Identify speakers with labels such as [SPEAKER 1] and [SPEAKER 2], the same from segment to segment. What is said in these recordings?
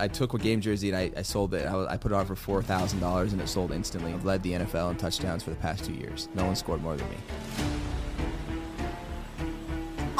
[SPEAKER 1] I took a game jersey and I, I sold it. I, I put it on for four thousand dollars and it sold instantly. I've led the NFL in touchdowns for the past two years. No one scored more than me.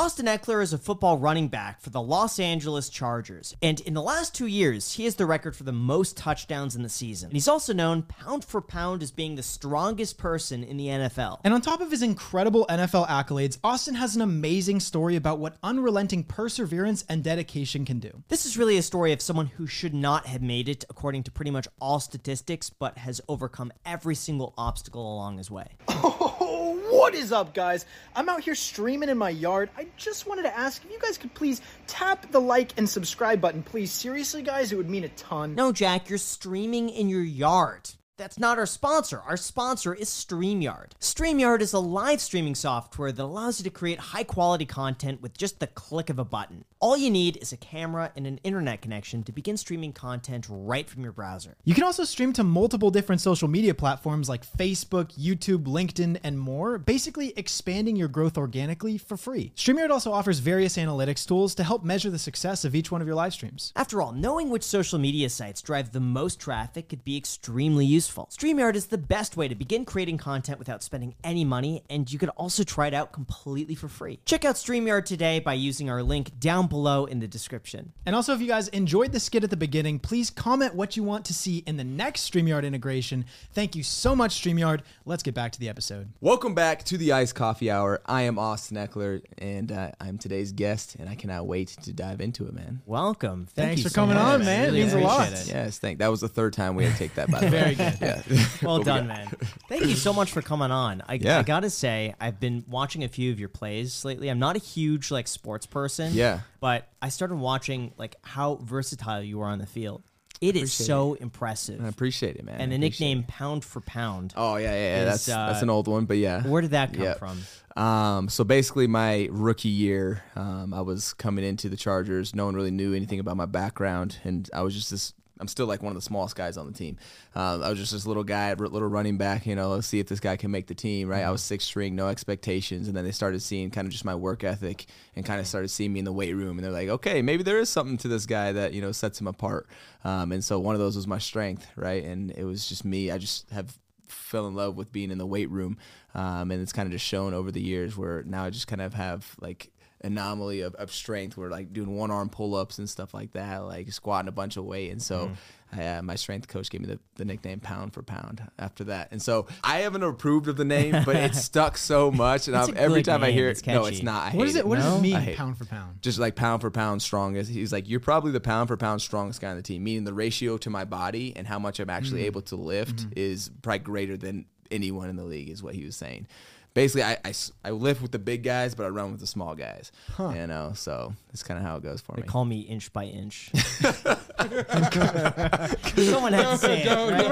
[SPEAKER 2] Austin Ekeler is a football running back for the Los Angeles Chargers, and in the last two years, he has the record for the most touchdowns in the season. And he's also known pound for pound as being the strongest person in the NFL.
[SPEAKER 3] And on top of his incredible NFL accolades, Austin has an amazing story about what unrelenting perseverance and dedication can do.
[SPEAKER 2] This is really a story of someone who should not have made it according to pretty much all statistics, but has overcome every single obstacle along his way.
[SPEAKER 4] What is up, guys? I'm out here streaming in my yard. I just wanted to ask if you guys could please tap the like and subscribe button, please. Seriously, guys, it would mean a ton.
[SPEAKER 2] No, Jack, you're streaming in your yard. That's not our sponsor. Our sponsor is StreamYard. StreamYard is a live streaming software that allows you to create high quality content with just the click of a button. All you need is a camera and an internet connection to begin streaming content right from your browser.
[SPEAKER 3] You can also stream to multiple different social media platforms like Facebook, YouTube, LinkedIn, and more, basically expanding your growth organically for free. StreamYard also offers various analytics tools to help measure the success of each one of your live streams.
[SPEAKER 2] After all, knowing which social media sites drive the most traffic could be extremely useful. StreamYard is the best way to begin creating content without spending any money, and you could also try it out completely for free. Check out StreamYard today by using our link down below in the description.
[SPEAKER 3] And also, if you guys enjoyed the skit at the beginning, please comment what you want to see in the next StreamYard integration. Thank you so much, StreamYard. Let's get back to the episode.
[SPEAKER 1] Welcome back to the Iced Coffee Hour. I am Austin Ekeler and uh, I'm today's guest, and I cannot wait to dive into it, man.
[SPEAKER 2] Welcome. Thank
[SPEAKER 3] Thanks
[SPEAKER 2] you
[SPEAKER 3] for
[SPEAKER 2] so
[SPEAKER 3] coming
[SPEAKER 2] much.
[SPEAKER 3] on, man. It means a lot.
[SPEAKER 2] it.
[SPEAKER 1] Yes, thank. That was the third time we had to take that. By the
[SPEAKER 3] Very good.
[SPEAKER 1] Yeah.
[SPEAKER 2] Well done, man. Thank you so much for coming on. I,
[SPEAKER 1] Yeah.
[SPEAKER 2] I gotta say, I've been watching a few of your plays lately. I'm not a huge like sports person.
[SPEAKER 1] Yeah.
[SPEAKER 2] But I started watching like how versatile you are on the field. It is so impressive.
[SPEAKER 1] I appreciate it, man.
[SPEAKER 2] and
[SPEAKER 1] I
[SPEAKER 2] the
[SPEAKER 1] appreciate
[SPEAKER 2] nickname. Pound for Pound.
[SPEAKER 1] Oh yeah, yeah, yeah.
[SPEAKER 2] is,
[SPEAKER 1] That's that's
[SPEAKER 2] uh,
[SPEAKER 1] an old one, but yeah.
[SPEAKER 2] Where did that come
[SPEAKER 1] Yeah.
[SPEAKER 2] from?
[SPEAKER 1] Um, so basically, my rookie year, um, I was coming into the Chargers. No one really knew anything about my background, and I was just this. I'm still like one of the smallest guys on the team. Um, I was just this little guy, little running back. You know, let's see if this guy can make the team. Right? I was six string, no expectations, and then they started seeing kind of just my work ethic, and kind of started seeing me in the weight room, and they're like, okay, maybe there is something to this guy that you know sets him apart. Um, and so one of those was my strength, right? And it was just me. I just have fell in love with being in the weight room um, and it's kind of just shown over the years where now i just kind of have like anomaly of, of strength where like doing one arm pull-ups and stuff like that like squatting a bunch of weight and so mm-hmm. I, uh, my strength coach gave me the, the nickname pound for pound after that and so i haven't approved of the name but it stuck so much and I'm, every
[SPEAKER 2] good
[SPEAKER 1] time i
[SPEAKER 2] name.
[SPEAKER 1] hear
[SPEAKER 2] It's
[SPEAKER 1] it no it's not I
[SPEAKER 3] What
[SPEAKER 1] hate
[SPEAKER 3] does it? What does
[SPEAKER 2] No?
[SPEAKER 3] it mean, pound for pound?
[SPEAKER 1] just like pound for pound strongest. He's like, you're probably the pound for pound strongest guy on the team, meaning the ratio to my body and how much I'm actually mm. able to lift mm-hmm. is probably greater than anyone in the league, is what he was saying. Basically, I, I, I lift with the big guys, but I run with the small guys. You know, so that's kind of how it goes for me.
[SPEAKER 2] They
[SPEAKER 1] me.
[SPEAKER 2] call me inch by inch. Someone had to say it. Right?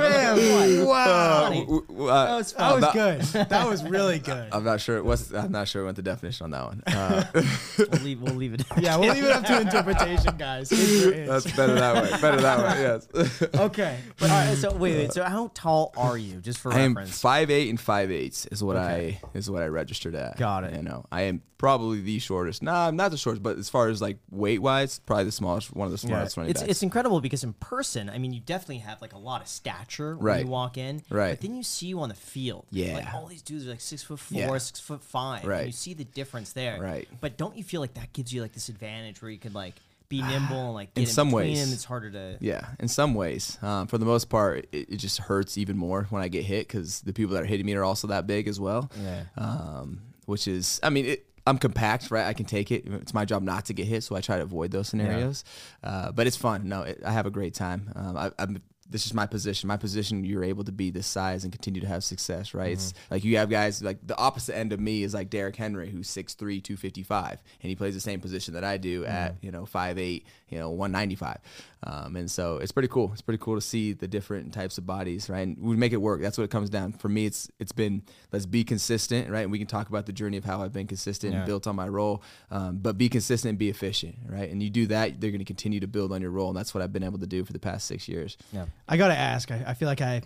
[SPEAKER 1] Uh,
[SPEAKER 3] That was, that
[SPEAKER 1] I'm
[SPEAKER 3] was
[SPEAKER 1] not-
[SPEAKER 3] good. That was really good.
[SPEAKER 1] I'm not sure what's. I'm not sure what the definition on that one. Uh,
[SPEAKER 2] We'll leave, we'll leave it.
[SPEAKER 3] Yeah, we'll leave it up to interpretation, guys. Inch for inch.
[SPEAKER 1] that's better that way. Better that way. Yes.
[SPEAKER 3] Okay.
[SPEAKER 2] But, all right, so wait, wait. So how tall are you, just for
[SPEAKER 1] I am
[SPEAKER 2] reference?
[SPEAKER 1] five eight and five eighths is what
[SPEAKER 2] Okay.
[SPEAKER 1] I is what I registered at.
[SPEAKER 2] Got it.
[SPEAKER 1] You know, I am probably the shortest. Nah, not the shortest, but as far as like weight wise, probably the smallest, one of the smallest running
[SPEAKER 2] It's
[SPEAKER 1] backs.
[SPEAKER 2] it's incredible because in person, I mean, you definitely have like a lot of stature when
[SPEAKER 1] Right.
[SPEAKER 2] you walk in.
[SPEAKER 1] Right.
[SPEAKER 2] But then you see you on the field.
[SPEAKER 1] Yeah.
[SPEAKER 2] Like all these dudes are like six foot four,
[SPEAKER 1] Yeah.
[SPEAKER 2] six foot five. and
[SPEAKER 1] Right.
[SPEAKER 2] you see the difference there.
[SPEAKER 1] Right.
[SPEAKER 2] But don't you feel like that gives you like this advantage where you could like be nimble and like get
[SPEAKER 1] In
[SPEAKER 2] in,
[SPEAKER 1] some ways.
[SPEAKER 2] them? It's harder to.
[SPEAKER 1] yeah, in some ways. Um, for the most part, it, it just hurts even more when I get hit because the people that are hitting me are also that big as well.
[SPEAKER 2] Yeah.
[SPEAKER 1] Um, which is, I mean, it, I'm compact, right? I can take it. It's my job not to get hit, so I try to avoid those scenarios. Uh, but it's fun. No, it, I have a great time. Um, I, I'm. This is my position. My position, you're able to be this size and continue to have success, right? It's like you have guys like the opposite end of me is like Derrick Henry, who's 6'3", 255, and he plays the same position that I do at you know 5'8", you know 195. Um, and so it's pretty cool. It's pretty cool to see the different types of bodies, right? And we make it work. That's what it comes down. For me, it's it's been let's be consistent, right? And we can talk about the journey of how I've been consistent and built on my role, um, but be consistent and be efficient, right? And you do that, they're going to continue to build on your role, and that's what I've been able to do for the past six years.
[SPEAKER 2] Yeah.
[SPEAKER 3] I gotta ask. I, I feel like I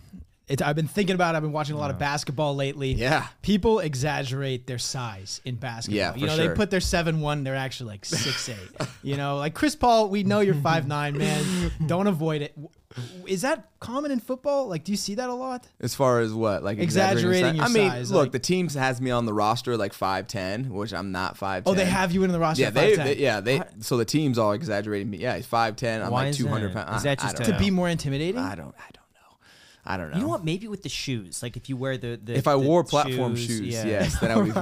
[SPEAKER 3] It, I've been thinking about. it. I've been watching a lot of basketball lately.
[SPEAKER 1] Yeah.
[SPEAKER 3] people exaggerate their size in basketball.
[SPEAKER 1] Yeah,
[SPEAKER 3] you know
[SPEAKER 1] sure.
[SPEAKER 3] they put their seven one. They're actually like six eight. you know, like Chris Paul. We know you're five nine, man. Don't avoid it. Is that common in football? Like, do you see that a lot?
[SPEAKER 1] As far as what, like
[SPEAKER 3] Exaggerating
[SPEAKER 1] size?
[SPEAKER 3] your
[SPEAKER 1] I mean,
[SPEAKER 3] size,
[SPEAKER 1] look,
[SPEAKER 3] like-
[SPEAKER 1] the teams has me on the roster like five ten, which I'm not five.
[SPEAKER 3] Oh, they have you in the roster.
[SPEAKER 1] Yeah, they, they- yeah they. So the teams all exaggerating me. Yeah, he's five ten. I'm like two hundred pounds.
[SPEAKER 2] Is that just to
[SPEAKER 3] be more intimidating.
[SPEAKER 1] I don't. I don't. I don't know.
[SPEAKER 2] You know what? Maybe with the shoes, like if you wear the, the
[SPEAKER 1] If I
[SPEAKER 2] the
[SPEAKER 1] wore platform shoes,
[SPEAKER 2] yeah.
[SPEAKER 1] yes, then I would. Be,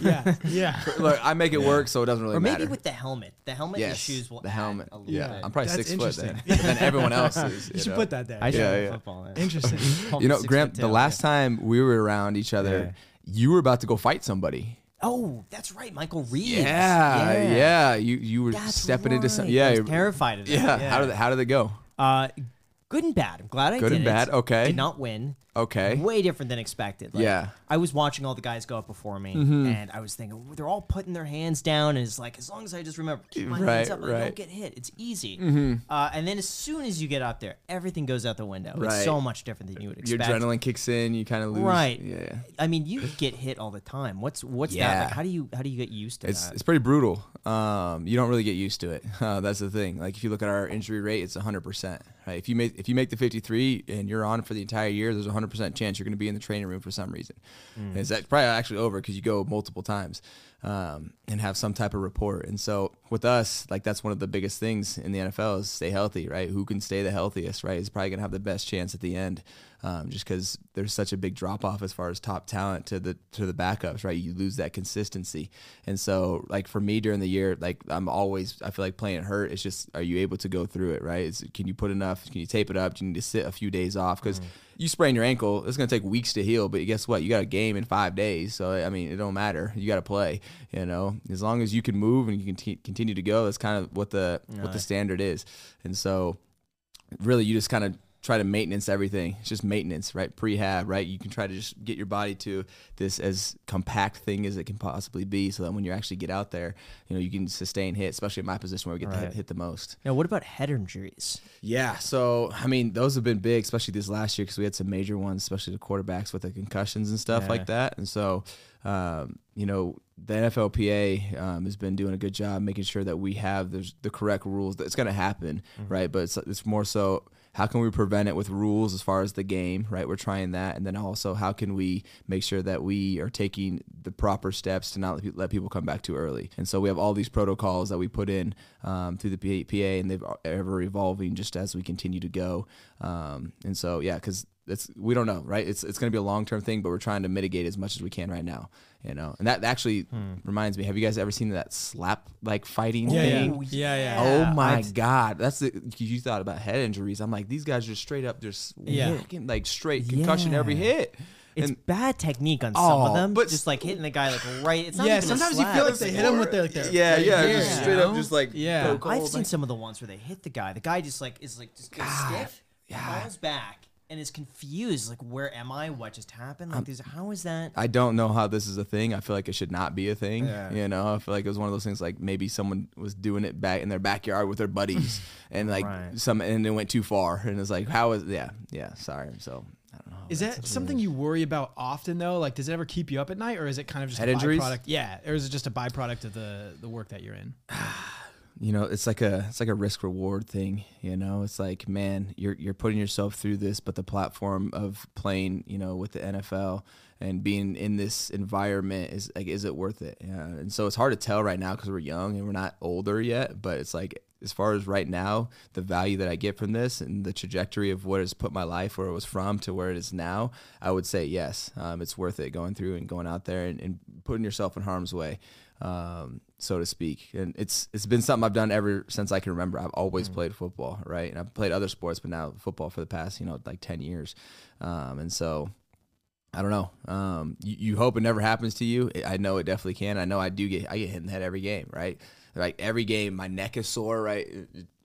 [SPEAKER 3] yeah, yeah.
[SPEAKER 1] look, I make it work, so it doesn't really
[SPEAKER 2] Or maybe
[SPEAKER 1] matter.
[SPEAKER 2] with the helmet. The helmet and the shoes will
[SPEAKER 1] the
[SPEAKER 2] add
[SPEAKER 1] helmet.
[SPEAKER 2] A
[SPEAKER 1] Yeah,
[SPEAKER 2] bit.
[SPEAKER 1] I'm probably
[SPEAKER 3] That's
[SPEAKER 1] six foot then.
[SPEAKER 3] interesting.
[SPEAKER 1] But then everyone else is.
[SPEAKER 3] You should
[SPEAKER 1] know.
[SPEAKER 3] put that there.
[SPEAKER 2] I should
[SPEAKER 1] Yeah,
[SPEAKER 2] play
[SPEAKER 1] yeah.
[SPEAKER 2] football. yeah.
[SPEAKER 3] Interesting.
[SPEAKER 1] You know,
[SPEAKER 2] six
[SPEAKER 1] Graham, the last
[SPEAKER 2] yeah.
[SPEAKER 1] time we were around each other, you were about to go fight somebody.
[SPEAKER 2] Oh, that's right, Michael Reeves.
[SPEAKER 1] Yeah, yeah. You you were
[SPEAKER 2] That's
[SPEAKER 1] stepping into some.
[SPEAKER 2] right.
[SPEAKER 1] Yeah,
[SPEAKER 2] I was
[SPEAKER 1] you're-
[SPEAKER 2] terrified of that.
[SPEAKER 1] yeah. How did how did it go?
[SPEAKER 2] Uh, good and bad. I'm glad I
[SPEAKER 1] Good
[SPEAKER 2] did
[SPEAKER 1] and
[SPEAKER 2] it.
[SPEAKER 1] bad, okay.
[SPEAKER 2] Did not win.
[SPEAKER 1] Okay.
[SPEAKER 2] Way different than expected. Like,
[SPEAKER 1] Yeah.
[SPEAKER 2] I was watching all the guys go up before me,
[SPEAKER 1] Mm-hmm.
[SPEAKER 2] and I was thinking they're all putting their hands down, and it's like as long as I just remember keep my hands
[SPEAKER 1] Right,
[SPEAKER 2] up, I
[SPEAKER 1] right. Mm-hmm.
[SPEAKER 2] don't get hit. It's easy. Uh, and then as soon as you get up there, everything goes out the window. It's
[SPEAKER 1] Right.
[SPEAKER 2] so much different than you would expect.
[SPEAKER 1] Your
[SPEAKER 2] expect.
[SPEAKER 1] adrenaline kicks in. You kind of lose.
[SPEAKER 2] Right.
[SPEAKER 1] Yeah.
[SPEAKER 2] I mean, you get hit all the time. What's what's that
[SPEAKER 1] Yeah.
[SPEAKER 2] like? How do you how do you get used to
[SPEAKER 1] It's
[SPEAKER 2] that?
[SPEAKER 1] it's pretty brutal. Um, you don't really get used to it. Uh, that's the thing. Like if you look at our injury rate, it's 100. If you make if you make the 53 and you're on for the entire year, there's a 100 percent chance you're going to be in the training room for some reason. And It's act- probably actually over because you go multiple times um, and have some type of report. And so with us, like that's one of the biggest things in the NFL is stay healthy. Right. Who can stay the healthiest? Right. Is probably going to have the best chance at the end. Um, just because there's such a big drop off as far as top talent to the to the backups, right? You lose that consistency, and so like for me during the year, like I'm always I feel like playing hurt. It's just are you able to go through it, right? It's, can you put enough? Can you tape it up? Do you need to sit a few days off? Because you sprain your ankle, it's gonna take weeks to heal. But guess what? You got a game in five days, so I mean it don't matter. You got to play. You know, as long as you can move and you can t- continue to go, that's kind of what the what the standard is. And so really you just kind of try to maintenance everything. It's just maintenance, right? Prehab, right? You can try to just get your body to this as compact thing as it can possibly be, so that when you actually get out there, you know you can sustain hit, especially in my position where we get the hit,
[SPEAKER 2] Right.
[SPEAKER 1] hit the most.
[SPEAKER 2] now, what about head injuries?
[SPEAKER 1] Yeah, so I mean, those have been big, especially this last year because we had some major ones, especially the quarterbacks with the concussions and stuff
[SPEAKER 2] Yeah.
[SPEAKER 1] like that. And so, um, you know, the NFLPA um, has been doing a good job making sure that we have the, the correct rules. That it's going to happen, right? But it's it's more so how can we prevent it with rules as far as the game, right? We're trying that, and then also how can we make sure that we are taking the proper steps to not let, people come back too early. And so we have all these protocols that we put in um, through the PA, and they're ever evolving just as we continue to go. Um, and so yeah, because it's we don't know, right? It's it's going to be a long term thing, but we're trying to mitigate as much as we can right now. You know, and that actually hmm. reminds me. Have you guys ever seen that slap like fighting
[SPEAKER 3] Yeah, yeah,
[SPEAKER 1] thing?
[SPEAKER 3] Oh, yeah, yeah.
[SPEAKER 1] Oh my
[SPEAKER 2] I've-
[SPEAKER 1] god, that's the 'cause you thought about head injuries. I'm like these guys are straight up just
[SPEAKER 3] Yeah.
[SPEAKER 1] whacking, like straight concussion every hit.
[SPEAKER 2] It's
[SPEAKER 1] And-
[SPEAKER 2] bad technique on some
[SPEAKER 1] Oh,
[SPEAKER 2] of them,
[SPEAKER 1] but-
[SPEAKER 2] just like hitting the guy like right. It's not
[SPEAKER 3] Yeah,
[SPEAKER 2] even a
[SPEAKER 3] sometimes you feel like they hit him with their like their
[SPEAKER 1] Yeah,
[SPEAKER 3] their
[SPEAKER 1] yeah,
[SPEAKER 3] ear,
[SPEAKER 1] just straight up just, like,
[SPEAKER 3] yeah.
[SPEAKER 1] poke
[SPEAKER 2] I've
[SPEAKER 1] Cold,
[SPEAKER 2] seen
[SPEAKER 1] like-
[SPEAKER 2] some of the ones where they hit the guy. The guy just like is like just goes stiff, falls back, and is confused. Like, where am I? What just happened? Like, there's how is that?
[SPEAKER 1] I don't know how this is a thing. I feel like it should not be a thing.
[SPEAKER 2] Yeah.
[SPEAKER 1] You know, I feel like it was one of those things like maybe someone was doing it back in their backyard with their buddies and like
[SPEAKER 2] Right.
[SPEAKER 1] some and it went too far and it's like how is yeah yeah sorry so I don't know.
[SPEAKER 3] Is that something you worry about often though? Like, does it ever keep you up at night, or is it kind of just
[SPEAKER 1] Head
[SPEAKER 3] a
[SPEAKER 1] injuries?
[SPEAKER 3] byproduct? Yeah, or is it just a byproduct of the the work that you're in?
[SPEAKER 1] you know it's like a it's like a risk reward thing you know? It's like man you're you're putting yourself through this but the platform of playing you know with the NFL and being in this environment is like is it worth it? Yeah. and so it's hard to tell right now because we're young and we're not older yet but it's like as far as right now the value that I get from this and the trajectory of what has put my life where it was from to where it is now I would say yes um, it's worth it going through and going out there and, and putting yourself in harm's way um, so to speak. And it's it's been something I've done ever since I can remember. I've always played football, right? And I've played other sports, but now football for the past you know like ten years. Um, and so I don't know. Um, you, you hope it never happens to you. I know it definitely can. I know I do get I get hit in the head every game, right? Like every game, my neck is sore, right?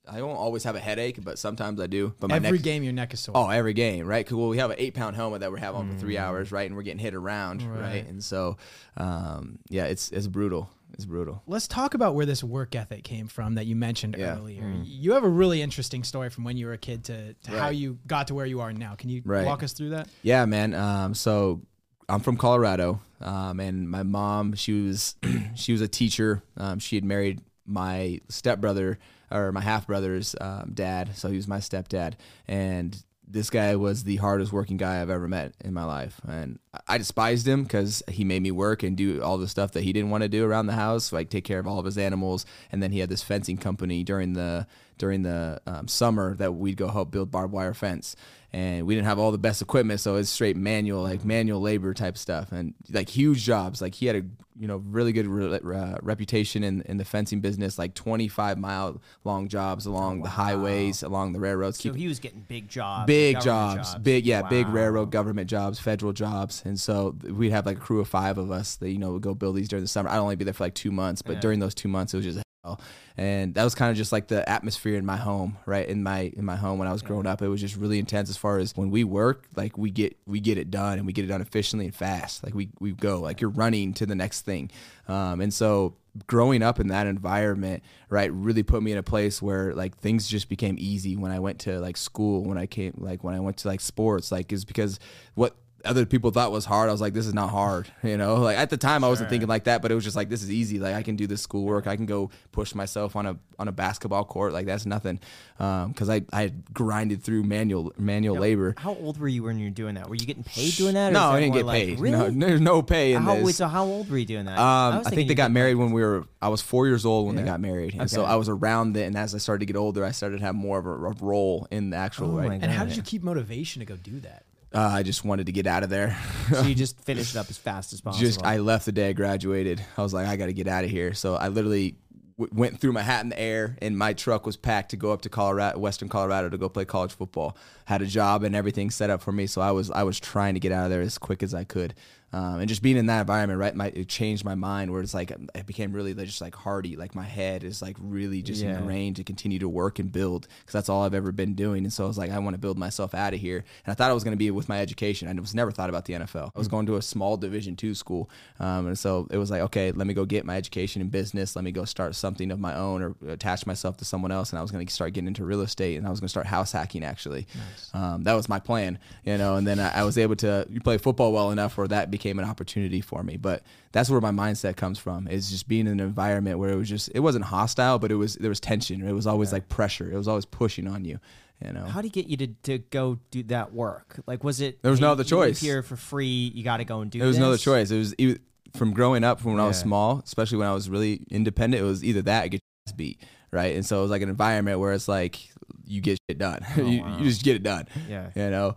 [SPEAKER 1] I don't always have a headache, but sometimes I do. But my
[SPEAKER 3] Every
[SPEAKER 1] neck,
[SPEAKER 3] game, your neck is sore.
[SPEAKER 1] Oh, every game, right? Because well, we have an eight pound helmet that we're having on for three hours, right? And we're getting hit around, right? And so, um, yeah, it's it's brutal. it's brutal.
[SPEAKER 3] Let's talk about where this work ethic came from that you mentioned
[SPEAKER 1] Yeah.
[SPEAKER 3] earlier. You have a really interesting story from when you were a kid to, to how you got to where you are now. Can you
[SPEAKER 1] Right.
[SPEAKER 3] walk us through that?
[SPEAKER 1] Yeah, man. Um, so I'm from Colorado, um, and my mom, she was she was a teacher. Um, she had married my stepbrother or my half brother's um, dad, so he was my stepdad, and this guy was the hardest working guy I've ever met in my life, and I despised him because he made me work and do all the stuff that he didn't want to do around the house, like take care of all of his animals, and then he had this fencing company during the during the um, summer that we'd go help build barbed wire fence. And we didn't have all the best equipment so it's straight manual like manual labor type stuff and like huge jobs. Like he had a you know really good re- uh, reputation in, in the fencing business like 25 mile long jobs along the highways along the railroads
[SPEAKER 2] So
[SPEAKER 1] keep
[SPEAKER 2] he was getting big jobs,
[SPEAKER 1] big
[SPEAKER 2] government
[SPEAKER 1] jobs, big yeah, big railroad government jobs, federal jobs, and so we'd have like a crew of five of us that you know would go build these during the summer. I'd only be there for like two months, but during those two months it was just hell, and that was kind of just like the atmosphere in my home, right in my in my home when I was growing up. It was just really intense as far as when we work, like we get we get it done and we get it done efficiently and fast. Like we we go like you're running to the next thing, um, and so growing up in that environment, right, really put me in a place where like things just became easy when I went to like school, when I came like when I went to like sports, like is because what other people thought was hard, I was like, this is not hard, you know. Like at the time, I wasn't thinking like that, but it was just like this is easy. Like I can do this schoolwork, I can go push myself on a on a basketball court, like that's nothing, because I I grinded through manual manual labor.
[SPEAKER 2] How old were you when you were doing that? Were you getting paid doing that? or
[SPEAKER 1] No,
[SPEAKER 2] that
[SPEAKER 1] I didn't get
[SPEAKER 2] like-
[SPEAKER 1] paid.
[SPEAKER 2] Really?
[SPEAKER 1] No, there's no pay in
[SPEAKER 2] how,
[SPEAKER 1] this.
[SPEAKER 2] wait, so how old were you doing that?
[SPEAKER 1] Um,
[SPEAKER 2] was
[SPEAKER 1] I, think they got married
[SPEAKER 2] paid.
[SPEAKER 1] when we were. I was four years old when they got married, and so I was around it. And as I started to get older, I started to have more of a, a role in the actual.
[SPEAKER 2] Oh
[SPEAKER 1] right,
[SPEAKER 3] And how did you keep motivation to go do that?
[SPEAKER 1] Uh, I just wanted to get out of there.
[SPEAKER 2] So you just finished it up as fast as possible.
[SPEAKER 1] just I left the day I graduated. I was like, I got to get out of here. So I literally w- went through my hat in the air, and my truck was packed to go up to Colorado, Western Colorado, to go play college football. Had a job and everything set up for me, so I was I was trying to get out of there as quick as I could. Um, and just being in that environment, right, my, it changed my mind. Where it's like it became really just like hardy. Like my head is like really just
[SPEAKER 2] Yeah.
[SPEAKER 1] ingrained to continue to work and build because that's all I've ever been doing. And so I was like, I want to build myself out of here. And I thought I was going to be with my education. I was never thought about the NFL. I was going to a small Division two school, um, and so it was like, okay, let me go get my education in business. Let me go start something of my own or attach myself to someone else. And I was going to start getting into real estate, and I was going to start house hacking. Actually, um, that was my plan, you know. And then I, I was able to play football well enough where that became an opportunity for me. But that's where my mindset comes from. Is just being in an environment where it was just it wasn't hostile, but it was there was tension. It was always like pressure. It was always pushing on you. You know.
[SPEAKER 2] How do you get you to, to go do that work? Like, was it?
[SPEAKER 1] There was no other choice.
[SPEAKER 2] here for free. You got to go and do. It.
[SPEAKER 1] There was no other choice. It was even, from growing up, from when I was small, especially when I was really independent. It was either that or get your ass beat, right? And so it was like an environment where it's like you get shit done. you,
[SPEAKER 2] wow.
[SPEAKER 1] you just get it done.
[SPEAKER 2] Yeah.
[SPEAKER 1] You know,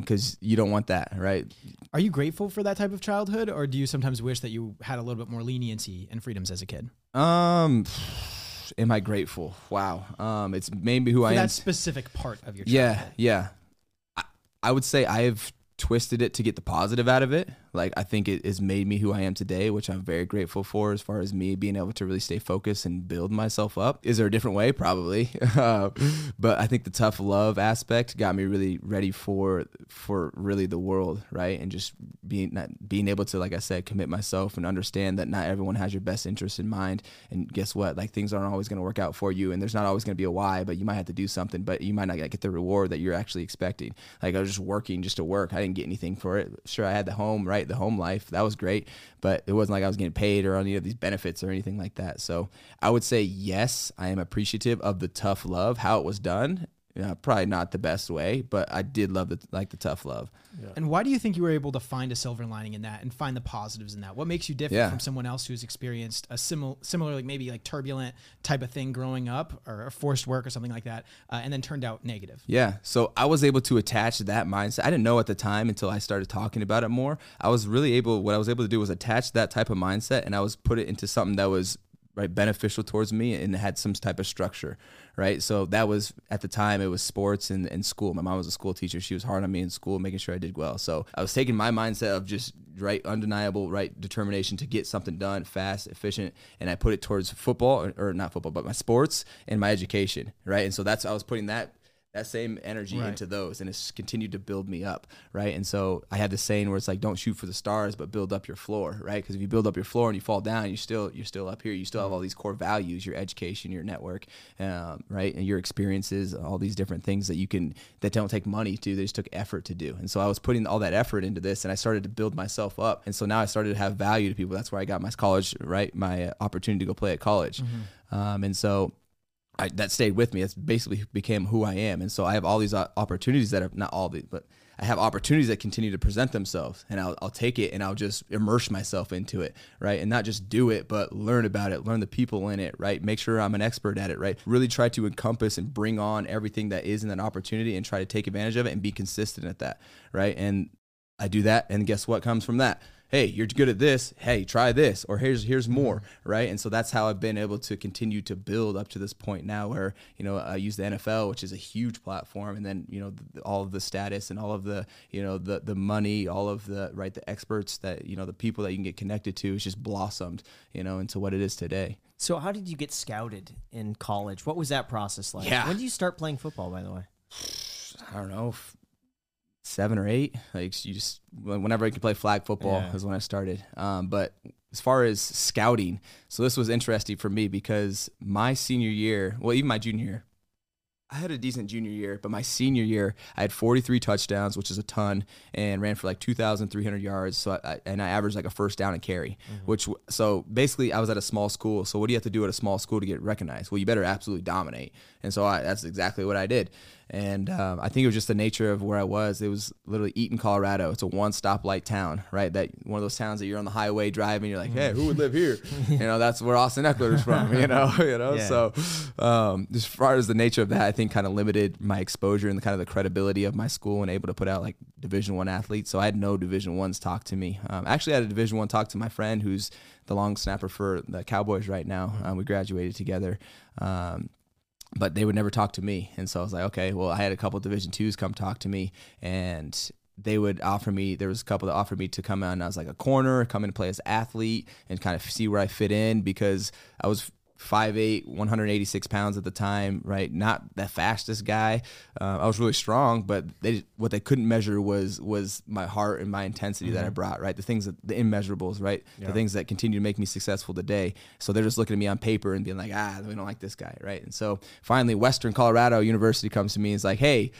[SPEAKER 1] because you don't want that, right?
[SPEAKER 3] Are you grateful for that type of childhood, or do you sometimes wish that you had a little bit more leniency and freedoms as a kid?
[SPEAKER 1] Um, am I grateful? Wow. Um, it's maybe who
[SPEAKER 3] For
[SPEAKER 1] I am.
[SPEAKER 3] that specific part of your childhood.
[SPEAKER 1] Yeah, yeah. I, I would say I have twisted it to get the positive out of it. Like I think it has made me who I am today, which I'm very grateful for. As far as me being able to really stay focused and build myself up. Is there a different way? Probably, Uh, but I think the tough love aspect got me really ready for for really the world, right? And just being not, being able to, like I said, commit myself and understand that not everyone has your best interest in mind. And guess what? Like things aren't always going to work out for you, and there's not always going to be a why. But you might have to do something, but you might not get the reward that you're actually expecting. Like I was just working just to work. I didn't get anything for it. Sure, I had the home, right? The home life that was great, but it wasn't like I was getting paid or any of these benefits or anything like that. So I would say yes, I am appreciative of the tough love, how it was done. Yeah, probably not the best way, but I did love the like the tough love.
[SPEAKER 3] And why do you think you were able to find a silver lining in that and find the positives in that? What makes you different
[SPEAKER 1] Yeah.
[SPEAKER 3] from someone else who's experienced a similar, similar, like maybe like turbulent type of thing growing up, or forced work or something like that, uh, and then turned out negative?
[SPEAKER 1] Yeah. So I was able to attach that mindset. I didn't know at the time until I started talking about it more. I was really able, what I was able to do was attach that type of mindset and I was put it into something that was right beneficial towards me and had some type of structure right? So that was at the time it was sports and, and school. My mom was a school teacher. She was hard on me in school making sure i did well. So i was taking my mindset of just right undeniable right determination to get something done fast efficient and i put it towards football or, or not football but my sports and my education right? And so that's i was putting that that same energy
[SPEAKER 3] Right.
[SPEAKER 1] into those and it's continued to build me up right? And so i had this saying where it's like don't shoot for the stars but build up your floor right? Because if you build up your floor and you fall down you still you're still up here. You still have all these core values your education your network um, right? And your experiences all these different things that you can that don't take money to they just took effort to do. And so i was putting all that effort into this and i started to build myself up. And so now i started to have value to people. That's where i got my college right? My uh, opportunity to go play at college. Um, and so I, that stayed with me. It's basically became who I am, and so I have all these uh, opportunities that are not all the, but I have opportunities that continue to present themselves, and I'll, I'll take it and I'll just immerse myself into it, right, and not just do it, but learn about it, learn the people in it, right, make sure I'm an expert at it, right, really try to encompass and bring on everything that is in that opportunity, and try to take advantage of it and be consistent at that, right, and I do that, and guess what comes from that? Hey, you're good at this. Hey, try this, or here's here's mm-hmm. more, right? And so that's how I've been able to continue to build up to this point now, where you know I use the NFL, which is a huge platform, and then you know the, all of the status and all of the you know the the money, all of the right the experts that you know the people that you can get connected to, has just blossomed, you know, into what it is today.
[SPEAKER 2] So, how did you get scouted in college? What was that process like?
[SPEAKER 1] Yeah.
[SPEAKER 2] When did you start playing football, by the way?
[SPEAKER 1] I don't know, seven or eight. Like you just whenever I could play flag football
[SPEAKER 2] Yeah.
[SPEAKER 1] is when I started. Um, but as far as scouting, so this was interesting for me because my senior year, well, even my junior year, I had a decent junior year, but my senior year, I had 43 touchdowns, which is a ton, and ran for like 2,300 yards. So I, and I averaged like a first down and carry, which so basically I was at a small school. So what do you have to do at a small school to get recognized? Well, you better absolutely dominate. And so I, that's exactly what I did. And um, I think it was just the nature of where I was. It was literally Eaton, Colorado. It's a one stoplight town, right? That one of those towns that you're on the highway driving. You're like, hey, who would live here? you know, that's where Austin Ekeler is from. You know, you know.
[SPEAKER 2] Yeah.
[SPEAKER 1] So um, as far as the nature of that, I think kind of limited my exposure and the kind of the credibility of my school and able to put out like Division One athletes. So I had no Division Ones talk to me. Um, actually, I had a Division One talk to my friend who's the long snapper for the Cowboys right now. Um, we graduated together. Um, but they would never talk to me. And so I was like, okay, well, I had a couple Division twos come talk to me, and they would offer me. There was a couple that offered me to come out, and I was like a corner, come in and play as athlete, and kind of see where I fit in because I was. 5'8", 186 pounds at the time, right? Not the fastest guy. Uh, I was really strong, but they what they couldn't measure was was my heart and my intensity that I brought, right? The things that the immeasurables, right? The things that continue to make me successful today. So they're just looking at me on paper and being like, ah, we don't like this guy, right? And so finally, Western Colorado University comes to me and is like, hey,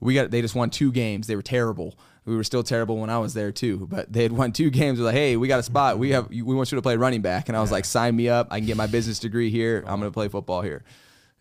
[SPEAKER 1] we got they just won two games. They were terrible. We were still terrible when I was there too, but they had won two games. Like, hey, we got a spot. We have we want you to play running back, and I was like, sign me up. I can get my business degree here. I'm gonna play football here.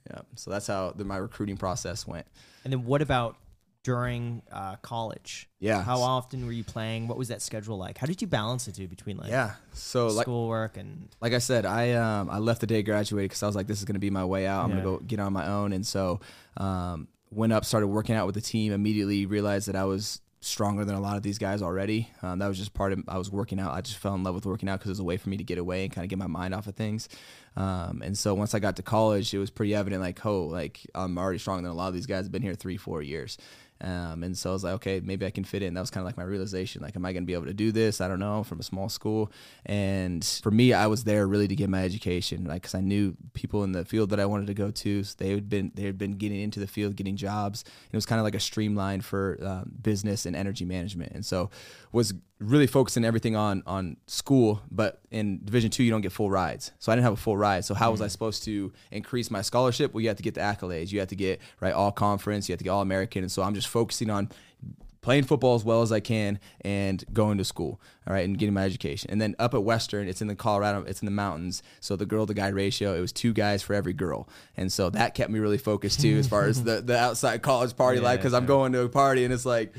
[SPEAKER 1] Yeah, so that's how the, my recruiting process went.
[SPEAKER 2] And then what about during uh, college?
[SPEAKER 1] Yeah.
[SPEAKER 2] How often were you playing? What was that schedule like? How did you balance the two between like
[SPEAKER 1] Yeah, so like
[SPEAKER 2] schoolwork and
[SPEAKER 1] like I said, I um I left the day I graduated because I was like, this is gonna be my way out. I'm
[SPEAKER 2] Yeah.
[SPEAKER 1] gonna go get on my own, and so um went up, started working out with the team. Immediately realized that I was stronger than a lot of these guys already. Um, that was just part of I was working out. I just fell in love with working out because it was a way for me to get away and kind of get my mind off of things. Um, and so once I got to college, it was pretty evident like, oh, like I'm already stronger than a lot of these guys. have been here three, four years. Um, and so I was like, okay, maybe I can fit in. That was kind of like my realization. Like, am I going to be able to do this? I don't know. From a small school, and for me, I was there really to get my education, like, because I knew people in the field that I wanted to go to. So they had been they had been getting into the field, getting jobs. And It was kind of like a streamline for um, business and energy management, and so was really focusing everything on on school. But in Division two, you don't get full rides, so I didn't have a full ride. So how was I mm. supposed to increase my scholarship? Well, you have to get the accolades. You have to get right all conference. You have to get all American, and so I'm just focusing on playing football as well as I can and going to school, all right, and getting my education. And then up at Western, it's in the Colorado, it's in the mountains. So the girl to guy ratio, it was two guys for every girl. And so that kept me really focused too as far as the, the outside college party life because I'm going to a party and it's like,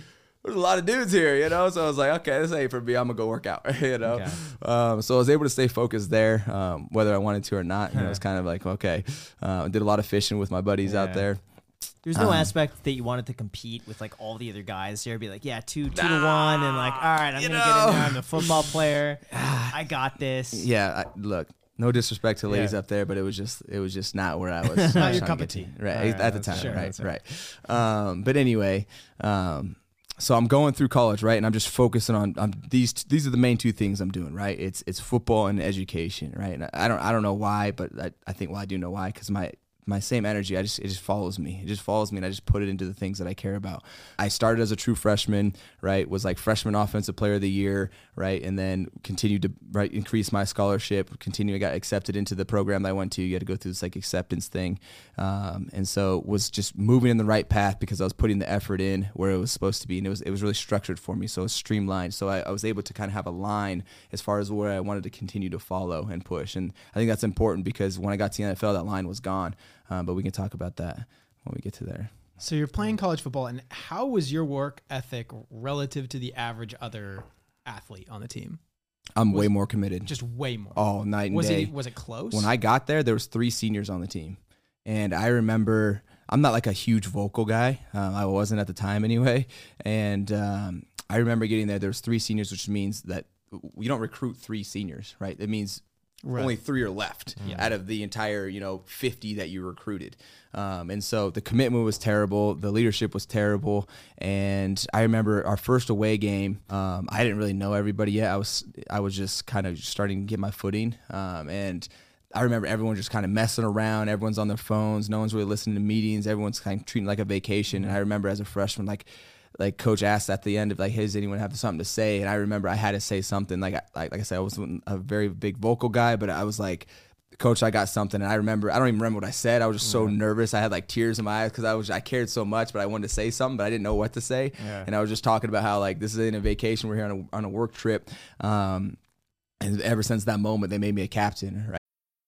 [SPEAKER 1] there's a lot of dudes here, you know. So I was like, okay, this ain't for me. I'm gonna go work out, you know.
[SPEAKER 2] Okay.
[SPEAKER 1] Um, so I was able to stay focused there, um, whether I wanted to or not. You know, it's kind of like okay. Uh, did a lot of fishing with my buddies out there.
[SPEAKER 2] There's
[SPEAKER 1] Um,
[SPEAKER 2] no aspect that you wanted to compete with like all the other guys here. Be like, yeah, two, two to one, and like, all right, I'm gonna get in there. I'm a football player. I got this.
[SPEAKER 1] Yeah, I, look, no disrespect to ladies
[SPEAKER 2] Yeah.
[SPEAKER 1] up there, but it was just it was just not where I was.
[SPEAKER 3] Not your cup of tea.
[SPEAKER 1] to. right? At the time,
[SPEAKER 2] sure,
[SPEAKER 1] right,
[SPEAKER 2] that's
[SPEAKER 1] right. Um, but anyway, um, so I'm going through college, right, and I'm just focusing on um, these. These are the main two things I'm doing, right? It's it's football and education, right? And I don't I don't know why, but I, I think well I do know why because my my same energy. I just it just follows me. It just follows me, and I just put it into the things that I care about. I started as a true freshman, right? Was like freshman offensive player of the year, right? And then continued to right increase my scholarship. Continue, I got accepted into the program that I went to. You had to go through this like acceptance thing, um, and so was just moving in the right path because I was putting the effort in where it was supposed to be, and it was it was really structured for me. So it was streamlined. So I, I was able to kind of have a line as far as where I wanted to continue to follow and push. And I think that's important because when I got to the NFL, that line was gone. Um, but we can talk about that when we get to there.
[SPEAKER 3] So you're playing college football, and how was your work ethic relative to the average other athlete on the team?
[SPEAKER 1] I'm way more committed.
[SPEAKER 3] Just way more.
[SPEAKER 1] All night and
[SPEAKER 3] was
[SPEAKER 1] day.
[SPEAKER 3] it was it close?
[SPEAKER 1] when I got there, there was three seniors on the team, and I remember I'm not like a huge vocal guy. Um, I wasn't at the time anyway, and um, I remember getting there. There was three seniors, which means that we don't recruit three seniors, right? It means only three are left out of the entire you know 50 that you recruited um, and so the commitment was terrible the leadership was terrible and i remember our first away game um, i didn't really know everybody yet i was i was just kind of starting to get my footing um, and I remember everyone just kind of messing around. Everyone's on their phones. No one's really listening to meetings. Everyone's kind of treating it like a vacation. And I remember as a freshman, like, like coach asked at the end of like, hey, does anyone have something to say? And I remember I had to say something. Like, I- like, like I said, I wasn't a very big vocal guy, but I was like, coach, I got something. And I remember, I don't even remember what I said. I was just so nervous. I had like tears in my eyes because I was, I cared so much, but I wanted to say something, but I didn't know what to say. And I was just talking about how like this is in a vacation. We're here on a, on a work trip. Um, and ever since that moment, they made me a captain, right?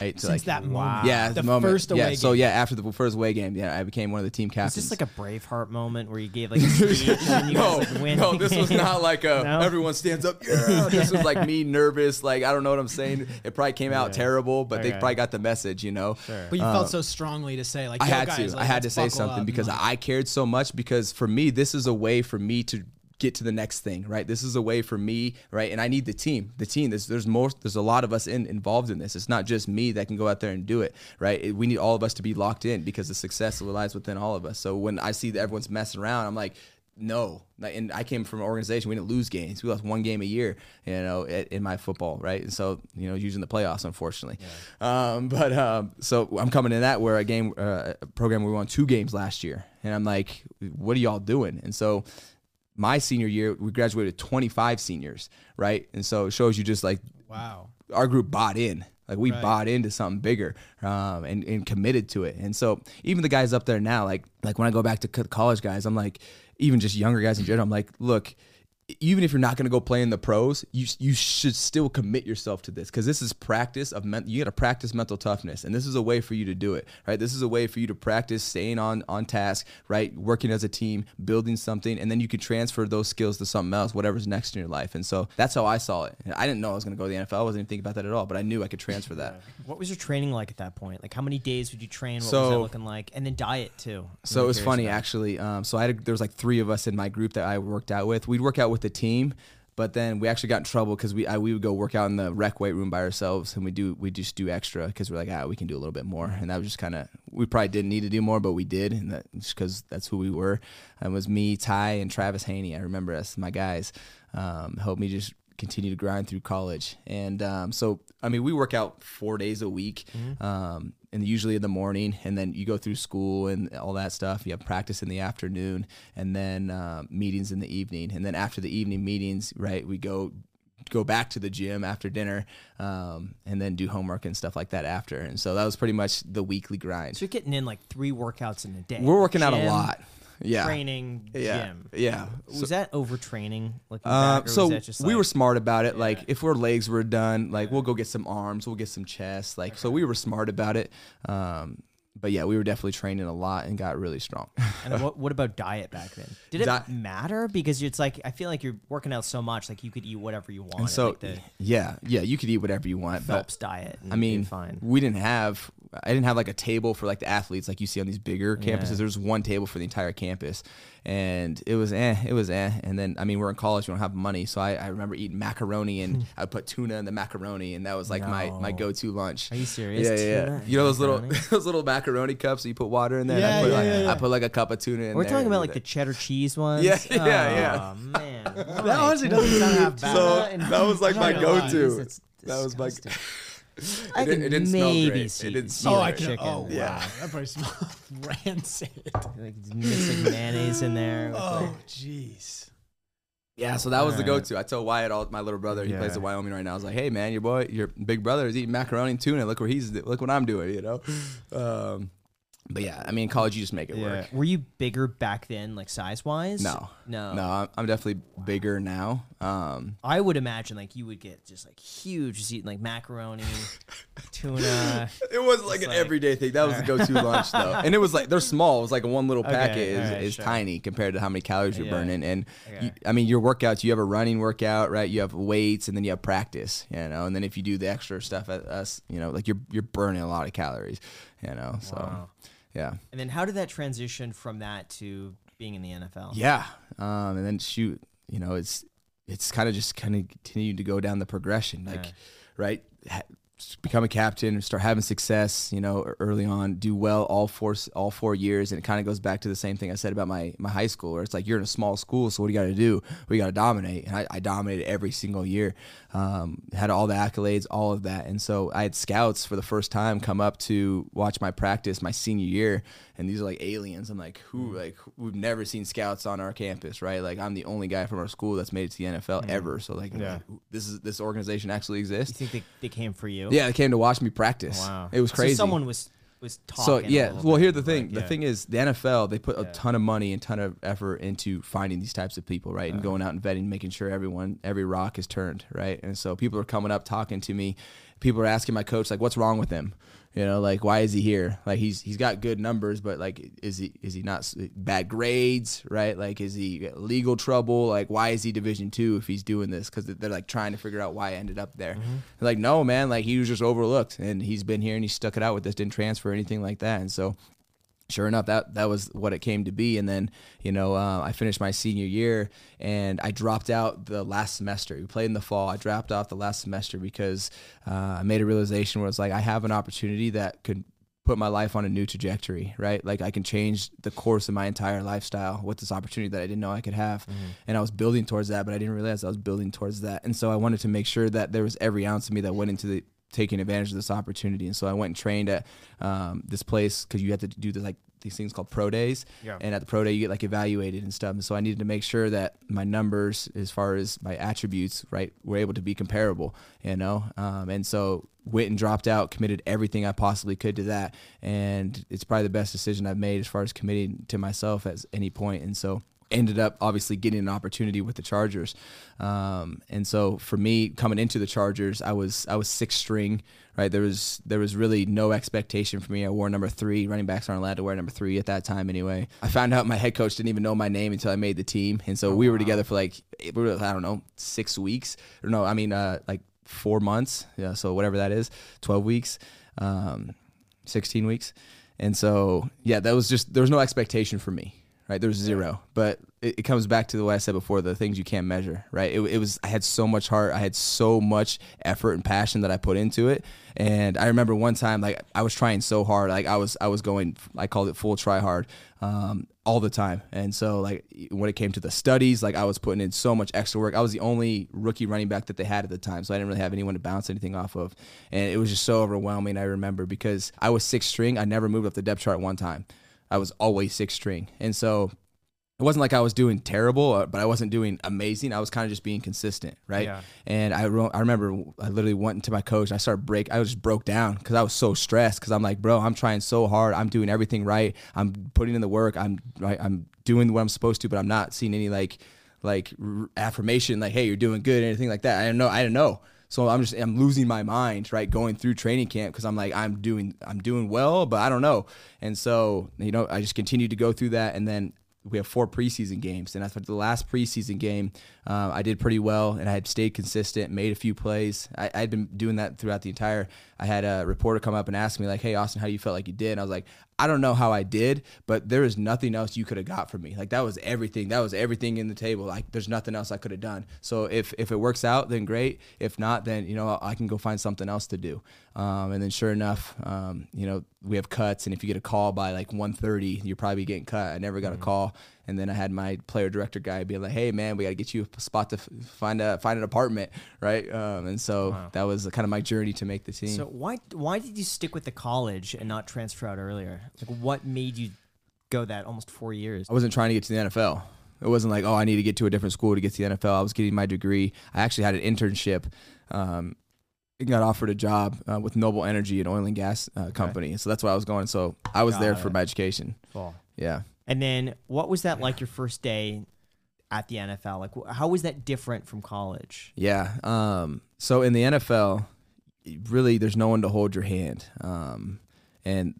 [SPEAKER 1] Right, to,
[SPEAKER 3] Since
[SPEAKER 1] like-
[SPEAKER 3] that moment.
[SPEAKER 1] Yeah,
[SPEAKER 3] the,
[SPEAKER 1] moment.
[SPEAKER 3] first away
[SPEAKER 1] yeah, So yeah, after the first away game, yeah, I became one of the team
[SPEAKER 2] Is
[SPEAKER 1] captains.
[SPEAKER 2] this like a Braveheart moment where you gave like a speech and you
[SPEAKER 1] no,
[SPEAKER 2] guys like win?
[SPEAKER 1] no, this was not like a
[SPEAKER 2] No?
[SPEAKER 1] everyone stands up. Yeah, this was like me nervous. Like I don't know what I'm saying. It probably came out terrible, but they probably got the message. You know.
[SPEAKER 3] But you felt so strongly to say like
[SPEAKER 1] Uh, I had
[SPEAKER 3] guys,
[SPEAKER 1] to.
[SPEAKER 3] like,
[SPEAKER 1] I had to say something because
[SPEAKER 3] like,
[SPEAKER 1] I cared so much. Because for me, this is a way for me to get to the next thing, right? This is a way for me, right? And I need the team. The team. There's there's more. There's a lot of us in, involved in this. It's not just me that can go out there and do it, right? It- we need all of us to be locked in because the success lies within all of us. So when I see that everyone's messing around, I'm like. No, and I came from an organization. We didn't lose games. We lost one game a year, you know, in, my football, right? And so, you know, using the playoffs, unfortunately. Um, but um, so I'm coming in that where a game, uh, a program we won two games last year, and I'm like, what are y'all doing? And so my senior year, we graduated 25 seniors, right? And so it shows you just like
[SPEAKER 3] wow.
[SPEAKER 1] our group bought in. Like we
[SPEAKER 3] Right.
[SPEAKER 1] bought into something bigger um, and, and committed to it. And so even the guys up there now, like like when I go back to college guys, I'm like, even just younger guys in general, I'm like, look, even if you're not going to go play in the pros, you you should still commit yourself to this because this is practice of men- you got to practice mental toughness, and this is a way for you to do it, right? This is a way for you to practice staying on on task, right? Working as a team, building something, and then you can transfer those skills to something else, whatever's next in your life. And so that's how I saw it. And I didn't know I was going to go to the NFL. I wasn't even thinking about that at all, but I knew I could transfer that.
[SPEAKER 2] What was your training like at that point? Like how many days would you train? What was
[SPEAKER 1] So-
[SPEAKER 2] that looking like? And then diet too. I'm
[SPEAKER 1] So it was funny
[SPEAKER 2] about.
[SPEAKER 1] actually. Um, so I had a, there was like three of us in my group that I worked out with. We'd work out with the team, but then we actually got in trouble because we I, we would go work out in the rec weight room by ourselves, and we do we just do extra because we're like ah we can do a little bit more, and that was just kind of we probably didn't need to do more, but we did, and that just because that's who we were. And it was me, Ty, and Travis Haney. I remember us, my guys, um, helped me just continue to grind through college. And um, so, I mean, we work out four days a week, um, and usually in the morning, and then you go through school and all that stuff. You have practice in the afternoon, and then um, meetings in the evening. And then after the evening meetings, right, we go go back to the gym after dinner, um, and then do homework and stuff like that after. And so that was pretty much the weekly grind.
[SPEAKER 2] So you're getting in like three workouts in a day.
[SPEAKER 1] We're working out a lot. Yeah.
[SPEAKER 2] Training,
[SPEAKER 1] Yeah.
[SPEAKER 2] gym.
[SPEAKER 1] Yeah.
[SPEAKER 2] Was that overtraining? Looking
[SPEAKER 1] Uh,
[SPEAKER 2] back, or
[SPEAKER 1] so
[SPEAKER 2] was that just
[SPEAKER 1] we
[SPEAKER 2] like-
[SPEAKER 1] were smart about it. Like if our legs were done, like we'll go get some arms, we'll get some chest. Like so we were smart about it. Um, but yeah, we were definitely training a lot and got really strong.
[SPEAKER 2] And what, what about diet back then? Did it
[SPEAKER 1] Di-
[SPEAKER 2] matter? Because it's like I feel like you're working out so much, like you could eat whatever you want.
[SPEAKER 1] and so
[SPEAKER 2] like the
[SPEAKER 1] yeah, yeah, you could eat whatever you want.
[SPEAKER 2] Phelps
[SPEAKER 1] But
[SPEAKER 2] diet. and
[SPEAKER 1] I
[SPEAKER 2] you'd be
[SPEAKER 1] mean,
[SPEAKER 2] fine.
[SPEAKER 1] we didn't have I didn't have like a table for like the athletes like you see on these bigger campuses.
[SPEAKER 2] Yeah.
[SPEAKER 1] There's one table for the entire campus, and it was eh, it was eh. And then I mean we're in college, we don't have money, so I, I remember eating macaroni and I would put tuna in the macaroni, and that was like my my go to lunch.
[SPEAKER 2] Are you serious?
[SPEAKER 1] Yeah, yeah, yeah. You know those little
[SPEAKER 2] macaroni?
[SPEAKER 1] those little macaroni cups that you put water in there. and
[SPEAKER 3] Yeah,
[SPEAKER 1] I put
[SPEAKER 3] yeah,
[SPEAKER 1] like,
[SPEAKER 3] yeah, yeah.
[SPEAKER 1] I put like a cup of tuna in there.
[SPEAKER 2] We're
[SPEAKER 1] there
[SPEAKER 2] talking about like the cheddar cheese ones.
[SPEAKER 1] Yeah, yeah, yeah.
[SPEAKER 2] Oh man,
[SPEAKER 3] That honestly doesn't sound half bad.
[SPEAKER 1] So that was like my
[SPEAKER 3] lie.
[SPEAKER 1] go-to. That was my.
[SPEAKER 2] Disgusting. I
[SPEAKER 1] It
[SPEAKER 2] can
[SPEAKER 1] it didn't smell
[SPEAKER 2] maybe
[SPEAKER 1] great. It
[SPEAKER 2] see,
[SPEAKER 1] didn't
[SPEAKER 2] see
[SPEAKER 1] smell
[SPEAKER 3] oh,
[SPEAKER 2] the
[SPEAKER 3] I can.
[SPEAKER 2] chicken.
[SPEAKER 3] Oh,
[SPEAKER 1] Yeah.
[SPEAKER 3] That probably smells rancid.
[SPEAKER 2] Like mixing mayonnaise in there. with,
[SPEAKER 3] Oh, jeez.
[SPEAKER 1] Yeah, so that was the
[SPEAKER 2] Alright.
[SPEAKER 1] go-to. I tell Wyatt, all my little brother, he plays
[SPEAKER 2] Yeah.
[SPEAKER 1] in Wyoming right now. I was like, "Hey, man, your boy, your big brother is eating macaroni and tuna. Look where he's, look what I'm doing, you know." Um, but yeah, I mean, in college you just make it
[SPEAKER 2] yeah.
[SPEAKER 1] work.
[SPEAKER 2] Were you bigger back then, like size wise?
[SPEAKER 1] No,
[SPEAKER 2] no,
[SPEAKER 1] no, I'm, I'm definitely bigger now. Um,
[SPEAKER 2] I would imagine like you would get just like huge, just eating like macaroni, tuna.
[SPEAKER 1] it was like an
[SPEAKER 2] like-
[SPEAKER 1] everyday thing. That was the go-to lunch though, and it was like they're small. It was like a one little
[SPEAKER 2] Okay,
[SPEAKER 1] packet is,
[SPEAKER 2] alright,
[SPEAKER 1] is
[SPEAKER 2] sure.
[SPEAKER 1] tiny compared to how many calories you're
[SPEAKER 2] Yeah.
[SPEAKER 1] burning. And
[SPEAKER 2] Okay.
[SPEAKER 1] you, I mean, your workouts. You have a running workout, right? You have weights, and then you have practice. You know, and then if you do the extra stuff at us, you know, like you're you're burning a lot of calories. You know, so
[SPEAKER 2] Wow.
[SPEAKER 1] Yeah.
[SPEAKER 2] And then how did that transition from that to being in the NFL?
[SPEAKER 1] Yeah. Um, and then shoot, you know, it's it's kind of just kind of continued to go down the progression, like,
[SPEAKER 2] Yeah.
[SPEAKER 1] right, ha- become a captain, start having success, you know, early on, do well all four all four years, and it kind of goes back to the same thing I said about my my high school, where it's like you're in a small school, so what do you got to do? We got to dominate, and I, I dominated every single year, um, had all the accolades, all of that, and so I had scouts for the first time come up to watch my practice my senior year, and these are like aliens. I'm like, who? Like we've never seen scouts on our campus, right? Like I'm the only guy from our school that's made it to the NFL ever. So like,
[SPEAKER 2] Yeah.
[SPEAKER 1] this is this organization actually exists.
[SPEAKER 2] You think they, they came for you?
[SPEAKER 1] Yeah, they came to watch me practice.
[SPEAKER 2] Wow.
[SPEAKER 1] It was
[SPEAKER 2] So
[SPEAKER 1] crazy.
[SPEAKER 2] someone was was talking.
[SPEAKER 1] so yeah, well here's the
[SPEAKER 2] like,
[SPEAKER 1] thing. The
[SPEAKER 2] yeah.
[SPEAKER 1] thing is, the NFL they put a ton of money and ton of effort into finding these types of people, right, and uh-huh. going out and vetting, making sure everyone every rock is turned, right. And so people are coming up talking to me. People are asking my coach like, "What's wrong with him?" You know, like why is he here? Like he's he's got good numbers, but like is he is he not bad grades, right? Like is he legal trouble? Like why is he Division two if he's doing this? Because they're like trying to figure out why I ended up there. They're like no man, like he was just overlooked, and he's been here and he stuck it out with this, didn't transfer or anything like that, and so sure enough, that that was what it came to be. And then, you know, uh, I finished my senior year and I dropped out the last semester. We played in the fall. I dropped off the last semester because uh, I made a realization where it's like I have an opportunity that could put my life on a new trajectory, right? Like I can change the course of my entire lifestyle with this opportunity that I didn't know I could have. And I was building towards that, but I didn't realize I was building towards that. And so I wanted to make sure that there was every ounce of me that went into the taking advantage of this opportunity. And so I went and trained at um, this place because you had to do the, like these things called pro days.
[SPEAKER 2] Yeah.
[SPEAKER 1] And at the pro day, you get like evaluated and stuff. And so I needed to make sure that my numbers, as far as my attributes, right, were able to be comparable, you know? Um, and so went and dropped out, committed everything I possibly could to that. And it's probably the best decision I've made as far as committing to myself at any point. And so ended up obviously getting an opportunity with the Chargers. Um, and so for me coming into the Chargers, I was I was six string, right? There was there was really no expectation for me. I wore number three. Running backs aren't allowed to wear number three at that time anyway. I found out my head coach didn't even know my name until I made the team, and so we were together for like I don't know six weeks or no, I mean uh, like four months. Yeah, so whatever that is, twelve weeks. Um, 16 weeks. And so, yeah, that was just, there was no expectation for me, right? There was zero. But it, it comes back to what I said before the things you can't measure, right? It, it was, I had so much heart. I had so much effort and passion that I put into it. And I remember one time, like, I was trying so hard. Like, I was, I was going, I called it full try hard. Um, all the time. And so like when it came to the studies, like I was putting in so much extra work. I was the only rookie running back that they had at the time. So I didn't really have anyone to bounce anything off of. And it was just so overwhelming. I remember because I was six string. I never moved up the depth chart one time. I was always six string. And so it wasn't like I was doing terrible, uh, but I wasn't doing amazing. I was kind of just being consistent, right?
[SPEAKER 2] Yeah.
[SPEAKER 1] And I, ro- I remember I literally went into my coach. I started break. I just broke down because I was so stressed. Because I'm like, bro, I'm trying so hard. I'm doing everything right. I'm putting in the work. I'm right. I'm doing what I'm supposed to, but I'm not seeing any like like affirmation, like, hey, you're doing good, anything like that. I don't know. I don't know. So I'm just I'm losing my mind, right? Going through training camp because I'm like I'm doing I'm doing well, but I don't know. And so you know I just continued to go through that, and then we have four preseason games, and after the last preseason game, uh, I did pretty well, and I had stayed consistent, made a few plays. I had been doing that throughout the entire. I had a reporter come up and ask me like, "Hey, Austin, how do you felt like you did?" And I was like, "I don't know how I did, but there is nothing else you could have got from me. Like that was everything. That was everything in the table. Like there's nothing else I could have done. So if if it works out, then great. If not, then you know I can go find something else to do." Um, and then sure enough, um, you know we have cuts, and if you get a call by like 1:30, you're probably getting cut. I never got a call, and then I had my player director guy be like, "Hey man, we got to get you a spot to f- find a find an apartment, right?" Um, and so that was kind of my journey to make the team.
[SPEAKER 2] So why why did you stick with the college and not transfer out earlier? Like what made you go that almost four years?
[SPEAKER 1] I wasn't trying to get to the NFL. It wasn't like, oh, I need to get to a different school to get to the NFL. I was getting my degree. I actually had an internship. Um, and got offered a job uh, with Noble Energy, an oil and gas uh, company. So that's why I was going. So I was there
[SPEAKER 2] Got
[SPEAKER 1] for my education.
[SPEAKER 2] Fall.
[SPEAKER 1] Yeah.
[SPEAKER 2] And then what was that like your first day at the NFL? Like how was that different from college?
[SPEAKER 1] Yeah. Um, so in the NFL, really, there's no one to hold your hand. Um, and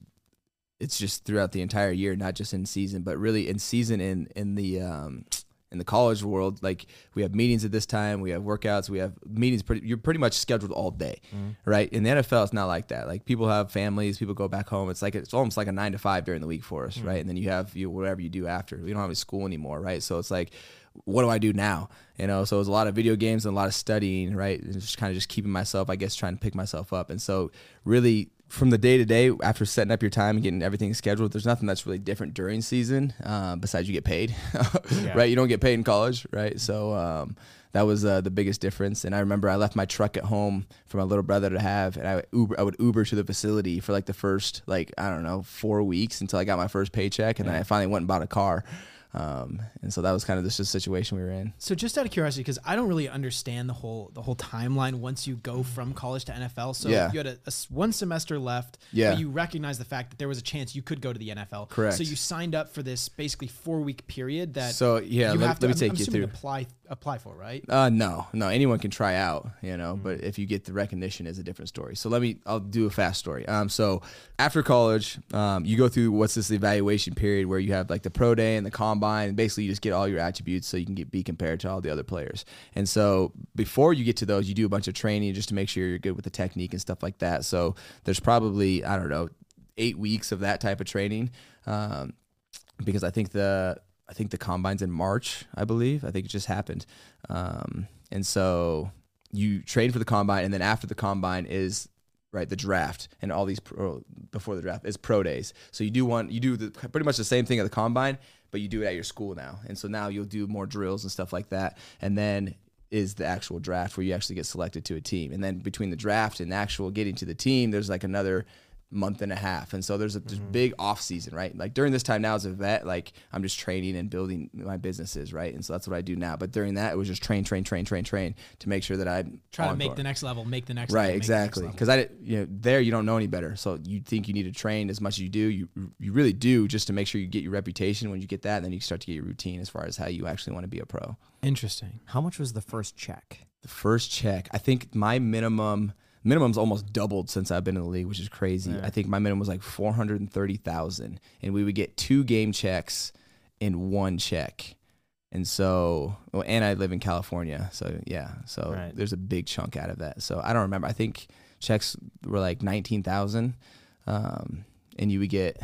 [SPEAKER 1] it's just throughout the entire year, not just in season, but really in season in in the um, in the college world. Like we have meetings at this time, we have workouts, we have meetings. Pretty, you're pretty much scheduled all day, right? In the NFL, it's not like that. Like people have families, people go back home. It's like it's almost like a nine to five during the week for us, right? And then you have you whatever you do after. We don't have any school anymore, right? So it's like what do I do now? You know, so it was a lot of video games and a lot of studying, right? And just kind of just keeping myself, I guess, trying to pick myself up. And so really from the day to day, after setting up your time and getting everything scheduled, there's nothing that's really different during season, uh, besides you get paid, right? You don't get paid in college, right? So um, that was uh, the biggest difference. And I remember I left my truck at home for my little brother to have, and I would Uber, I would Uber to the facility for like the first, like I don't know, four weeks until I got my first paycheck, and then I finally went and bought a car. Um, and so that was kind of just the situation we were in.
[SPEAKER 3] So just out of curiosity, because I don't really understand the whole the whole timeline once you go from college to NFL. So
[SPEAKER 1] Yeah.
[SPEAKER 3] you had a, a one semester left,
[SPEAKER 1] Yeah.
[SPEAKER 3] but you recognized the fact that there was a chance you could go to the NFL.
[SPEAKER 1] Correct.
[SPEAKER 3] So you signed up for this basically four week period that.
[SPEAKER 1] So, yeah,
[SPEAKER 3] you
[SPEAKER 1] let-
[SPEAKER 3] have to
[SPEAKER 1] let me
[SPEAKER 3] I'm-
[SPEAKER 1] take
[SPEAKER 3] I'm
[SPEAKER 1] you through.
[SPEAKER 3] Apply apply for right.
[SPEAKER 1] Uh, no, no. Anyone can try out, you know,
[SPEAKER 3] Mm-hmm.
[SPEAKER 1] but if you get the recognition, is a different story. So let me, I'll do a fast story. Um, so after college, um, you go through what's this evaluation period where you have like the pro day and the combine, and basically you just get all your attributes so you can get be compared to all the other players. And so before you get to those, you do a bunch of training just to make sure you're good with the technique and stuff like that. So there's probably I don't know eight weeks of that type of training. Um, because I think the I think the combine's in March, I believe. I think it just happened. Um, and so you train for the combine, and then after the combine is right the draft, and all these pro, before the draft is pro days. So you do one, you do the, pretty much the same thing at the combine, but you do it at your school now. And so now you'll do more drills and stuff like that, and then is the actual draft where you actually get selected to a team. And then between the draft and the actual getting to the team, there's like another month and a half. And so there's a there's mm-hmm. big off season, right? Like during this time now as a vet, like I'm just training and building my businesses, right? And so that's what I do now. But during that, it was just train, train, train, train, train to make sure that I
[SPEAKER 3] Try to make the next level, make the next
[SPEAKER 1] Right,
[SPEAKER 3] level, make the next
[SPEAKER 1] exactly. Because I, you know, there you don't know any better, so you think you need to train as much as you do. You you really do just to make sure you get your reputation. When you get that, and then you start to get your routine as far as how you actually want to be a pro.
[SPEAKER 3] Interesting.
[SPEAKER 2] How much was the first check?
[SPEAKER 1] The first check, I think my minimum minimum's almost doubled since I've been in the league, which is crazy. Yeah. I think my minimum was like 430,000 and we would get two game checks in one check. And so, and I live in California. So yeah, so
[SPEAKER 2] right.
[SPEAKER 1] there's a big chunk out of that. So I don't remember. I think checks were like 19,000 um, and you would get,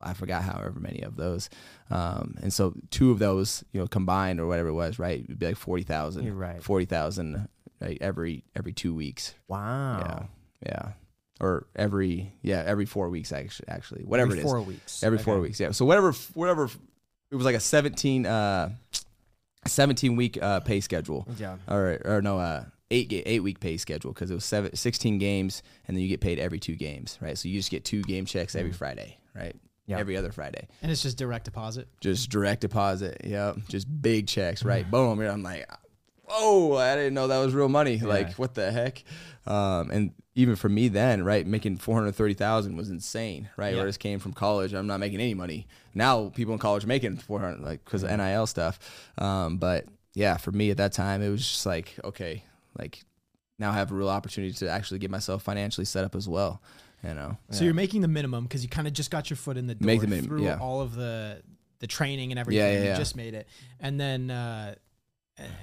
[SPEAKER 1] I forgot however many of those. Um, and so two of those, you know, combined or whatever it was, right? It'd be like
[SPEAKER 2] 40,000, right.
[SPEAKER 1] 40,000 like every every two weeks.
[SPEAKER 2] Wow.
[SPEAKER 1] Yeah. Yeah. Or every yeah every four weeks actually actually whatever
[SPEAKER 2] every
[SPEAKER 1] it is.
[SPEAKER 2] four weeks.
[SPEAKER 1] Every
[SPEAKER 2] okay.
[SPEAKER 1] four weeks yeah. So whatever whatever it was like a seventeen uh seventeen week uh pay schedule.
[SPEAKER 2] Yeah.
[SPEAKER 1] All right or no uh eight eight week pay schedule because it was seven, 16 games and then you get paid every two games right? So you just get two game checks every mm. friday right?
[SPEAKER 2] Yeah.
[SPEAKER 1] Every other friday.
[SPEAKER 3] And it's just direct deposit?
[SPEAKER 1] Just direct deposit. Yep. Just big checks right? Mm. Boom. I'm like whoa i didn't know that was real money. Like what the heck? Um, and even for me then right making 430000 was insane right?
[SPEAKER 2] Yeah.
[SPEAKER 1] where I just came from college i'm not making any money. Now people in college are making 400 like because of nil stuff. Um, but yeah for me at that time it was just like okay like now i have a real opportunity to actually get myself financially set up as well you know?
[SPEAKER 3] So you're making the minimum because you kind of just got your foot in the door
[SPEAKER 1] Make the minimum,
[SPEAKER 3] through
[SPEAKER 1] yeah.
[SPEAKER 3] all of the the training and everything.
[SPEAKER 1] Yeah, yeah,
[SPEAKER 3] You just made it, and then. Uh,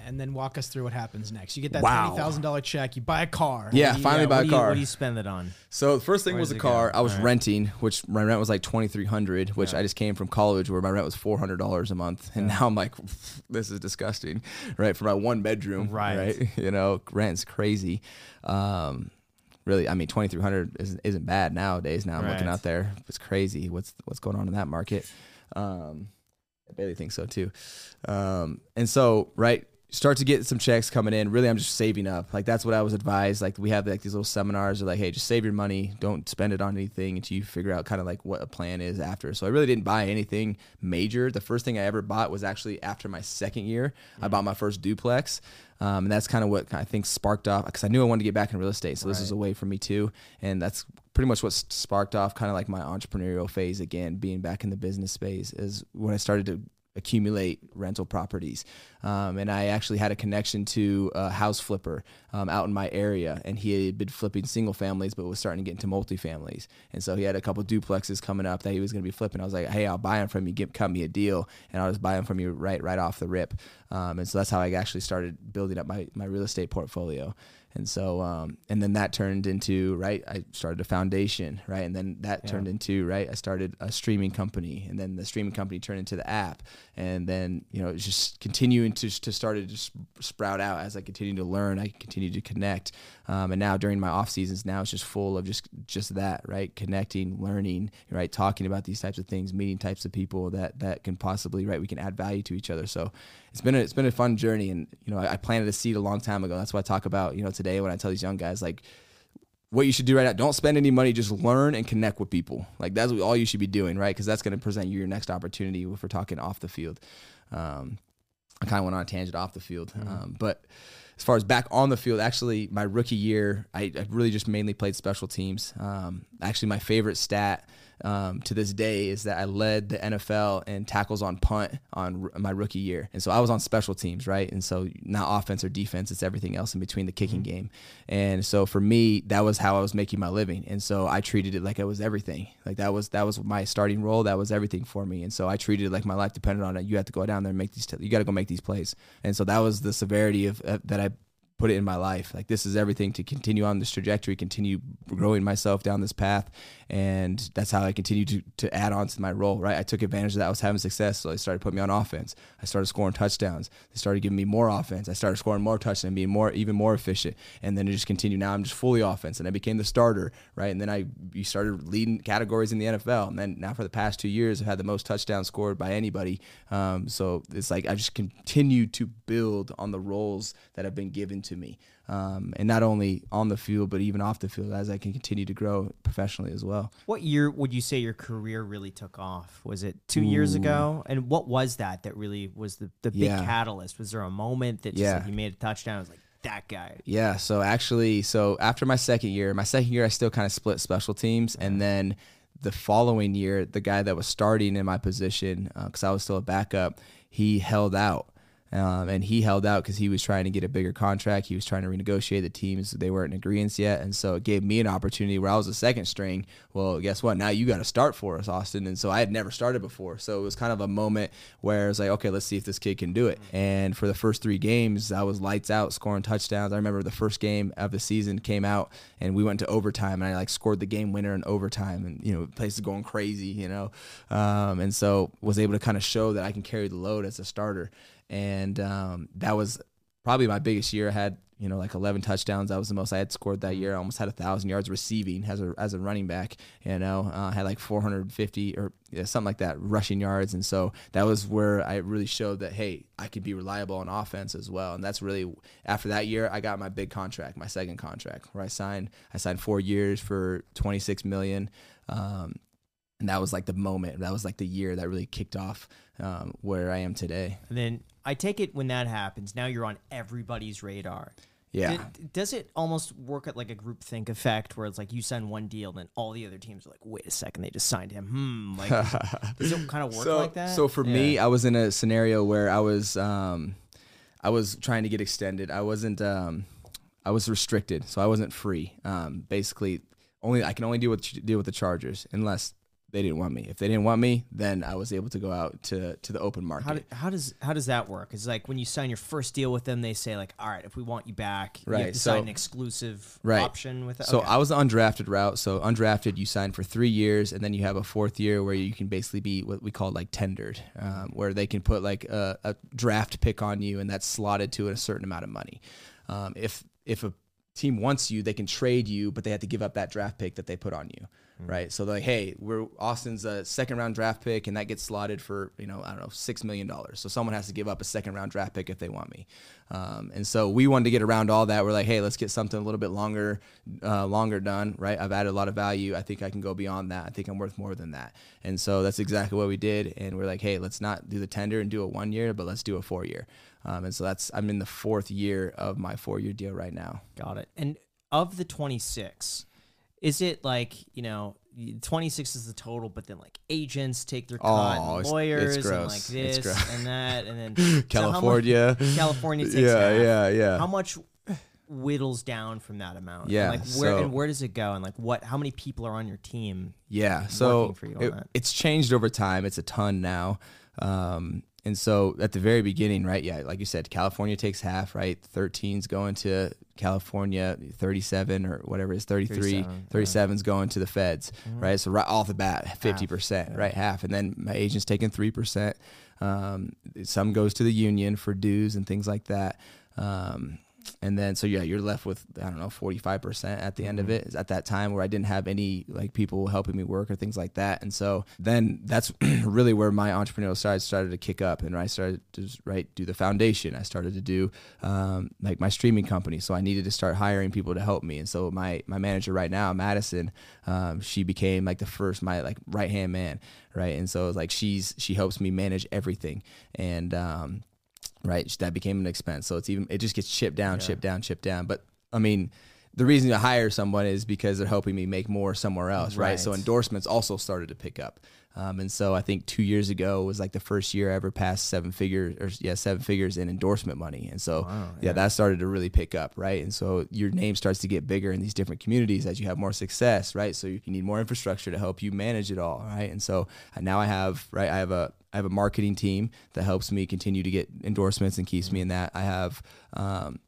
[SPEAKER 3] and then walk us through what happens next. You get that
[SPEAKER 1] Wow.
[SPEAKER 3] twenty thousand dollar check. You buy a car.
[SPEAKER 1] Yeah,
[SPEAKER 2] Yeah,
[SPEAKER 1] finally buy a
[SPEAKER 2] do you-
[SPEAKER 1] car.
[SPEAKER 2] what do you spend it on?
[SPEAKER 1] So the first thing
[SPEAKER 2] Where
[SPEAKER 1] was a car.
[SPEAKER 2] go?
[SPEAKER 1] I was
[SPEAKER 2] Alright.
[SPEAKER 1] renting, which my rent was like twenty three hundred, which I just came from college where my rent was four hundred dollars a month, and now I'm like, this is disgusting, right? For my one bedroom,
[SPEAKER 2] Right.
[SPEAKER 1] right? You know, rent's crazy. Um, really, I mean, twenty three hundred isn't, isn't bad nowadays. Now I'm looking out there, it's crazy. What's what's going on in that market? Um, I barely think so too. Um, and so, right, start to get some checks coming in. Really, I'm just saving up. Like that's what I was advised. Like we have like these little seminars. They're like, hey, just save your money. Don't spend it on anything until you figure out kind of like what a plan is after. So I really didn't buy anything major. The first thing I ever bought was actually after my second year. I bought my first duplex. Um, and that's kind of what I think sparked off because I knew I wanted to get back in real estate. So this is a way for me too. And that's pretty much what sparked off kind of like my entrepreneurial phase again, being back in the business space is when I started to accumulate rental properties. Um, and I actually had a connection to a house flipper um, out in my area, and he had been flipping single families, but was starting to get into multifamilies. And so he had a couple duplexes coming up that he was going to be flipping. I was like, "Hey, I'll buy them from you. Get cut me a deal, and I'll just buy them from you right right off the rip." Um, and so that's how I actually started building up my my real estate portfolio. And so, um, and then that turned into right. I started a foundation, right, and then that turned into right. I started a streaming company, and then the streaming company turned into the app, and then you know it's just continuing to to start to just sprout out as I continue to learn. I continue to connect, um, and now during my off seasons, now it's just full of just just that right, connecting, learning, right, talking about these types of things, meeting types of people that that can possibly right we can add value to each other. So it's been a, it's been a fun journey, and you know I, I planted a seed a long time ago. That's why I talk about you know today when I tell these young guys like what you should do right now don't spend any money just learn and connect with people. Like that's all you should be doing right? Because that's going to present you your next opportunity if we're talking off the field. Um, i kind of went on a tangent off the field. Um, but as far as back on the field actually my rookie year i, I really just mainly played special teams. Um, actually my favorite stat um, to this day is that I led the NFL in tackles on punt on r- my rookie year. And so I was on special teams, right? And so not offense or defense, it's everything else in between the kicking game. And so for me, that was how I was making my living. And so I treated it like it was everything. Like that was that was my starting role. That was everything for me. And so I treated it like my life depended on it. You have to go down there and make these. T- you got to go make these plays. And so that was the severity of uh, that I put it in my life. Like this is everything to continue on this trajectory, continue growing myself down this path, and that's how I continue to to add on to my role. Right, I took advantage of that. I was having success, so they started putting me on offense. I started scoring touchdowns. They started giving me more offense. I started scoring more touchdowns, and being more even more efficient, and then it just continued. Now I'm just fully offense, and I became the starter. Right, and then I you started leading categories in the NFL, and then now for the past two years, I've had the most touchdowns scored by anybody. Um, so it's like I just continue to build on the roles that have been given to me, um, and not only on the field but even off the field as I can continue to grow professionally as well.
[SPEAKER 2] What year would you say your career really took off? Was it two years ago? And what was that that really was the, the big
[SPEAKER 1] Yeah.
[SPEAKER 2] catalyst? Was there a moment that just
[SPEAKER 1] Yeah.
[SPEAKER 2] like you made a touchdown? I was like, that guy.
[SPEAKER 1] Yeah. So actually, so after my second year, my second year, I still kind of split special teams, and then the following year, the guy that was starting in my position, because I was still a backup, he held out. Um, and he held out because he was trying to get a bigger contract. He was trying to renegotiate the teams; they weren't in agreement yet, and so it gave me an opportunity where I was a second string. Well, guess what? Now you got to start for us, Austin. And so I had never started before, so it was kind of a moment where it's like, okay, let's see if this kid can do it. And for the first three games, I was lights out, scoring touchdowns. I remember the first game of the season came out, and we went to overtime, and I like scored the game winner in overtime, and you know, the place is going crazy, you know, um, and so was able to kind of show that I can carry the load as a starter and um, that was probably my biggest year. I had you know like 11 touchdowns. That was the most I had scored that year. I almost had a thousand yards receiving as a as a running back. You know, uh, I had like 450 or yeah, something like that rushing yards, and so that was where I really showed that hey, I could be reliable on offense as well. And that's really after that year, I got my big contract, my second contract, where I signed I signed four years for 26 million. Um, and that was like the moment. That was like the year that really kicked off um, where I am today.
[SPEAKER 2] And then I take it when that happens, now you're on everybody's radar.
[SPEAKER 1] Yeah.
[SPEAKER 2] D- does it almost work at like a group think effect where it's like you sign one deal, then all the other teams are like, wait a second, they just signed him. Hmm. Like, does it kind of work
[SPEAKER 1] so,
[SPEAKER 2] like that?
[SPEAKER 1] So for me, I was in a scenario where I was um, I was trying to get extended. I wasn't um, I was restricted, so I wasn't free. Um, basically, only I can only deal with deal with the Chargers unless they didn't want me. If they didn't want me, then I was able to go out to to the open market.
[SPEAKER 2] How, do, how does how does that work? It's like when you sign your first deal with them, they say like, all right, if we want you back, you have
[SPEAKER 1] Right,
[SPEAKER 2] to
[SPEAKER 1] so-
[SPEAKER 2] sign an exclusive
[SPEAKER 1] right.
[SPEAKER 2] option with it.
[SPEAKER 1] So
[SPEAKER 2] Okay.
[SPEAKER 1] I was the undrafted route. So undrafted, you sign for three years, and then you have a fourth year where you can basically be what we call like tendered, um, where they can put like a, a draft pick on you, and that's slotted to a certain amount of money. Um, if if a team wants you, they can trade you, but they have to give up that draft pick that they put on you. Right, so they're like, hey, we're Austin's a second round draft pick, and that gets slotted for you know I don't know six million dollars. So someone has to give up a second round draft pick if they want me, um, and so we wanted to get around all that. We're like, hey, let's get something a little bit longer, uh, longer done. Right, I've added a lot of value. I think I can go beyond that. I think I'm worth more than that, and so that's exactly what we did. And we're like, hey, let's not do the tender and do a one year, but let's do a four year. Um, and so that's I'm in the fourth year of my four year deal right now.
[SPEAKER 2] Got it. And of the 26, is it like, you know, 26 is the total, but then like agents take their cut,
[SPEAKER 1] Oh,
[SPEAKER 2] and
[SPEAKER 1] it's- it's
[SPEAKER 2] lawyers, and like
[SPEAKER 1] It's
[SPEAKER 2] this
[SPEAKER 1] gross.
[SPEAKER 2] and that, and then so much-
[SPEAKER 1] California.
[SPEAKER 2] California takes
[SPEAKER 1] Yeah,
[SPEAKER 2] half.
[SPEAKER 1] yeah, yeah.
[SPEAKER 2] How much whittles down from that amount? And,
[SPEAKER 1] Yeah,
[SPEAKER 2] like where
[SPEAKER 1] so-
[SPEAKER 2] and where does it go? And like what? How many people are on your team?
[SPEAKER 1] Yeah, so
[SPEAKER 2] for you
[SPEAKER 1] it- it's changed over time. It's a ton now. Um, and so at the very beginning, right? Yeah, like you said, California takes half, right? 13's going to California, 37 or whatever it is, 33,
[SPEAKER 2] 37,
[SPEAKER 1] 37's going to the feds,
[SPEAKER 2] Mm-hmm.
[SPEAKER 1] right? So right off the bat, 50%, right? Half. And then my agent's taking 3%. Um, some goes to the union for dues and things like that. Um, and then so yeah, you're left with I don't know 45% at the end of it. At that time where I didn't have any like people helping me work or things like that. And so then that's really where my entrepreneurial side started to kick up and I started to right do the foundation. I started to do um, like my streaming company. So I needed to start hiring people to help me. And so my my manager right now, Madison, um, she became like the first my like right hand man, right? And so it's like she's she helps me manage everything. And um right? That became an expense. So it's even it just gets chipped down, chipped down, chipped down. But I mean, the reason to hire someone is because they're helping me make more somewhere else, right? So endorsements also started to pick up. Um, and so I think two years ago was like the first year I ever passed seven figures, or yeah, seven figures in endorsement money. And so yeah. that started to really pick up, right? And so your name starts to get bigger in these different communities as you have more success, right? So you need more infrastructure to help you manage it all, right? And so now I have, right, I have a I have a marketing team that helps me continue to get endorsements and keeps me in that. I have um,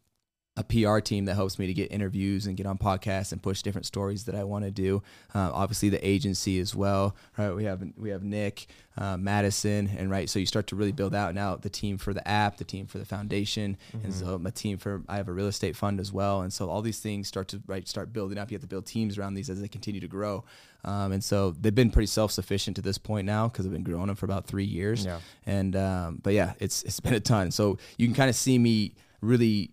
[SPEAKER 1] a PR team that helps me to get interviews and get on podcasts and push different stories that I want to do. Uh, obviously, the agency as well. Right, we have we have Nick, uh, Madison, and right. So you start to really build out now the team for the app, the team for the foundation, and so my team for I have a real estate fund as well. And so all these things start to right start building up. You have to build teams around these as they continue to grow. Um, and so they've been pretty self sufficient to this point now because I've been growing them for about three years.
[SPEAKER 2] Yeah.
[SPEAKER 1] And um, but yeah, it's it's been a ton. So you can kind of see me really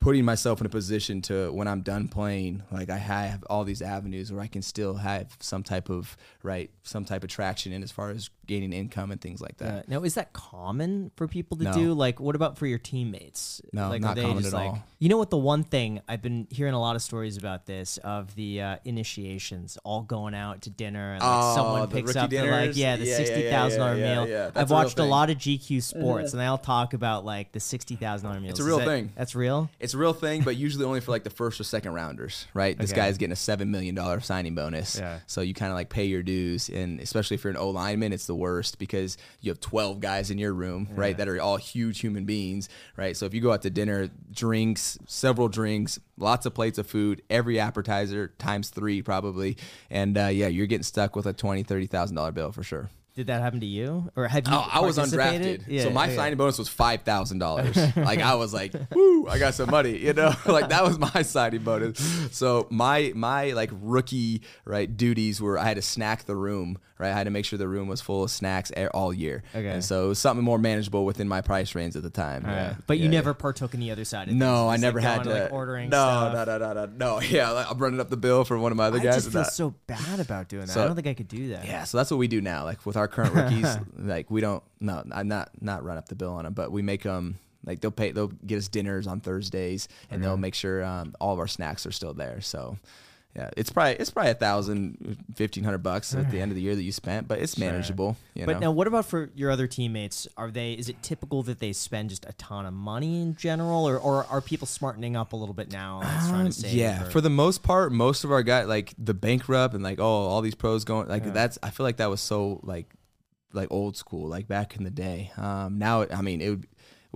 [SPEAKER 1] putting myself in a position to when I'm done playing, like I have all these avenues where I can still have some type of right, some type of traction in as far as gaining income and things like that.
[SPEAKER 2] Uh, now, is that common for people to
[SPEAKER 1] No.
[SPEAKER 2] do? Like, what about for your teammates?
[SPEAKER 1] No,
[SPEAKER 2] like,
[SPEAKER 1] not common
[SPEAKER 2] just
[SPEAKER 1] at
[SPEAKER 2] like,
[SPEAKER 1] all.
[SPEAKER 2] You know what? The one thing I've been hearing a lot of stories about this of the uh, initiations, all going out to dinner, and like
[SPEAKER 1] Oh,
[SPEAKER 2] someone picks
[SPEAKER 1] rookie
[SPEAKER 2] up the like, yeah, the
[SPEAKER 1] Yeah, yeah,
[SPEAKER 2] sixty thousand dollar
[SPEAKER 1] yeah, yeah,
[SPEAKER 2] meal.
[SPEAKER 1] yeah, yeah. That's
[SPEAKER 2] I've
[SPEAKER 1] a
[SPEAKER 2] watched a
[SPEAKER 1] thing.
[SPEAKER 2] lot of GQ Sports, and they all talk about like the sixty thousand dollar meal.
[SPEAKER 1] It's a
[SPEAKER 2] Is
[SPEAKER 1] real
[SPEAKER 2] that-
[SPEAKER 1] thing.
[SPEAKER 2] That's real.
[SPEAKER 1] It's a real thing, but usually only for like the first or second rounders, right? This
[SPEAKER 2] Okay.
[SPEAKER 1] guy's getting a seven million dollar signing bonus,
[SPEAKER 2] Yeah.
[SPEAKER 1] so you kind of like pay your dues, and especially if you're an O lineman, it's the worst because you have twelve guys in your room, right, that are all huge human beings, right? So if you go out to dinner, drinks, several drinks, lots of plates of food, every appetizer times three probably, and uh, yeah, you're getting stuck with a twenty, thirty thousand dollar bill for sure.
[SPEAKER 2] Did that happen to you, or have you?
[SPEAKER 1] Oh, I was undrafted,
[SPEAKER 2] Yeah,
[SPEAKER 1] so my
[SPEAKER 2] okay.
[SPEAKER 1] signing bonus was five thousand dollars. like I was like, "Woo, I got some money," you know. like that was my signing bonus. So my my like rookie right duties were I had to snack the room. Right, I had to make sure the room was full of snacks all year.
[SPEAKER 2] Okay.
[SPEAKER 1] and so it was something more manageable within my price range at the time. yeah,
[SPEAKER 2] But you
[SPEAKER 1] Yeah,
[SPEAKER 2] never partook in the other side. Of.
[SPEAKER 1] No, I never
[SPEAKER 2] like,
[SPEAKER 1] had to.
[SPEAKER 2] like ordering.
[SPEAKER 1] no,
[SPEAKER 2] stuff.
[SPEAKER 1] no, no, no, no, no. Yeah, like, I'm running up the bill for one of my other
[SPEAKER 2] I
[SPEAKER 1] guys.
[SPEAKER 2] just feel so bad about doing that.
[SPEAKER 1] So-
[SPEAKER 2] I don't think I could do that.
[SPEAKER 1] Yeah, so that's what we do now. Like with our current rookies, like we don't no, I'm not not run up the bill on them, but we make them like they'll pay they'll get us dinners on Thursdays and they'll make sure um, all of our snacks are still there. So yeah. It's probably it's probably a thousand, fifteen hundred bucks at the end of the year that you spent, but it's manageable. You
[SPEAKER 2] But
[SPEAKER 1] know?
[SPEAKER 2] now, what about for your other teammates? Are they? Is it typical that they spend just a ton of money in general, or, or are people smartening up a little bit now? And it's trying to
[SPEAKER 1] Um,
[SPEAKER 2] save
[SPEAKER 1] yeah,
[SPEAKER 2] or-
[SPEAKER 1] for the most part, most of our guys like the bankrupt and like oh all these pros going like that's I feel like that was so like like old school like back in the day. Um, now I mean it would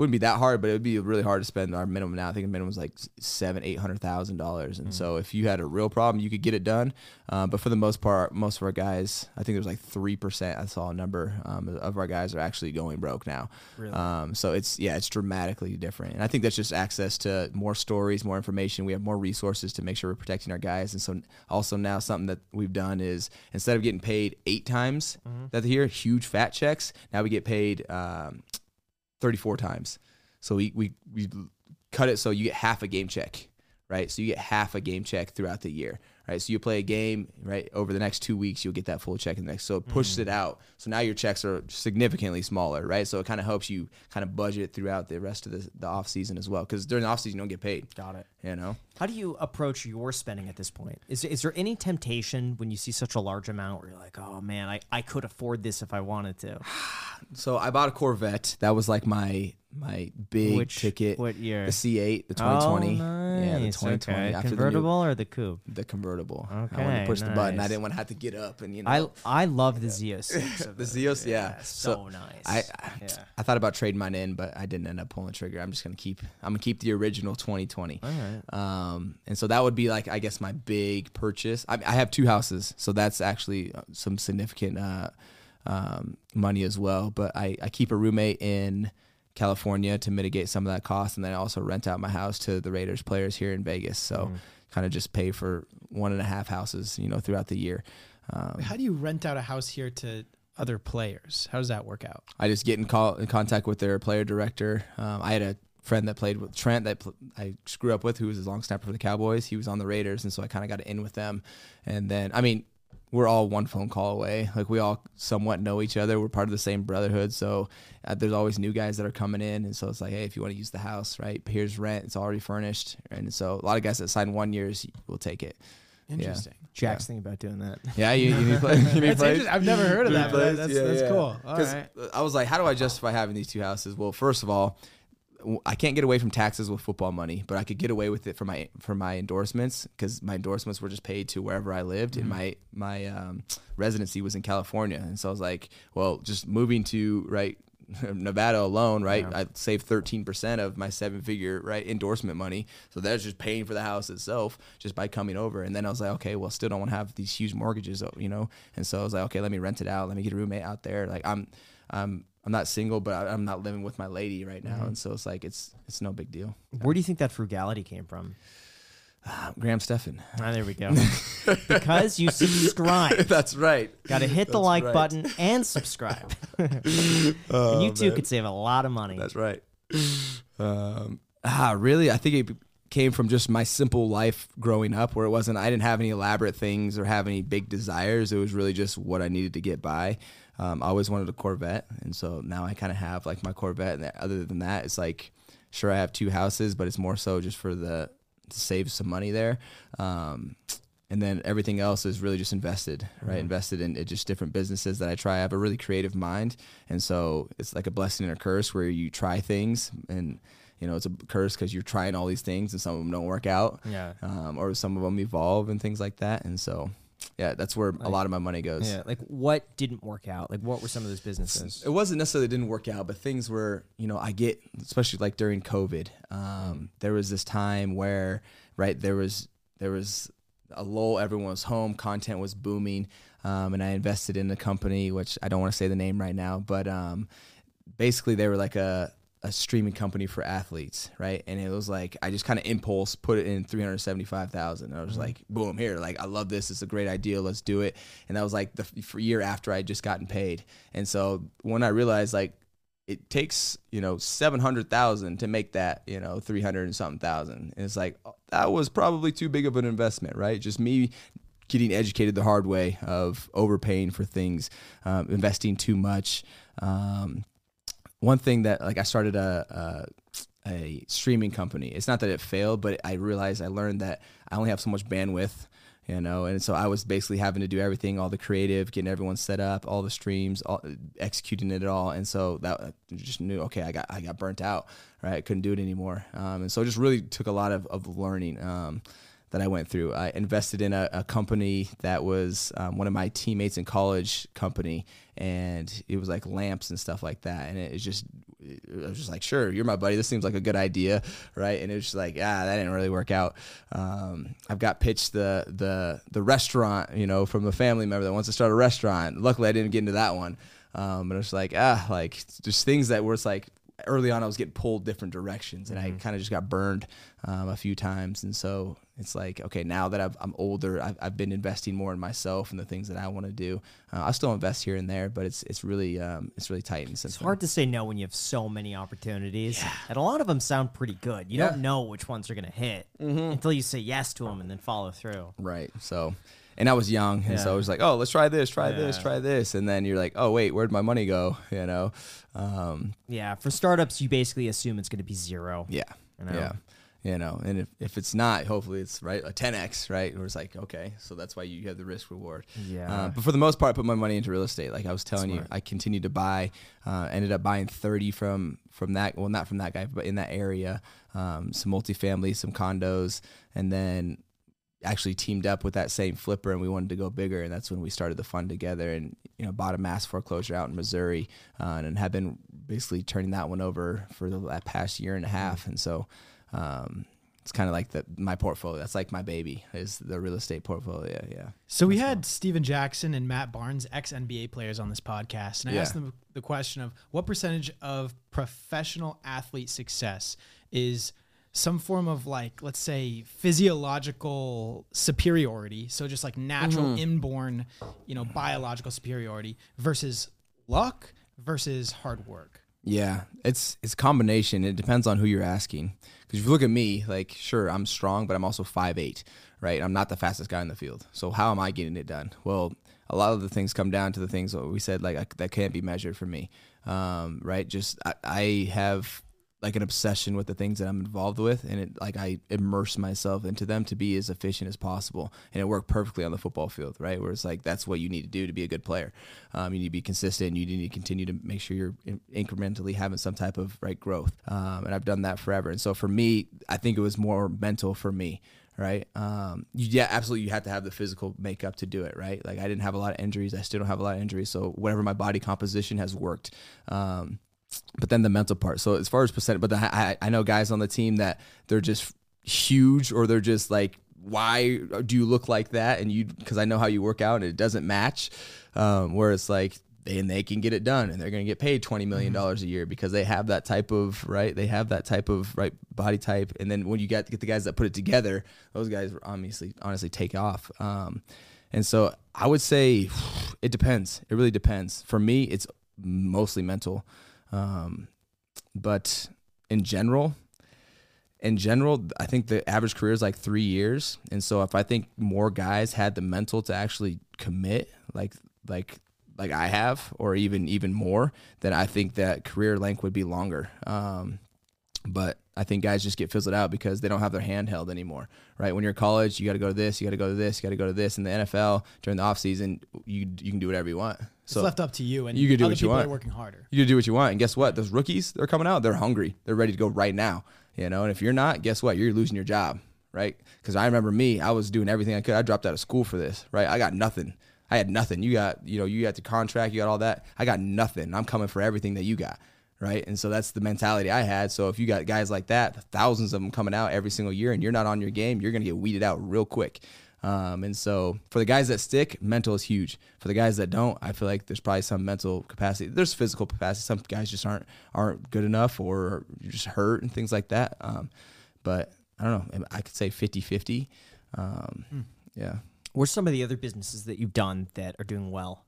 [SPEAKER 1] wouldn't be that hard, but it would be really hard to spend our minimum now. I think the minimum was like seven eight hundred thousand dollars, and so if you had a real problem, you could get it done. Um, but for the most part, most of our guys, I think there's like three percent. I saw a number um, of our guys are actually going broke now. Um, so it's yeah, it's dramatically different, and I think that's just access to more stories, more information. We have more resources to make sure we're protecting our guys, and so also now something that we've done is instead of getting paid eight times that year, huge fat checks, now we get paid um, 34 times. So we, we, we cut it so you get half a game check, right? So you get half a game check throughout the year, right? So you play a game, right? Over the next two weeks, you'll get that full check in the next. So it pushes mm. it out. So now your checks are significantly smaller, right? So it kind of helps you kind of budget throughout the rest of the, the off season as well. Because during the off season, you don't get paid.
[SPEAKER 2] Got it.
[SPEAKER 1] You know?
[SPEAKER 2] How do you approach your spending at this point? Is is there any temptation when you see such a large amount where you're like, oh man, I, I could afford this if I wanted to?
[SPEAKER 1] So I bought a Corvette. That was like my my big
[SPEAKER 2] Which-
[SPEAKER 1] ticket.
[SPEAKER 2] what year?
[SPEAKER 1] The C8, the 2020.
[SPEAKER 2] Oh,
[SPEAKER 1] Yeah, the
[SPEAKER 2] nice.
[SPEAKER 1] 2020.
[SPEAKER 2] Okay.
[SPEAKER 1] After the new-
[SPEAKER 2] Convertible or the coupe?
[SPEAKER 1] the convertible. I wanted
[SPEAKER 2] Okay,
[SPEAKER 1] to push the button. I
[SPEAKER 2] nice.
[SPEAKER 1] didn't want to have to get up and you know.
[SPEAKER 2] I I love the Zeo six. of
[SPEAKER 1] the
[SPEAKER 2] those.
[SPEAKER 1] Zeos, yeah,
[SPEAKER 2] so, nice.
[SPEAKER 1] I I,
[SPEAKER 2] yeah.
[SPEAKER 1] I thought about trading mine in, but I didn't end up pulling the trigger. I'm just gonna keep. I'm gonna keep the original 2020.
[SPEAKER 2] All right.
[SPEAKER 1] Um, and so that would be like I guess my big purchase. I, I have two houses, so that's actually uh, some significant uh, um, money as well. But I, I keep a roommate in California to mitigate some of that cost, and then I also rent out my house to the Raiders players here in Vegas. So kind of just pay for one and a half houses, you know, throughout the year. Um,
[SPEAKER 3] How do you rent out a house here to other players? How does that work out?
[SPEAKER 1] I just get in call in contact with their player director. Um, I had a friend that played with Trent that pl- I grew up with, who was his long snapper for the Cowboys. He was on the Raiders, and so I kind of got in with them. And then, I mean, we're all one phone call away. Like we all somewhat know each other. We're part of the same brotherhood. So uh, there's always new guys that are coming in, and so it's like, hey, if you want to use the house, right? Here's rent. It's already furnished, and so a lot of guys that sign one years will take it.
[SPEAKER 3] Interesting.
[SPEAKER 2] Jack's thinking about doing that.
[SPEAKER 1] Yeah, you, you need play, you need
[SPEAKER 3] That's. I've never heard of that. but That's,
[SPEAKER 1] Yeah,
[SPEAKER 3] that's
[SPEAKER 1] yeah.
[SPEAKER 3] cool. All
[SPEAKER 1] 'Cause
[SPEAKER 3] right.
[SPEAKER 1] I was like, how do I justify having these two houses? Well, first of all, w- I can't get away from taxes with football money, but I could get away with it for my for my endorsements because my endorsements were just paid to wherever I lived, and my my um, residency was in California, and so I was like, well, just moving to right. Nevada alone, right? I saved thirteen percent of my seven-figure right endorsement money, so that's just paying for the house itself just by coming over. And then I was like, okay, well, still don't want to have these huge mortgages, you know. And so I was like, okay, let me rent it out, let me get a roommate out there. Like I'm, I'm, I'm not single, but I, I'm not living with my lady right now, and so it's like it's it's no big deal.
[SPEAKER 2] Where do you think that frugality came from?
[SPEAKER 1] Graham Stephan.
[SPEAKER 2] Ah, there we go. because you subscribe.
[SPEAKER 1] That's right.
[SPEAKER 2] Got to hit the
[SPEAKER 1] That's
[SPEAKER 2] like
[SPEAKER 1] right.
[SPEAKER 2] button and subscribe. and you too could save a lot of money.
[SPEAKER 1] That's right. Um, ah, really? I think it came from just my simple life growing up, where it wasn't. I didn't have any elaborate things or have any big desires. It was really just what I needed to get by. Um, I always wanted a Corvette, and so now I kind of have like my Corvette. And other than that, it's like sure I have two houses, but it's more so just for the to save some money there. Um, and then everything else is really just invested, right? Invested in, in just different businesses that I try. I have a really creative mind, and so it's like a blessing and a curse where you try things, and you know it's a curse because you're trying all these things, and some of them don't work out,
[SPEAKER 2] Yeah.
[SPEAKER 1] um, or some of them evolve and things like that. And so, yeah, that's where a lot of my money goes.
[SPEAKER 2] Yeah. Like what didn't work out? Like what were some of those businesses?
[SPEAKER 1] It wasn't necessarily didn't work out, but things were, you know, I get, especially like during COVID, um, there was this time where, right, there was there was a lull, everyone was home, content was booming, um, and I invested in a company which I don't want to say the name right now, but um, basically they were like a a streaming company for athletes, right? And it was like I just kind of impulse put it in three hundred seventy five thousand. I was like, boom, here, like I love this. It's a great idea. Let's do it. And that was like the f- year after I had just gotten paid. And so when I realized like it takes you know seven hundred thousand to make that you know three hundred and something thousand, and it's like oh, that was probably too big of an investment, right? Just me getting educated the hard way of overpaying for things, um, investing too much. Um, one thing that like I started a, a a streaming company. It's not that it failed, but I realized I learned that I only have so much bandwidth. you know. And so I was basically having to do everything, all the creative, getting everyone set up, all the streams, all, executing it all. And so that just knew, okay, I got I got burnt out, right? I couldn't do it anymore. Um, and so it just really took a lot of of learning. Um, that I went through. I invested in a, a company that was um, one of my teammates in college company, and it was like lamps and stuff like that. And it just, I was just like, sure, you're my buddy. This seems like a good idea, right? And it was just like, ah, that didn't really work out. Um, I've got pitched the the the restaurant, you know, from a family member that wants to start a restaurant. Luckily, I didn't get into that one. Um, but it's like ah, like just things that were it's like early on I was getting pulled different directions and mm-hmm. I kind of just got burned um, a few times. And so it's like, okay, now that i am older, I've, I've, been investing more in myself and the things that I want to do. Uh, I still invest here and there, but it's it's really um, it's really tight.
[SPEAKER 2] It's hard to say no when you have so many opportunities, yeah. and a lot of them sound pretty good. You yeah. don't know which ones are going to hit mm-hmm. until you say yes to them and then follow through.
[SPEAKER 1] Right. So and I was young, and yeah. so I was like, "Oh, let's try this, try yeah. this, try this," and then you're like, "Oh, wait, where'd my money go?" You know? Um,
[SPEAKER 2] yeah. For startups, you basically assume it's going to be zero.
[SPEAKER 1] Yeah. You know? Yeah. You know, and if, if it's not, hopefully it's right a 10x, right? Where it's like, okay, so that's why you have the risk reward.
[SPEAKER 2] Yeah.
[SPEAKER 1] Uh, but for the most part, I put my money into real estate. Like I was telling Smart. you, I continued to buy. Uh, ended up buying 30 from from that. Well, not from that guy, but in that area. Um, some multifamily, some condos, and then actually teamed up with that same flipper and we wanted to go bigger. And that's when we started the fund together and you know bought a mass foreclosure out in Missouri uh, and have been basically turning that one over for the past year and a half. And so um, it's kind of like the my portfolio that's like my baby is the real estate portfolio yeah
[SPEAKER 3] so we had Stephen Jackson and Matt Barnes ex NBA players on this podcast. And I yeah. asked them the question of what percentage of professional athlete success is some form of like let's say physiological superiority so just like natural mm-hmm. inborn you know biological superiority versus luck versus hard work.
[SPEAKER 1] Yeah it's it's combination. It depends on who you're asking. Because if you look at me like sure i'm strong but i'm also five eight, right? I'm not the fastest guy in the field. So how am i getting it done? Well a lot of the things come down to the things that we said like I, that can't be measured for me. Um, right? Just I, I have like an obsession with the things that I'm involved with, and it like I immerse myself into them to be as efficient as possible, and it worked perfectly on the football field, right? Where it's like that's what you need to do to be a good player. Um, you need to be consistent. You need to continue to make sure you're in- incrementally having some type of right growth, um, and I've done that forever. And so for me, I think it was more mental for me right? Um, you, yeah, absolutely. You have to have the physical makeup to do it, right? Like I didn't have a lot of injuries. I still don't have a lot of injuries. So whatever my body composition has worked. Um, but then the mental part. So as far as percent, but the, I, I know guys on the team that they're just huge or they're just like, why do you look like that? And you, because I know how you work out and it doesn't match. Um, where it's like, and they can get it done and they're going to get paid $20 million mm-hmm. a year because they have that type of right they have that type of right body type and then when you get get the guys that put it together those guys obviously honestly take off um, and so i would say it depends it really depends for me it's mostly mental um, but in general, in general, I think the average career is like three years. And so if I think more guys had the mental to actually commit, like like like I have, or even even more, then I think that career length would be longer. Um, but I think guys just get fizzled out because they don't have their hand held anymore, right? When you're in college, you got to go to this, you got to go to this, you got to go to this. In the NFL, during the off season, you you can do whatever you want.
[SPEAKER 3] So it's left up to you, and you can do what you want. Are working harder.
[SPEAKER 1] You can do what you want, and guess what? Those rookies, they're coming out. They're hungry. They're ready to go right now. You know, and if you're not, guess what? You're losing your job, right? Because I remember me, I was doing everything I could. I dropped out of school for this, right? I got nothing. I had nothing. You got, you know, you got the contract, you got all that. I got nothing. I'm coming for everything that you got right? And so that's the mentality I had. So if you got guys like that, thousands of them coming out every single year, and you're not on your game, you're going to get weeded out real quick. Um, and so for the guys that stick, mental is huge. For the guys that don't, I feel like there's probably some mental capacity. There's physical capacity. Some guys just aren't aren't good enough or just hurt and things like that. Um, but I don't know. I could say 50 50. Um, hmm. Yeah.
[SPEAKER 2] What's some of the other businesses that you've done that are doing well?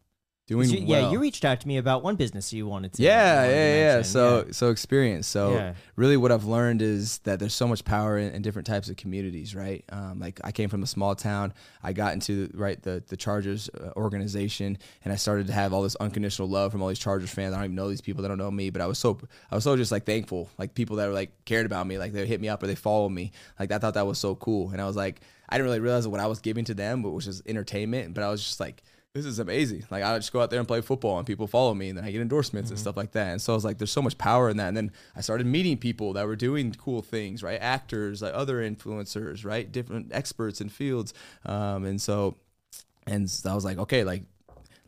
[SPEAKER 1] Doing
[SPEAKER 2] You-
[SPEAKER 1] well.
[SPEAKER 2] Yeah, you reached out to me about one business you wanted to.
[SPEAKER 1] yeah,
[SPEAKER 2] wanted to
[SPEAKER 1] yeah, yeah. So, so Eksperience. So,
[SPEAKER 2] Yeah.
[SPEAKER 1] really, what I've learned is that there's so much power in, in different types of communities, right? Um, like I came from a small town. I got into right the the Chargers uh, organization, and I started to have all this unconditional love from all these Chargers fans. I don't even know these people. They don't know me, but I was so I was so just like thankful, like people that were like cared about me, like they hit me up or they followed me. Like I thought that was so cool, and I was like, I didn't really realize what I was giving to them, but which was entertainment. But I was just like this is amazing. Like I just go out there and play football and people follow me and then I get endorsements and stuff like that. And so I was like, there's so much power in that. And then I started meeting people that were doing cool things, right? Actors, like other influencers, right? Different experts in fields. Um, and so, and so I was like, okay, like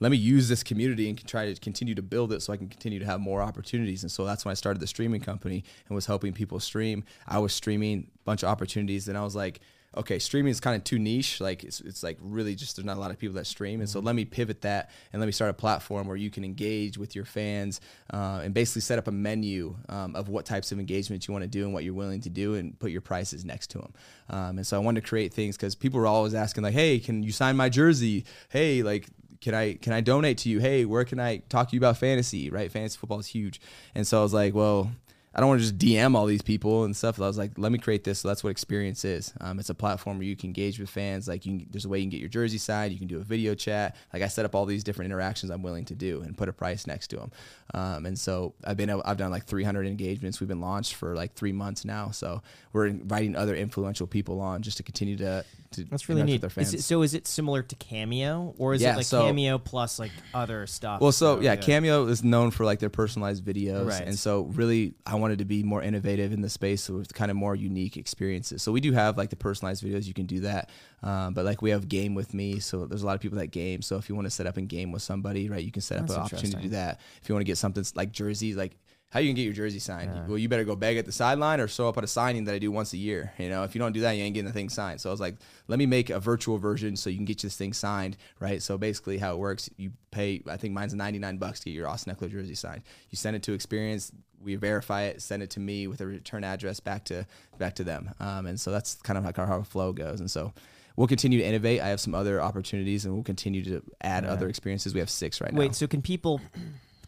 [SPEAKER 1] let me use this community and try to continue to build it so I can continue to have more opportunities. And so that's when I started the streaming company and was helping people stream. I was streaming a bunch of opportunities and I was like, okay, streaming is kind of too niche. Like it's, it's like really just there's not a lot of people that stream, and so let me pivot that and let me start a platform where you can engage with your fans uh, and basically set up a menu um, of what types of engagement you want to do and what you're willing to do, and put your prices next to them. Um, and so I wanted to create things because people were always asking like, hey, can you sign my jersey? Hey, like can I can I donate to you? Hey, where can I talk to you about fantasy? Right, fantasy football is huge, and so I was like, well. I don't want to just DM all these people and stuff. I was like, let me create this. So that's what Eksperience is. Um, it's a platform where you can engage with fans. Like, you can, there's a way you can get your jersey signed. You can do a video chat. Like, I set up all these different interactions I'm willing to do and put a price next to them. Um, and so I've been, I've done like 300 engagements. We've been launched for like three months now. So we're inviting other influential people on just to continue to. to
[SPEAKER 2] That's really neat.
[SPEAKER 1] With their
[SPEAKER 2] Is
[SPEAKER 1] fans.
[SPEAKER 2] it, so is it similar to Cameo, or is
[SPEAKER 1] Yeah,
[SPEAKER 2] it like
[SPEAKER 1] so-
[SPEAKER 2] Cameo plus like other stuff?
[SPEAKER 1] Well, so yeah, Cameo is known for like their personalized videos,
[SPEAKER 2] Right.
[SPEAKER 1] and so really, I wanted to be more innovative in the space with kind of more unique experiences. So we do have like the personalized videos, you can do that, um, but like we have game with me, so there's a lot of people that game. So if you want to set up and game with somebody, right, you can set up
[SPEAKER 2] That's
[SPEAKER 1] an opportunity to do that. If you want to get something like jerseys, like how you can get your jersey signed? Well, you better go beg at the sideline or show up at a signing that I do once a year. You know, if you don't do that, you ain't getting the thing signed. So I was like, let me make a virtual version so you can get this thing signed, right? So basically, how it works, you pay. I think mine's 99 bucks to get your Austin Ekeler jersey signed. You send it to Eksperience. We verify it, send it to me with a return address back to back to them. Um, and so that's kind of like how our flow goes. And so we'll continue to innovate. I have some other opportunities, and we'll continue to add other experiences. We have six right now.
[SPEAKER 2] Wait, so can people?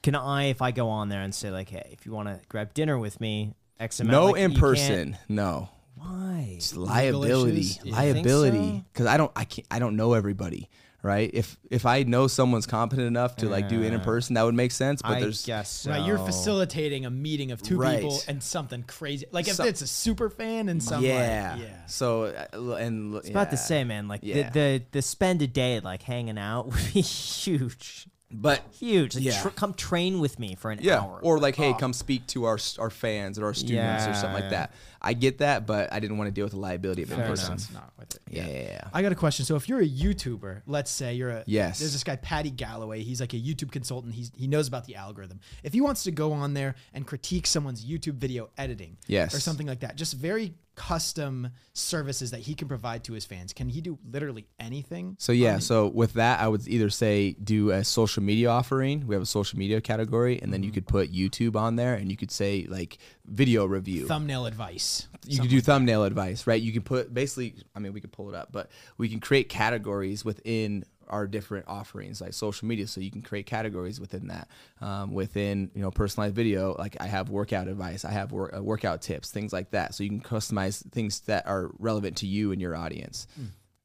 [SPEAKER 2] Can I, if I go on there and say like, hey, if you want to grab dinner with me, X amount?
[SPEAKER 1] no
[SPEAKER 2] like,
[SPEAKER 1] in person. No.
[SPEAKER 2] Why?
[SPEAKER 1] It's liability, liability.
[SPEAKER 2] think so?
[SPEAKER 1] Because I don't, I can't, I don't know everybody, right? If if I know someone's competent enough to like do it in person, that would make sense. But
[SPEAKER 2] I
[SPEAKER 1] there's
[SPEAKER 2] guess so.
[SPEAKER 3] Right, you're facilitating a meeting of two
[SPEAKER 1] Right.
[SPEAKER 3] people and something crazy. Like if
[SPEAKER 1] Some-
[SPEAKER 3] it's a super fan and some
[SPEAKER 1] yeah,
[SPEAKER 3] like, yeah.
[SPEAKER 1] So uh, and
[SPEAKER 2] It's about to
[SPEAKER 1] yeah.
[SPEAKER 2] say, man, like
[SPEAKER 1] Yeah.
[SPEAKER 2] the, the the spend a day like hanging out would be huge,
[SPEAKER 1] but
[SPEAKER 2] huge. Like,
[SPEAKER 1] Yeah.
[SPEAKER 2] tr- come train with me for an
[SPEAKER 1] yeah,
[SPEAKER 2] hour.
[SPEAKER 1] or like, hey, oh. come speak to our our fans or our students or something
[SPEAKER 2] Yeah.
[SPEAKER 1] like that. I get that, but I didn't want to deal with the liability of it in
[SPEAKER 2] Fair
[SPEAKER 1] person.
[SPEAKER 2] enough.
[SPEAKER 3] Not with it.
[SPEAKER 1] Yeah, yeah, yeah.
[SPEAKER 3] I got a question. So if you're a YouTuber, let's say you're a
[SPEAKER 1] Yes.
[SPEAKER 3] there's this guy Paddy Galloway. He's like a YouTube consultant. He's he knows about the algorithm. If he wants to go on there and critique someone's YouTube video editing,
[SPEAKER 1] Yes.
[SPEAKER 3] or something like that, just very custom services that he can provide to his fans. Can he do literally anything?
[SPEAKER 1] So yeah, so with that, I would either say do a social media offering. We have a social media category, and then you mm-hmm. could put YouTube on there, and you could say like video review.
[SPEAKER 3] Thumbnail advice.
[SPEAKER 1] you can do thumbnail advice, right? You can put basically, I mean, we could pull it up, but we can create categories within our different offerings, like social media. So you can create categories within that. Um, within you know personalized video, like I have workout advice, I have work, uh, workout tips, things like that. So you can customize things that are relevant to you and your audience.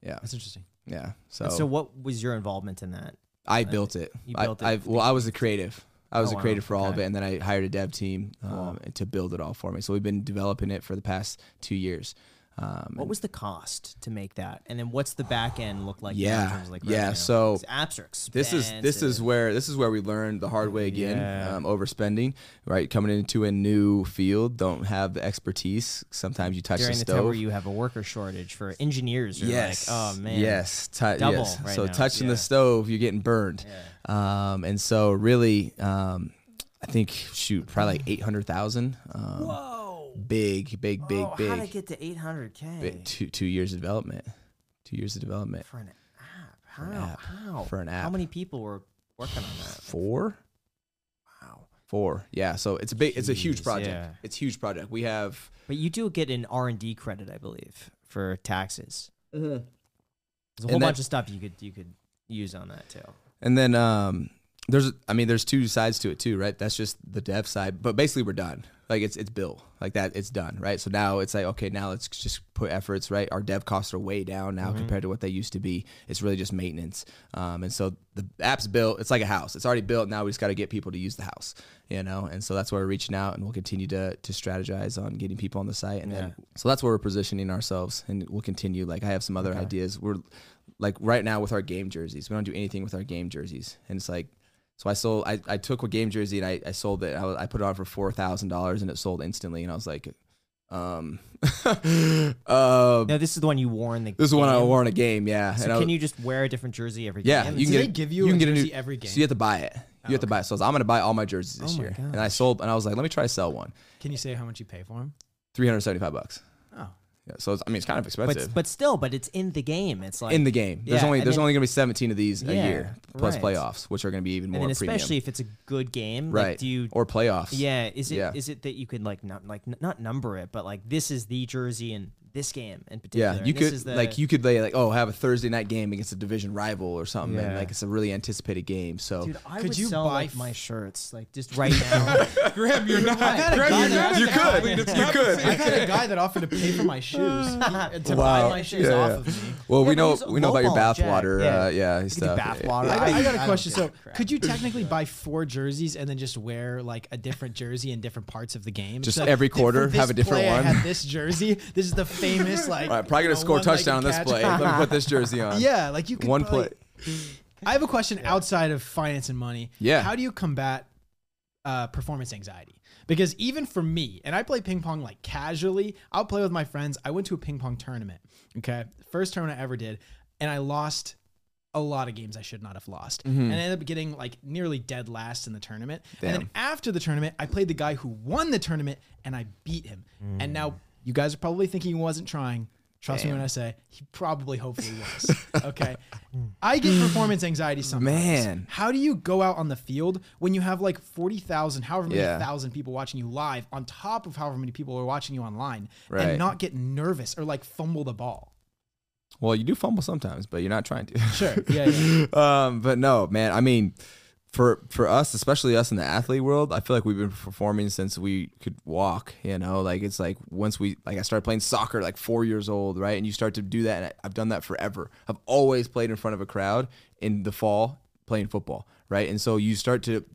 [SPEAKER 1] Yeah,
[SPEAKER 3] That's interesting.
[SPEAKER 1] yeah. So,
[SPEAKER 2] so what was your involvement in that?
[SPEAKER 1] I built it.
[SPEAKER 2] you
[SPEAKER 1] I,
[SPEAKER 2] built it
[SPEAKER 1] I, well, I was the creative. I was
[SPEAKER 2] Oh,
[SPEAKER 1] the
[SPEAKER 2] wow.
[SPEAKER 1] creative for all of it, and then I hired a dev team um, to build it all for me. So we've been developing it for the past two years. Um,
[SPEAKER 2] What was the cost to make that, and then what's the back end look like?
[SPEAKER 1] Yeah,
[SPEAKER 2] in terms of like
[SPEAKER 1] yeah, so
[SPEAKER 2] apps are expensive.
[SPEAKER 1] this is this is where this is where we learned the hard way again.
[SPEAKER 2] Yeah.
[SPEAKER 1] Um, overspending, right? Coming into a new field, don't have the expertise. Sometimes you touch
[SPEAKER 2] during
[SPEAKER 1] the
[SPEAKER 2] the time where
[SPEAKER 1] stove.
[SPEAKER 2] you have a worker shortage for engineers.
[SPEAKER 1] Yes.
[SPEAKER 2] like, oh man.
[SPEAKER 1] Yes. tou-
[SPEAKER 2] Double
[SPEAKER 1] yes.
[SPEAKER 2] right
[SPEAKER 1] so
[SPEAKER 2] now.
[SPEAKER 1] touching
[SPEAKER 2] Yeah.
[SPEAKER 1] the stove, you're getting burned. Um, and so really, um, I think shoot probably like eight hundred thousand. Um,
[SPEAKER 2] Whoa.
[SPEAKER 1] Big, big, big,
[SPEAKER 2] oh,
[SPEAKER 1] big.
[SPEAKER 2] How did it get to 800k
[SPEAKER 1] bit- two two years of development. Two years of development.
[SPEAKER 2] for an app? How?
[SPEAKER 1] an app.
[SPEAKER 2] How?
[SPEAKER 1] For an app.
[SPEAKER 2] How many people were working on that?
[SPEAKER 1] Four.
[SPEAKER 2] Wow.
[SPEAKER 1] Four. Yeah. So it's a big. It's a huge project.
[SPEAKER 2] yeah.
[SPEAKER 1] It's a huge project. We have.
[SPEAKER 2] But you do get an R and D credit, I believe, for taxes. There's a whole
[SPEAKER 1] And that-
[SPEAKER 2] bunch of stuff you could you could use on that too.
[SPEAKER 1] And then, um, there's I mean there's two sides to it too, right? That's just the dev side, but basically we're done. Like it's it's built like that. It's done, right? So now it's like okay, now let's just put efforts, right? Our dev costs are way down now compared to what they used to be. It's really just maintenance, um, and so the app's built. It's like a house. It's already built. Now we just got to get people to use the house, you know. And so that's where we're reaching out, and we'll continue to to strategize on getting people on the site, and then so that's where we're positioning ourselves, and we'll continue. Like I have some other ideas. We're like right now with our game jerseys, we don't do anything with our game jerseys, and it's like so I sold. I, I took a game jersey and I, I sold it. I, I put it on for four thousand dollars and it sold instantly. And I was like, um, uh,
[SPEAKER 2] No, this is the one you wore in the.
[SPEAKER 1] this is the one I wore in a game. Yeah.
[SPEAKER 2] So
[SPEAKER 1] And I-
[SPEAKER 2] can you just wear a different jersey every
[SPEAKER 1] Yeah,
[SPEAKER 2] game?
[SPEAKER 1] you can
[SPEAKER 3] Do
[SPEAKER 1] get.
[SPEAKER 3] they give you
[SPEAKER 1] can
[SPEAKER 3] a
[SPEAKER 1] get
[SPEAKER 3] jersey
[SPEAKER 1] new,
[SPEAKER 3] every game?
[SPEAKER 1] So you have to buy it. You have to buy it. So I was, I'm gonna buy all my jerseys this
[SPEAKER 2] Oh my
[SPEAKER 1] year. And I sold. And I was like, let me try to sell one.
[SPEAKER 3] Can you say how much you pay for them?
[SPEAKER 1] Three hundred seventy five bucks. Yeah. So it's, I mean, it's kind of expensive.
[SPEAKER 2] but but still, but it's in the game. It's like
[SPEAKER 1] in the game, there's
[SPEAKER 2] Yeah,
[SPEAKER 1] only there's
[SPEAKER 2] then-
[SPEAKER 1] only gonna be 17 of these a year plus
[SPEAKER 2] right.
[SPEAKER 1] playoffs, which are gonna be even
[SPEAKER 2] and
[SPEAKER 1] more premium.
[SPEAKER 2] especially if it's a good game.
[SPEAKER 1] right.
[SPEAKER 2] Like, do you?
[SPEAKER 1] or playoffs?
[SPEAKER 2] yeah. Is it? Is
[SPEAKER 1] Yeah.
[SPEAKER 2] it that you could like not like n- not number it, but like this is the jersey in this game in particular.
[SPEAKER 1] Yeah,
[SPEAKER 2] and
[SPEAKER 1] you
[SPEAKER 2] this
[SPEAKER 1] could
[SPEAKER 2] is the,
[SPEAKER 1] like you could lay like oh have a Thursday night game against a division rival or something, and like it's a really anticipated game. So
[SPEAKER 2] Dude, I
[SPEAKER 3] Could
[SPEAKER 2] would
[SPEAKER 3] you
[SPEAKER 2] sell
[SPEAKER 3] buy
[SPEAKER 2] like
[SPEAKER 3] f-
[SPEAKER 2] my shirts like just right now.
[SPEAKER 5] Graham, you're not.
[SPEAKER 3] had
[SPEAKER 5] Graham, you're not
[SPEAKER 3] You
[SPEAKER 1] could.
[SPEAKER 5] athlete. It's
[SPEAKER 1] You could.
[SPEAKER 3] I've had a guy that offered to pay for my shoes to
[SPEAKER 1] Wow.
[SPEAKER 3] buy my shoes
[SPEAKER 1] Yeah,
[SPEAKER 3] off
[SPEAKER 1] yeah.
[SPEAKER 3] of me.
[SPEAKER 1] well,
[SPEAKER 2] Yeah,
[SPEAKER 1] we know we know about your bathwater.
[SPEAKER 2] yeah.
[SPEAKER 1] Uh, yeah,
[SPEAKER 2] You could
[SPEAKER 1] stuff.
[SPEAKER 2] bathwater.
[SPEAKER 3] I, I got a question. So, could you technically buy four jerseys and then just wear like a different jersey in different parts of the game?
[SPEAKER 1] Just every quarter, have a different
[SPEAKER 3] play, I had this jersey. This is the famous like.
[SPEAKER 1] All right, probably gonna
[SPEAKER 3] you know,
[SPEAKER 1] score a touchdown on this
[SPEAKER 3] catch.
[SPEAKER 1] play. Let me put this jersey on.
[SPEAKER 3] Yeah, like you could
[SPEAKER 1] One
[SPEAKER 3] probably-
[SPEAKER 1] play.
[SPEAKER 3] I have a question outside of finance and money.
[SPEAKER 1] Yeah.
[SPEAKER 3] How do you combat uh, performance anxiety? Because even for me, and I play ping pong like casually, I'll play with my friends. I went to a ping pong tournament. Okay. First tournament I ever did. And I lost a lot of games I should not have lost.
[SPEAKER 1] Mm-hmm.
[SPEAKER 3] And I ended up getting like nearly dead last in the tournament. And then after the tournament, I played the guy who won the tournament and I beat him. And now you guys are probably thinking he wasn't trying. Trust me when I say he probably hopefully was. Okay. I get performance anxiety sometimes.
[SPEAKER 1] Man.
[SPEAKER 3] How do you go out on the field when you have like 40,000, however many
[SPEAKER 1] Yeah.
[SPEAKER 3] thousand people watching you live on top of however many people are watching you online
[SPEAKER 1] Right.
[SPEAKER 3] and not get nervous or like fumble the ball?
[SPEAKER 1] Well, you do fumble sometimes, but you're not trying to.
[SPEAKER 3] Sure. Yeah. yeah.
[SPEAKER 1] um, but no, man. I mean, for for us, especially us in the athlete world, I feel like we've been performing since we could walk. You know, like it's like once we like I started playing soccer like four years old, right? And you start to do that, and I've done that forever. I've always played in front of a crowd in the fall playing football, right? And so you start to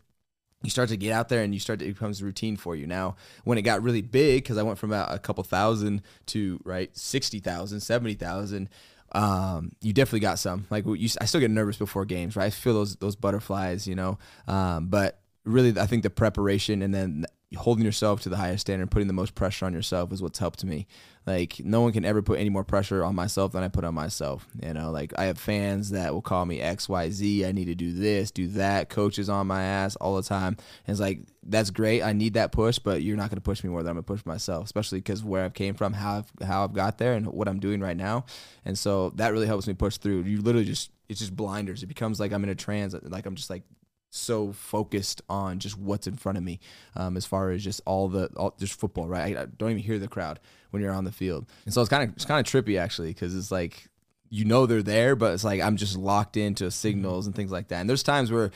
[SPEAKER 1] you start to get out there and you start to, it becomes routine for you now when it got really big because i went from about a couple thousand to right 60000 70000 um, you definitely got some. Like you, i still get nervous before games right? I feel those those butterflies you know? Um, but really i think the preparation and then holding yourself to the highest standard putting the most pressure on yourself is what's helped me like no one can ever put any more pressure on myself than i put on myself you know? Like i have fans that will call me xyz i need to do this do that coaches on my ass all the time. And it's like that's great i need that push but you're not going to push me more than i'm going to push myself especially because where i've came from how I've, how i've got there and what i'm doing right now. And so that really helps me push through. You literally just it's just blinders. It becomes like i'm in a trance like i'm just like so focused on just what's in front of me um, as far as just all the all, just football right? I, I don't even hear the crowd when you're on the field. And so it's kind of it's kind of trippy actually because it's like you know they're there but it's like i'm just locked into signals and things like that. And there's times where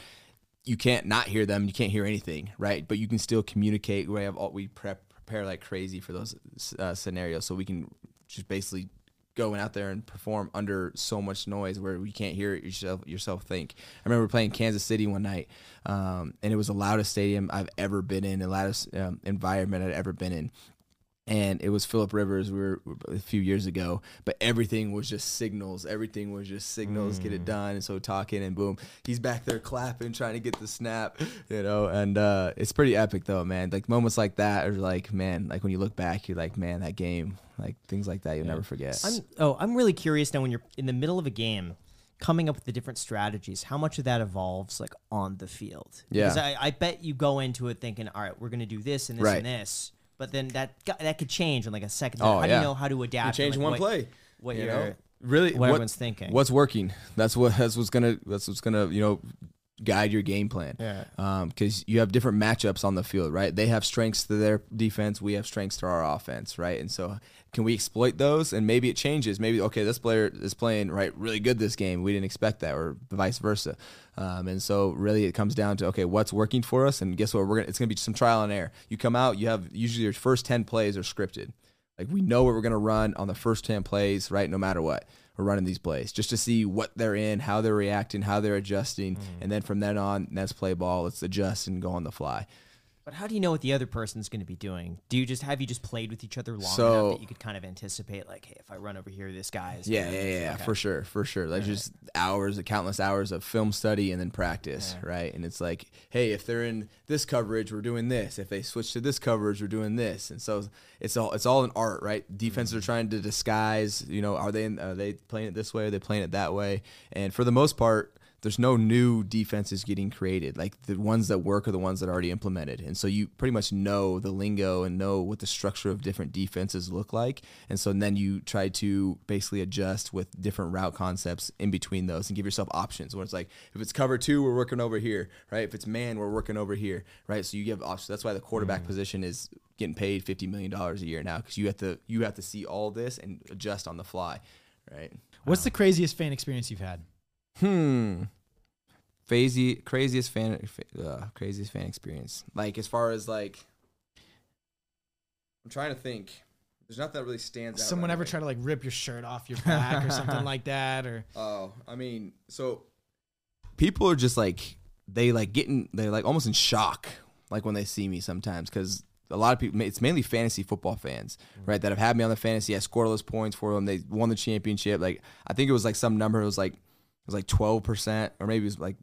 [SPEAKER 1] you can't not hear them you can't hear anything right? But you can still communicate. We have all we prep prepare like crazy for those uh, scenarios. So we can just basically going out there and perform under so much noise where we can't hear yourself yourself think. I remember playing Kansas City one night, um, and it was the loudest stadium I've ever been in, the loudest um, environment I'd ever been in. And it was Philip Rivers. We were a few years ago, but everything was just signals. Everything was just signals. Get it done. And so talking, and boom, he's back there clapping, trying to get the snap, you know. And uh, it's pretty epic, though, man. Like moments like that are like, man, like when you look back, you're like, man, that game, like things like that, you'll never forget.
[SPEAKER 2] I'm oh, I'm really curious now when you're in the middle of a game, coming up with the different strategies. How much of that evolves like on the field?
[SPEAKER 1] Yeah.
[SPEAKER 2] Because I, I bet you go into it thinking, all right, we're gonna do this and this
[SPEAKER 1] Right.
[SPEAKER 2] and this, but then that got- that could change in like a second.
[SPEAKER 1] Oh,
[SPEAKER 2] how do
[SPEAKER 1] yeah.
[SPEAKER 2] you know how to adapt?
[SPEAKER 1] You change
[SPEAKER 2] and, like,
[SPEAKER 1] one
[SPEAKER 2] what-
[SPEAKER 1] play,
[SPEAKER 2] What
[SPEAKER 1] you
[SPEAKER 2] you're
[SPEAKER 1] know? really
[SPEAKER 2] what
[SPEAKER 1] what-
[SPEAKER 2] everyone's thinking.
[SPEAKER 1] what's working that's what that's what's gonna that's what's gonna you know guide your game plan.
[SPEAKER 2] Yeah.
[SPEAKER 1] Um, because you have different matchups on the field, right? They have strengths to their defense. We have strengths to our offense, right? And so, can we exploit those? And maybe it changes. Maybe okay, this player is playing right really good this game. We didn't expect that, or vice versa. Um, and so, really, it comes down to okay, what's working for us? And guess what? We're gonna it's gonna be some trial and error. You come out, you have usually your first ten plays are scripted. Like we know what we're gonna run on the first ten plays, right? No matter what we're running these plays just to see what they're in, how they're reacting, how they're adjusting, and then from then on, let's play ball, let's adjust and go on the fly.
[SPEAKER 2] But how do you know what the other person's going to be doing? Do you just have you just played with each other long
[SPEAKER 1] So-
[SPEAKER 2] enough that you could kind of anticipate, like, hey, if I run over here, this guy is.
[SPEAKER 1] Yeah,
[SPEAKER 2] gonna-
[SPEAKER 1] yeah, yeah,
[SPEAKER 2] Okay.
[SPEAKER 1] for sure, for sure. Like just hours, countless hours of film study and then practice, right? And it's like, hey, if they're in this coverage, we're doing this. If they switch to this coverage, we're doing this. And so it's all it's all an art, right? Defenses are mm-hmm. trying to disguise. You know, are they in, are they playing it this way? Are they playing it that way? And for the most part. There's no new defenses getting created. Like the ones that work are the ones that are already implemented. And so you pretty much know the lingo and know what the structure of different defenses look like. And so then you try to basically adjust with different route concepts in between those and give yourself options where it's like, if it's cover two, we're working over here, right? If it's man, we're working over here, right? So you give options. That's why the quarterback mm. position is getting paid $50 million a year now because you have to you have to see all this and adjust on the fly, right?
[SPEAKER 3] What's the craziest fan experience you've had?
[SPEAKER 1] Hmm. Crazy, craziest fan, uh, craziest fan experience. Like as far as like, I'm trying to think. There's nothing that really stands out.
[SPEAKER 3] Someone ever try to like rip your shirt off your back or something like that? Or
[SPEAKER 1] Oh, I mean, so people are just like they like getting they're like almost in shock like when they see me sometimes because a lot of people it's mainly fantasy football fans right that have had me on the fantasy. I scored all those points for them. They won the championship. Like I think it was like some number. It was like was like twelve percent or maybe it was like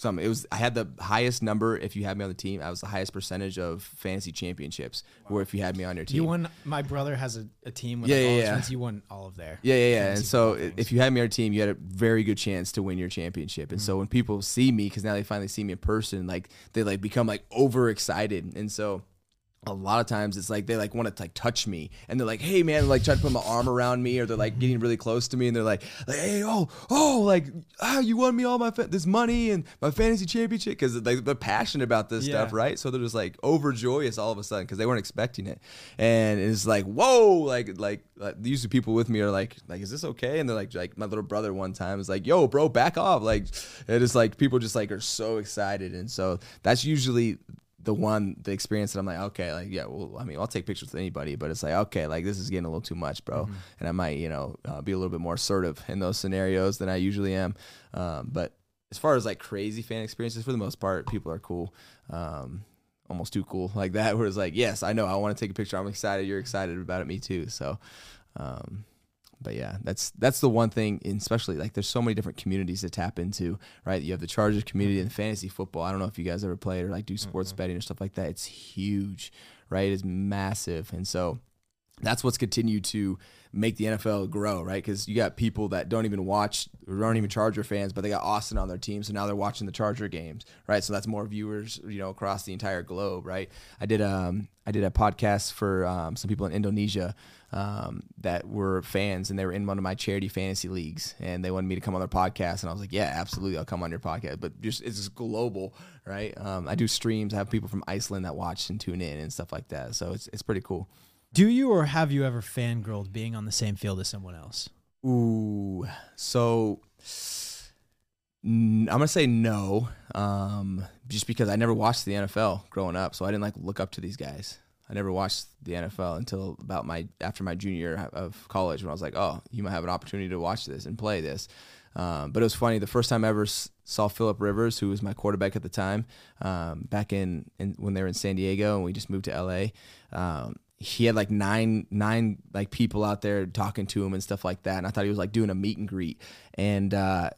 [SPEAKER 1] something. It was I had the highest number if you had me on the team. I was the highest percentage of fantasy championships. Or if you had me on your team.
[SPEAKER 3] you won. My brother has a, a team with
[SPEAKER 1] Yeah,
[SPEAKER 3] like, all
[SPEAKER 1] yeah,
[SPEAKER 3] his
[SPEAKER 1] yeah.
[SPEAKER 3] friends. You won all of their.
[SPEAKER 1] Yeah, yeah, yeah. And so
[SPEAKER 3] things.
[SPEAKER 1] if you had me on your team, you had a very good chance to win your championship. And mm-hmm. so when people see me, because now they finally see me in person, like they like become like overexcited. And so a lot of times it's like they like want to like touch me. And they're like, hey man, like try to put my arm around me or they're like getting really close to me and they're like, like hey oh oh like ah you won me all my fa- this money and my fantasy championship because like they're passionate about this stuff right? So they're just like overjoyous all of a sudden because they weren't expecting it. And it's like whoa like like, like usually people with me are like like is this okay? And they're like like my little brother one time was like yo bro back off like it is like people just like are so excited. And so that's usually the one the experience that I'm like okay like yeah well I mean I'll take pictures with anybody but it's like okay like this is getting a little too much bro. And I might you know uh, be a little bit more assertive in those scenarios than I usually am. Um, but as far as like crazy fan experiences for the most part people are cool. Um, almost too cool like that where it's like yes I know I want to take a picture. I'm excited. You're excited about it. Me too. So um, but yeah, that's that's the one thing, and especially like there's so many different communities to tap into, right? You have the Chargers community mm-hmm. and fantasy football. I don't know if you guys ever played or like do sports betting or stuff like that. It's huge, right? It's massive, and so that's what's continued to make the NFL grow, right? Because you got people that don't even watch, or aren't even Charger fans, but they got Austin on their team, so now they're watching the Charger games, right? So that's more viewers, you know, across the entire globe, right? I did um I did a podcast for um, some people in Indonesia um, that were fans, and they were in one of my charity fantasy leagues, and they wanted me to come on their podcast, and I was like, yeah, absolutely, I'll come on your podcast, but just it's global, right? Um, I do streams, I have people from Iceland that watch and tune in and stuff like that, so it's it's pretty cool.
[SPEAKER 3] Do you or have you ever fangirled being on the same field as someone else?
[SPEAKER 1] Ooh, so n- I'm gonna say no, um, just because I never watched the NFL growing up, so I didn't like look up to these guys. I never watched the NFL until about my after my junior year of college when I was like, oh, you might have an opportunity to watch this and play this. Um, but it was funny. The first time I ever s- saw Philip Rivers, who was my quarterback at the time, um, back in, in when they were in San Diego and we just moved to LA. Um, he had like nine nine like people out there talking to him and stuff like that. And I thought he was like doing a meet and greet. And uh,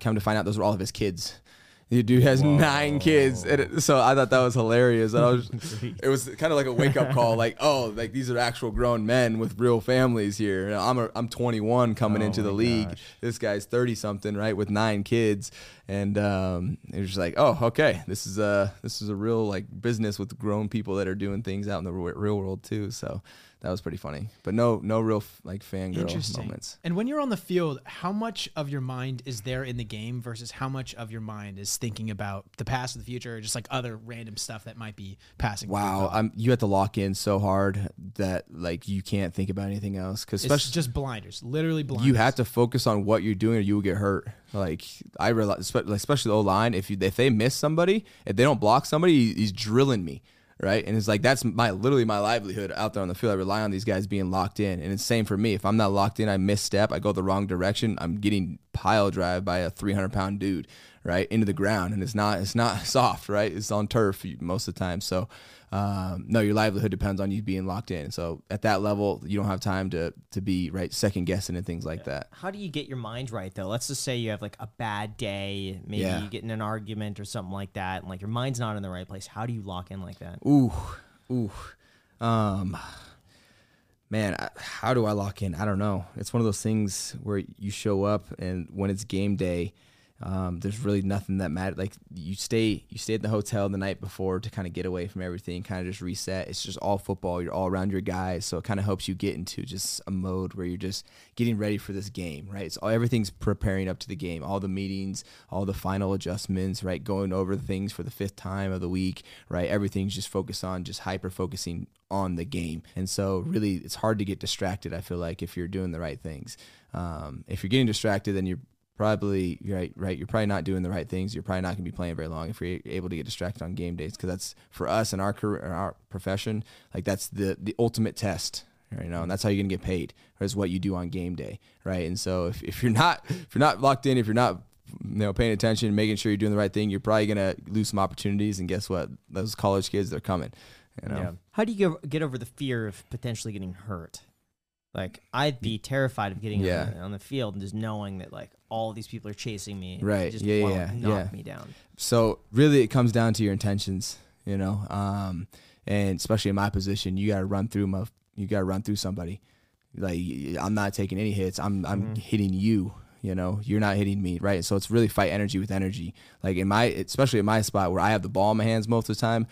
[SPEAKER 1] come to find out, those were all of his kids. The dude has nine kids, and so I thought that was hilarious. And I was, it was kind of like a wake up call, like, oh, like these are actual grown men with real families here. You know, I'm a, I'm 21 coming into the league. This guy's 30 something, right, with nine kids, and um, it was just like, oh, okay, this is a this is a real like business with grown people that are doing things out in the real world too. So that was pretty funny, but no no real f- like fangirl moments.
[SPEAKER 3] And when you're on the field, how much of your mind is there in the game versus how much of your mind is thinking about the past or the future, or just like other random stuff that might be passing?
[SPEAKER 1] Wow. I'm you have to lock in so hard that like you can't think about anything else because especially
[SPEAKER 3] just blinders, literally blinders.
[SPEAKER 1] you have to focus on what you're doing or you will get hurt. Like I realize, especially the O line, if you if they miss somebody, if they don't block somebody, he's drilling me, right? And it's like that's my literally my livelihood out there on the field. I rely on these guys being locked in, and it's same for me. If I'm not locked in, I misstep, I go the wrong direction, I'm getting pile drive by a 300 pound dude, right into the ground, and it's not it's not soft, right? It's on turf most of the time, so. Um, no, your livelihood depends on you being locked in. So at that level, you don't have time to to be right second guessing and things like that.
[SPEAKER 2] How do you get your mind right though? Let's just say you have like a bad day, maybe
[SPEAKER 1] Yeah.
[SPEAKER 2] you get in an argument or something like that, and like your mind's not in the right place. How do you lock in like that?
[SPEAKER 1] Ooh, ooh. Um, man, I- how do I lock in? I don't know. It's one of those things where you show up and when it's game day, um, there's really nothing that matters. Like you stay, you stay at the hotel the night before to kind of get away from everything, kind of just reset. It's just all football. You're all around your guys, so it kind of helps you get into just a mode where you're just getting ready for this game, right? All everything's preparing up to the game. All the meetings, all the final adjustments, right? Going over things for the fifth time of the week, right? Everything's just focused on just hyper focusing on the game. And so really it's hard to get distracted, I feel like, if you're doing the right things. Um, if you're getting distracted, then you're probably right right you're probably not doing the right things. You're probably not going to be playing very long if you're able to get distracted on game days because that's for us in our career in our profession like that's the the ultimate test you know and that's how you're going to get paid is what you do on game day right? And so if, if you're not if you're not locked in if you're not you know paying attention making sure you're doing the right thing you're probably going to lose some opportunities and guess what? Those college kids they're coming you know?
[SPEAKER 2] How do you get, get over the fear of potentially getting hurt? Like I'd be terrified of getting
[SPEAKER 1] Yeah.
[SPEAKER 2] on, the, on the field and just knowing that like all these people are chasing me, and
[SPEAKER 1] Right.
[SPEAKER 2] Just
[SPEAKER 1] Yeah,
[SPEAKER 2] wanna
[SPEAKER 1] yeah,
[SPEAKER 2] knock
[SPEAKER 1] yeah.
[SPEAKER 2] me down.
[SPEAKER 1] So really, it comes down to your intentions, you know. Um, and especially in my position, you got to run through my, you got to run through somebody. Like I'm not taking any hits. I'm I'm hitting you. You know, you're not hitting me, right? So it's really fight energy with energy. Like in my, especially in my spot where I have the ball in my hands most of the time,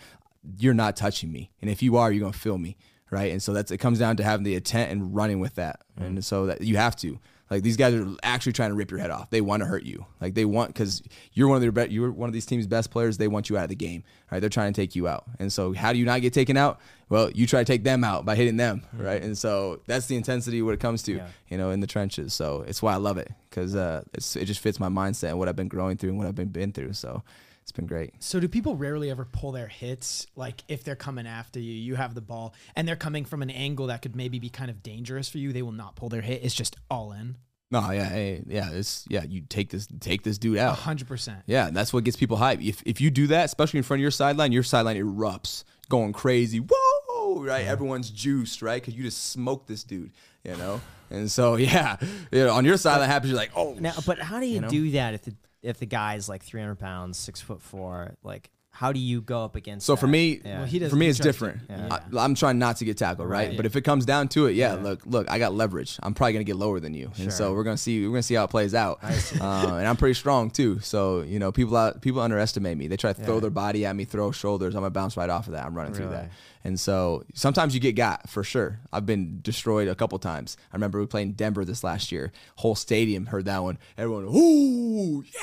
[SPEAKER 1] you're not touching me, and if you are, you're gonna feel me, right? And so that's it comes down to having the intent and running with that, and so that you have to. Like these guys are actually trying to rip your head off. They want to hurt you. Like they want because you're one of their you're one of these team's best players. They want you out of the game. Right? They're trying to take you out. And so how do you not get taken out? Well, you try to take them out by hitting them. Right? And so that's the intensity what it comes to. You know, in the trenches. So it's why I love it because uh, it just fits my mindset and what I've been growing through and what I've been been through. So it's been great.
[SPEAKER 3] So do people rarely ever pull their hits? Like if they're coming after you, you have the ball, and they're coming from an angle that could maybe be kind of dangerous for you. They will not pull their hit. It's just all in.
[SPEAKER 1] No, yeah, hey, yeah, it's yeah. You take this, take this dude
[SPEAKER 3] A
[SPEAKER 1] out.
[SPEAKER 3] hundred percent.
[SPEAKER 1] Yeah, that's what gets people hype. If if you do that, especially in front of your sideline, your sideline erupts, going crazy. Whoa, right? Everyone's juiced, right? Because you just smoked this dude, you know. And so yeah, yeah on your sideline happens, you're like, oh,
[SPEAKER 2] Now, but how do you,
[SPEAKER 1] know?
[SPEAKER 2] do that if the if the guy's like 300 pounds, six foot four? Like, how do you go up against?
[SPEAKER 1] So for me,
[SPEAKER 2] Yeah.
[SPEAKER 3] Well, he doesn't-
[SPEAKER 1] for me, it's
[SPEAKER 3] tries to-
[SPEAKER 1] different.
[SPEAKER 2] yeah.
[SPEAKER 1] I, am trying not to get tackled, right?
[SPEAKER 2] Right.
[SPEAKER 1] But if it comes down to it, yeah, look, look, I got leverage. I'm probably gonna get lower than you, and so we're gonna see, we're gonna see how it plays out. Uh, and I'm pretty strong too, so you know, people out, people underestimate me. They try to throw their body at me, throw shoulders. I'm gonna bounce right off of that. I'm running through that. And so sometimes you get got for sure. I've been destroyed a couple times. I remember we played in Denver this last year. Whole stadium heard that one. Everyone, ooh, yeah.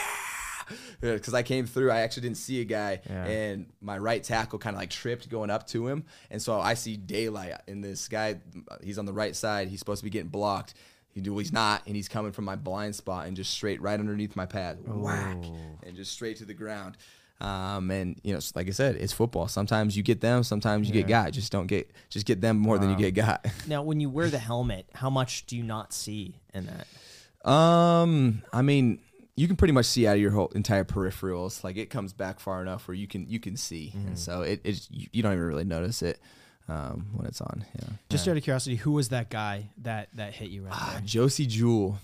[SPEAKER 1] Because I came through, I actually didn't see a guy, and my right tackle kind of like tripped going up to him, and so I see daylight. And this guy, he's on the right side. He's supposed to be getting blocked. He do he's not, and he's coming from my blind spot and just straight right underneath my pad, whack, and just straight to the ground. Um, and you know, like I said, it's football. Sometimes you get them, sometimes you get got. Just don't get, just get them more than you get got.
[SPEAKER 2] now when you wear the helmet, how much do you not see in that?
[SPEAKER 1] Um, I mean, you can pretty much see out of your whole entire peripherals. Like it comes back far enough where you can you can see, and so it it's you, you don't even really notice it um, when it's on. Yeah.
[SPEAKER 3] Just out of curiosity, who was that guy that that hit you right
[SPEAKER 1] Ah,
[SPEAKER 3] there?
[SPEAKER 1] Josey Jewell.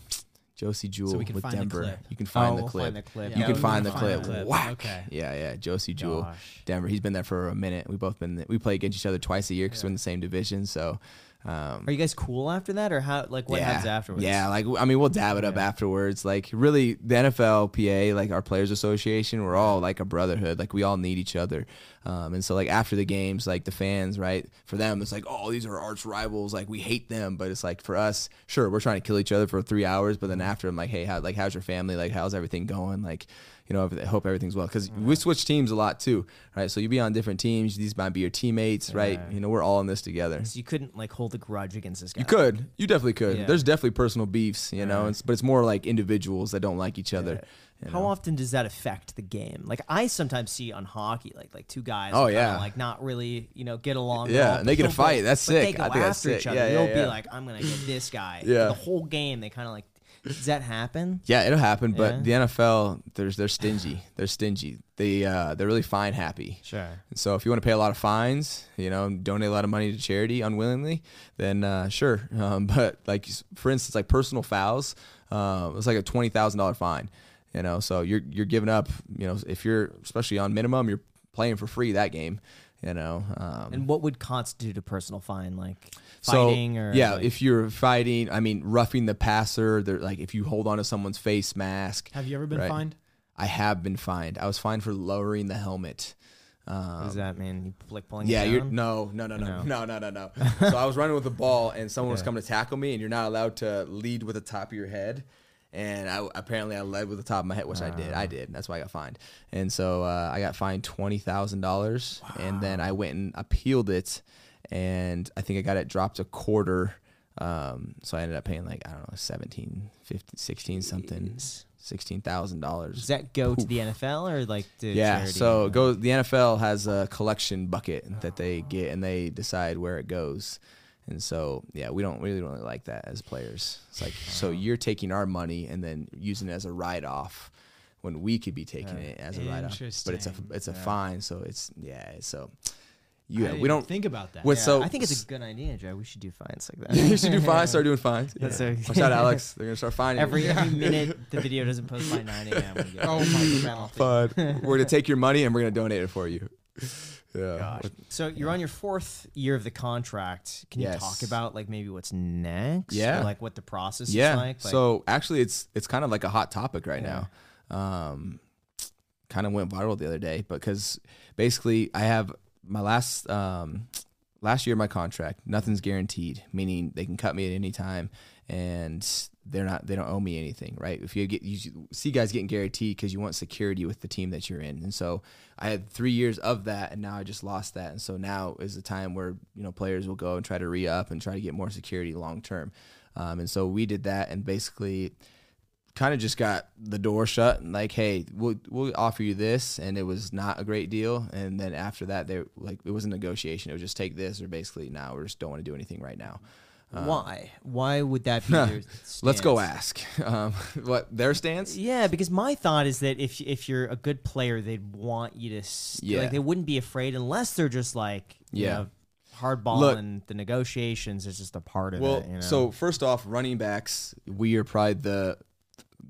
[SPEAKER 1] Josey Jewell
[SPEAKER 3] we can
[SPEAKER 1] with
[SPEAKER 3] find the
[SPEAKER 1] Denver.
[SPEAKER 3] clip.
[SPEAKER 1] You can find
[SPEAKER 2] Oh,
[SPEAKER 1] the
[SPEAKER 2] we'll
[SPEAKER 1] clip.
[SPEAKER 2] find the clip.
[SPEAKER 1] You can find the
[SPEAKER 3] find
[SPEAKER 1] clip.
[SPEAKER 3] clip.
[SPEAKER 1] Whack.
[SPEAKER 3] Okay.
[SPEAKER 1] Yeah, yeah. Josey Jewell, Denver. He's been there for a minute. We both been we play against each other twice a year because we're in the same division. So, Um,
[SPEAKER 2] Are you guys cool after that, or how? Like, what happens afterwards?
[SPEAKER 1] Yeah, like I mean, we'll dab it up afterwards. Like really, the NFLPA, like our Players Association, we're all like a brotherhood. Like we all need each other. Um, and so like after the games, like the fans, right? For them, it's like, oh, these are arch rivals. Like we hate them, but it's like for us, sure, we're trying to kill each other for three hours, but then after, I'm like, hey, how like how's your family? Like how's everything going? Like you know, I hope everything's well because we switch teams a lot too, right? So you be on different teams. These might be your teammates, right? You know, we're all in this together.
[SPEAKER 2] So you couldn't like hold a grudge against this guy.
[SPEAKER 1] You could. You definitely could.
[SPEAKER 2] Yeah.
[SPEAKER 1] There's definitely personal beefs, you know, it's, but it's more like individuals that don't like each other. you
[SPEAKER 2] How
[SPEAKER 1] know?
[SPEAKER 2] often does that affect the game? Like I sometimes see on hockey, like like two guys.
[SPEAKER 1] Oh,
[SPEAKER 2] kinda,
[SPEAKER 1] yeah.
[SPEAKER 2] like not really, you know, get along.
[SPEAKER 1] Yeah,
[SPEAKER 2] all,
[SPEAKER 1] and they get a fight.
[SPEAKER 2] go-
[SPEAKER 1] That's
[SPEAKER 2] but They
[SPEAKER 1] sick.
[SPEAKER 2] go
[SPEAKER 1] I think that's
[SPEAKER 2] after
[SPEAKER 1] sick.
[SPEAKER 2] each other.
[SPEAKER 1] Yeah, yeah,
[SPEAKER 2] They'll
[SPEAKER 1] yeah.
[SPEAKER 2] be like, "I'm gonna get this guy."
[SPEAKER 1] Yeah.
[SPEAKER 2] The whole game, they kind of like. Does that happen?
[SPEAKER 1] Yeah, it'll happen, but the NFL, there's they're stingy. They're stingy. They uh, they're really fine happy.
[SPEAKER 2] Sure.
[SPEAKER 1] So if you want to pay a lot of fines, you know, donate a lot of money to charity unwillingly, then uh, sure. Um, but like for instance, like personal fouls, uh, it's like a twenty thousand dollar fine. You know, so you're you're giving up. You know, if you're especially on minimum, you're playing for free that game. You know, um,
[SPEAKER 2] And what would constitute a personal fine? Like
[SPEAKER 1] So,
[SPEAKER 2] or
[SPEAKER 1] yeah,
[SPEAKER 2] like-
[SPEAKER 1] if you're fighting, I mean, roughing the passer, they're like if you hold on to someone's face mask.
[SPEAKER 3] Have you ever been
[SPEAKER 1] right?
[SPEAKER 3] fined?
[SPEAKER 1] I have been fined. I was fined for lowering the helmet.
[SPEAKER 2] what does that mean? You like pulling?
[SPEAKER 1] Yeah, you're no, no, no,
[SPEAKER 2] No.
[SPEAKER 1] no, no, no, no, no. so I was running with the ball, and someone was coming to tackle me, and you're not allowed to lead with the top of your head. And I apparently I led with the top of my head, which I did. I did. That's why I got fined. And so uh, I got fined twenty thousand dollars, and then I went and appealed it, and I think I got it dropped a quarter. Um, so I ended up paying like I don't know 17, 15, 16 something, sixteen thousand dollars.
[SPEAKER 2] Does that go to the NFL or like to
[SPEAKER 1] Yeah,
[SPEAKER 2] charity?
[SPEAKER 1] so it goes. The NFL has a collection bucket that they get, and they decide where it goes. And so, yeah, we don't really really like that as players. It's like, so you're taking our money and then using it as a write off, when we could be taking it as a write off. But it's a it's a fine, so it's yeah. So, yeah, we don't
[SPEAKER 3] think about that.
[SPEAKER 1] With
[SPEAKER 2] Yeah,
[SPEAKER 1] so
[SPEAKER 2] I think it's a good idea, Joe. We should do fines like that.
[SPEAKER 1] you should do fines. Start doing fines.
[SPEAKER 2] That's
[SPEAKER 1] yeah.
[SPEAKER 2] a-
[SPEAKER 1] Watch out, Alex. They're gonna start finding
[SPEAKER 2] every
[SPEAKER 1] you.
[SPEAKER 2] every minute the video doesn't post by 9 a.m. we
[SPEAKER 3] Oh my God.
[SPEAKER 2] penalty.
[SPEAKER 1] Fine. We're gonna take your money and we're gonna donate it for you. Yeah. Gosh.
[SPEAKER 2] So you're on your fourth year of the contract. Can you
[SPEAKER 1] Yes.
[SPEAKER 2] talk about like maybe what's next?
[SPEAKER 1] Yeah.
[SPEAKER 2] Or, like what the process
[SPEAKER 1] yeah.
[SPEAKER 2] is like? Like,
[SPEAKER 1] so actually, it's it's kind of like a hot topic right now. Um, kind of went viral the other day because basically I have my last um last year of my contract. Nothing's guaranteed, meaning they can cut me at any time, and they're not they don't owe me anything, right? If you get you see guys getting guaranteed because you want security with the team that you're in, and so I had three years of that, and now I just lost that, and so now is the time where you know players will go and try to re up and try to get more security long term, um, and so we did that, and basically kind of just got the door shut and like hey we'll, we'll offer you this and it was not a great deal and then after that they like it was a negotiation it was just take this or basically now we just don't want to do anything right now
[SPEAKER 2] why? Why would that be? your
[SPEAKER 1] let's go ask um, what their stance
[SPEAKER 2] Yeah, because my thought is that if if you're a good player, they'd want you to. s
[SPEAKER 1] Yeah.
[SPEAKER 2] Like they wouldn't be afraid unless they're just like you
[SPEAKER 1] Yeah.
[SPEAKER 2] know, hardball
[SPEAKER 1] Look-
[SPEAKER 2] and the negotiations is just a part of
[SPEAKER 1] well
[SPEAKER 2] it. You know?
[SPEAKER 1] so first off running backs we are probably the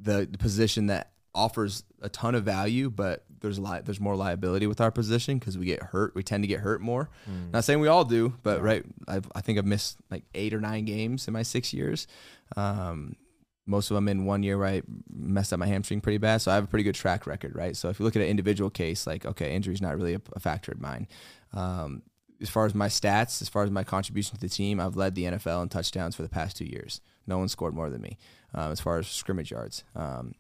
[SPEAKER 1] the position that offers a ton of value but there's a lot there's more liability with our position because we get hurt we tend to get hurt more not saying we all do but right I've, i think i've missed like eight or nine games in my six years um, most of them in one year where I messed up my hamstring pretty bad. So I have a pretty good track record, right? So if you look at an individual case, like, okay, injury's not really a, a factor in mine. Um, as far as my stats, as far as my contribution to the team, I've led the NFL in touchdowns for the past two years. No one scored more than me um, as far as scrimmage yards. Um,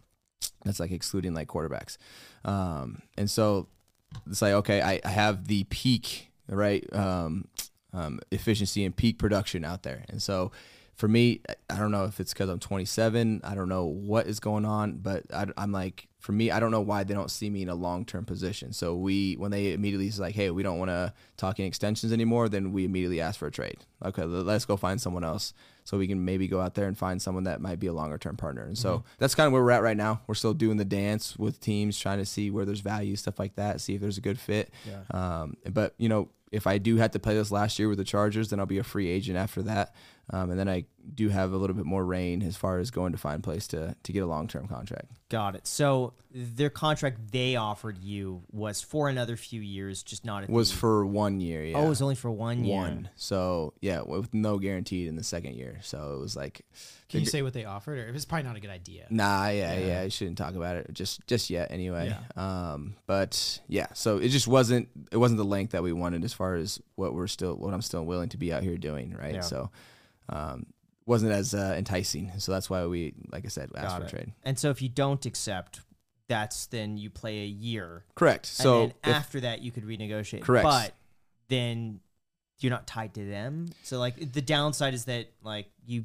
[SPEAKER 1] that's like excluding like quarterbacks. Um, and so it's like, okay, I, I have the peak, right? Um, um, efficiency and peak production out there. And so for me, I- don't know if it's because I'm 27. I don't know what is going on, but I, am like, for me, I don't know why they don't see me in a long term position. So we, when they immediately say like, hey, we don't want to talk any extensions anymore, then we immediately ask for a trade. Okay, let's go find someone else so we can maybe go out there and find someone that might be a longer term partner. And so that's kind of where we're at right now. We're still doing the dance with teams, trying to see where there's value, stuff like that, see if there's a good fit. Um, but you know, if I do have to play this last year with the Chargers, then I'll be a free agent after that. Um, and then I do have a little bit more reign as far as going to find place to to get a long term contract.
[SPEAKER 2] Got it. So their contract they offered you was for another few years, just not at
[SPEAKER 1] Was
[SPEAKER 2] the,
[SPEAKER 1] for one year. Yeah.
[SPEAKER 2] oh, it was only for one year.
[SPEAKER 1] one. So yeah, with no guaranteed in the second year. So it was like,
[SPEAKER 3] Can you say what they offered, or it was probably not a good idea?
[SPEAKER 1] nah, yeah, yeah, I shouldn't talk about it just just yet anyway. Um, but yeah, so it just wasn't it wasn't the length that we wanted as far as what we're still what I'm still willing to be out here doing, right?
[SPEAKER 2] Yeah.
[SPEAKER 1] So, um, wasn't as uh, enticing. So that's why we, like I said, asked
[SPEAKER 2] Got
[SPEAKER 1] for
[SPEAKER 2] it.
[SPEAKER 1] trade.
[SPEAKER 2] And so if you don't accept, that's then you play a year.
[SPEAKER 1] Correct. So
[SPEAKER 2] and then
[SPEAKER 1] if-
[SPEAKER 2] after that you could renegotiate.
[SPEAKER 1] Correct.
[SPEAKER 2] But then you're not tied to them. So like the downside is that like you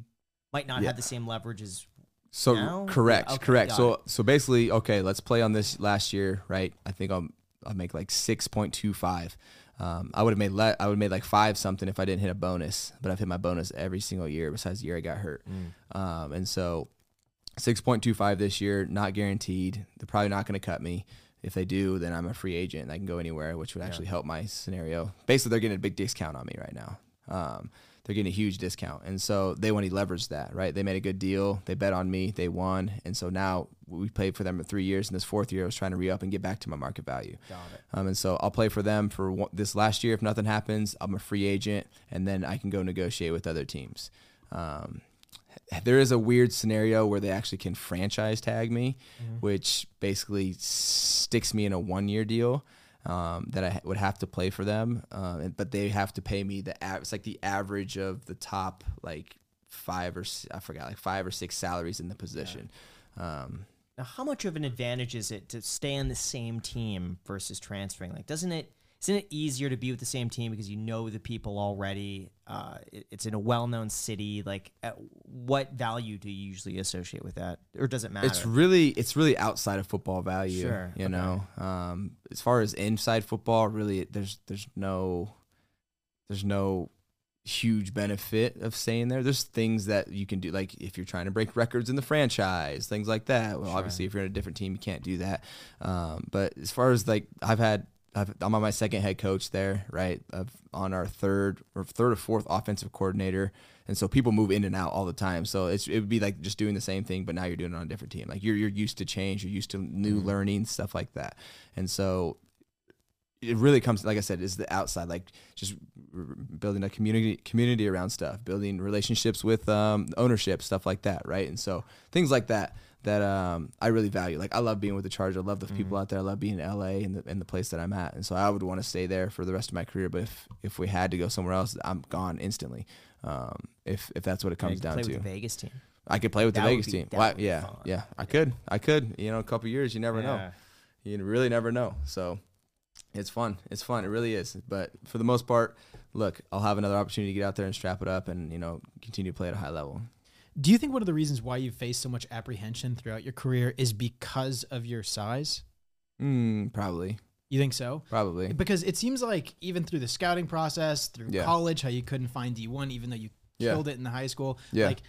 [SPEAKER 2] might not
[SPEAKER 1] Yeah.
[SPEAKER 2] have the same leverage as
[SPEAKER 1] So
[SPEAKER 2] now?
[SPEAKER 1] correct,
[SPEAKER 2] okay,
[SPEAKER 1] correct.
[SPEAKER 2] got
[SPEAKER 1] So so basically, okay, let's play on this last year, right? I think I'll I'll make like six point two five. Um, I would have made le- I would have made like five something if I didn't hit a bonus, but I've hit my bonus every single year besides the year I got hurt.
[SPEAKER 2] Mm.
[SPEAKER 1] Um, and so six point two five this year, not guaranteed. They're probably not going to cut me. If they do, then I'm a free agent and I can go anywhere, which would actually help my scenario. Basically, they're getting a big discount on me right now. Um, they're getting a huge discount, and so they want to leverage that, right? They made a good deal. They bet on me. They won, and so now we played for them for three years. And this fourth year, I was trying to re up and get back to my market value.
[SPEAKER 2] Got it.
[SPEAKER 1] Um, and so I'll play for them for one, this last year. If nothing happens, I'm a free agent, and then I can go negotiate with other teams. Um, there is a weird scenario where they actually can franchise tag me, which basically sticks me in a one year deal um, that I would have to play for them, and- but they have to pay me the av- it's like the average of the top like five or I forgot like five or six salaries in the position. Um,
[SPEAKER 2] Now, how much of an advantage is it to stay on the same team versus transferring? Like, doesn't it isn't it easier to be with the same team because you know the people already? Uh, it- it's in a well-known city. Like, uh, what value do you usually associate with that, or does it matter?
[SPEAKER 1] It's really it's really outside of football value.
[SPEAKER 2] Sure,
[SPEAKER 1] You
[SPEAKER 2] okay.
[SPEAKER 1] know, um, as far as inside football, really, there's there's no there's no huge benefit of staying there. There's things that you can do, like if you're trying to break records in the franchise, things like that. Well, obviously, if you're in a different team, you can't do that. Um, but as far as like, I've had. I've, I'm on my second head coach there, right? Of on our third or third or fourth offensive coordinator, and so people move in and out all the time. So it's it would be like just doing the same thing, but now you're doing it on a different team. Like you're you're used to change, you're used to new learning, stuff like that. And so it really comes, like I said, is the outside, like just building a community community around stuff, building relationships with um, ownership, stuff like that, right? And so things like that that um, I really value. Like I love being with the Chargers. I love the people out there. I love being in LA and the, and the place that I'm at. And so I would want to stay there for the rest of my career. But if if we had to go somewhere else, I'm gone instantly. Um, if if that's what it comes down
[SPEAKER 2] play
[SPEAKER 1] to.
[SPEAKER 2] with the Vegas team.
[SPEAKER 1] I could play with
[SPEAKER 2] That
[SPEAKER 1] the Vegas
[SPEAKER 2] be-
[SPEAKER 1] team.
[SPEAKER 2] that
[SPEAKER 1] Why-
[SPEAKER 2] would be
[SPEAKER 1] yeah,
[SPEAKER 2] fun.
[SPEAKER 1] yeah, I could, I could. You know, a couple years, you never know. You really never know. So it's fun. It's fun. It really is. But for the most part, look, I'll have another opportunity to get out there and strap it up and you know continue to play at a high level.
[SPEAKER 3] Do you think one of the reasons why you've faced so much apprehension throughout your career is because of your size?
[SPEAKER 1] Mm, probably,
[SPEAKER 3] You think so?
[SPEAKER 1] probably.
[SPEAKER 3] Because it seems like even through the scouting process, through
[SPEAKER 1] Yeah.
[SPEAKER 3] college, how you couldn't find D1 even though you
[SPEAKER 1] Yeah.
[SPEAKER 3] killed it in the high school.
[SPEAKER 1] Yeah.
[SPEAKER 3] Like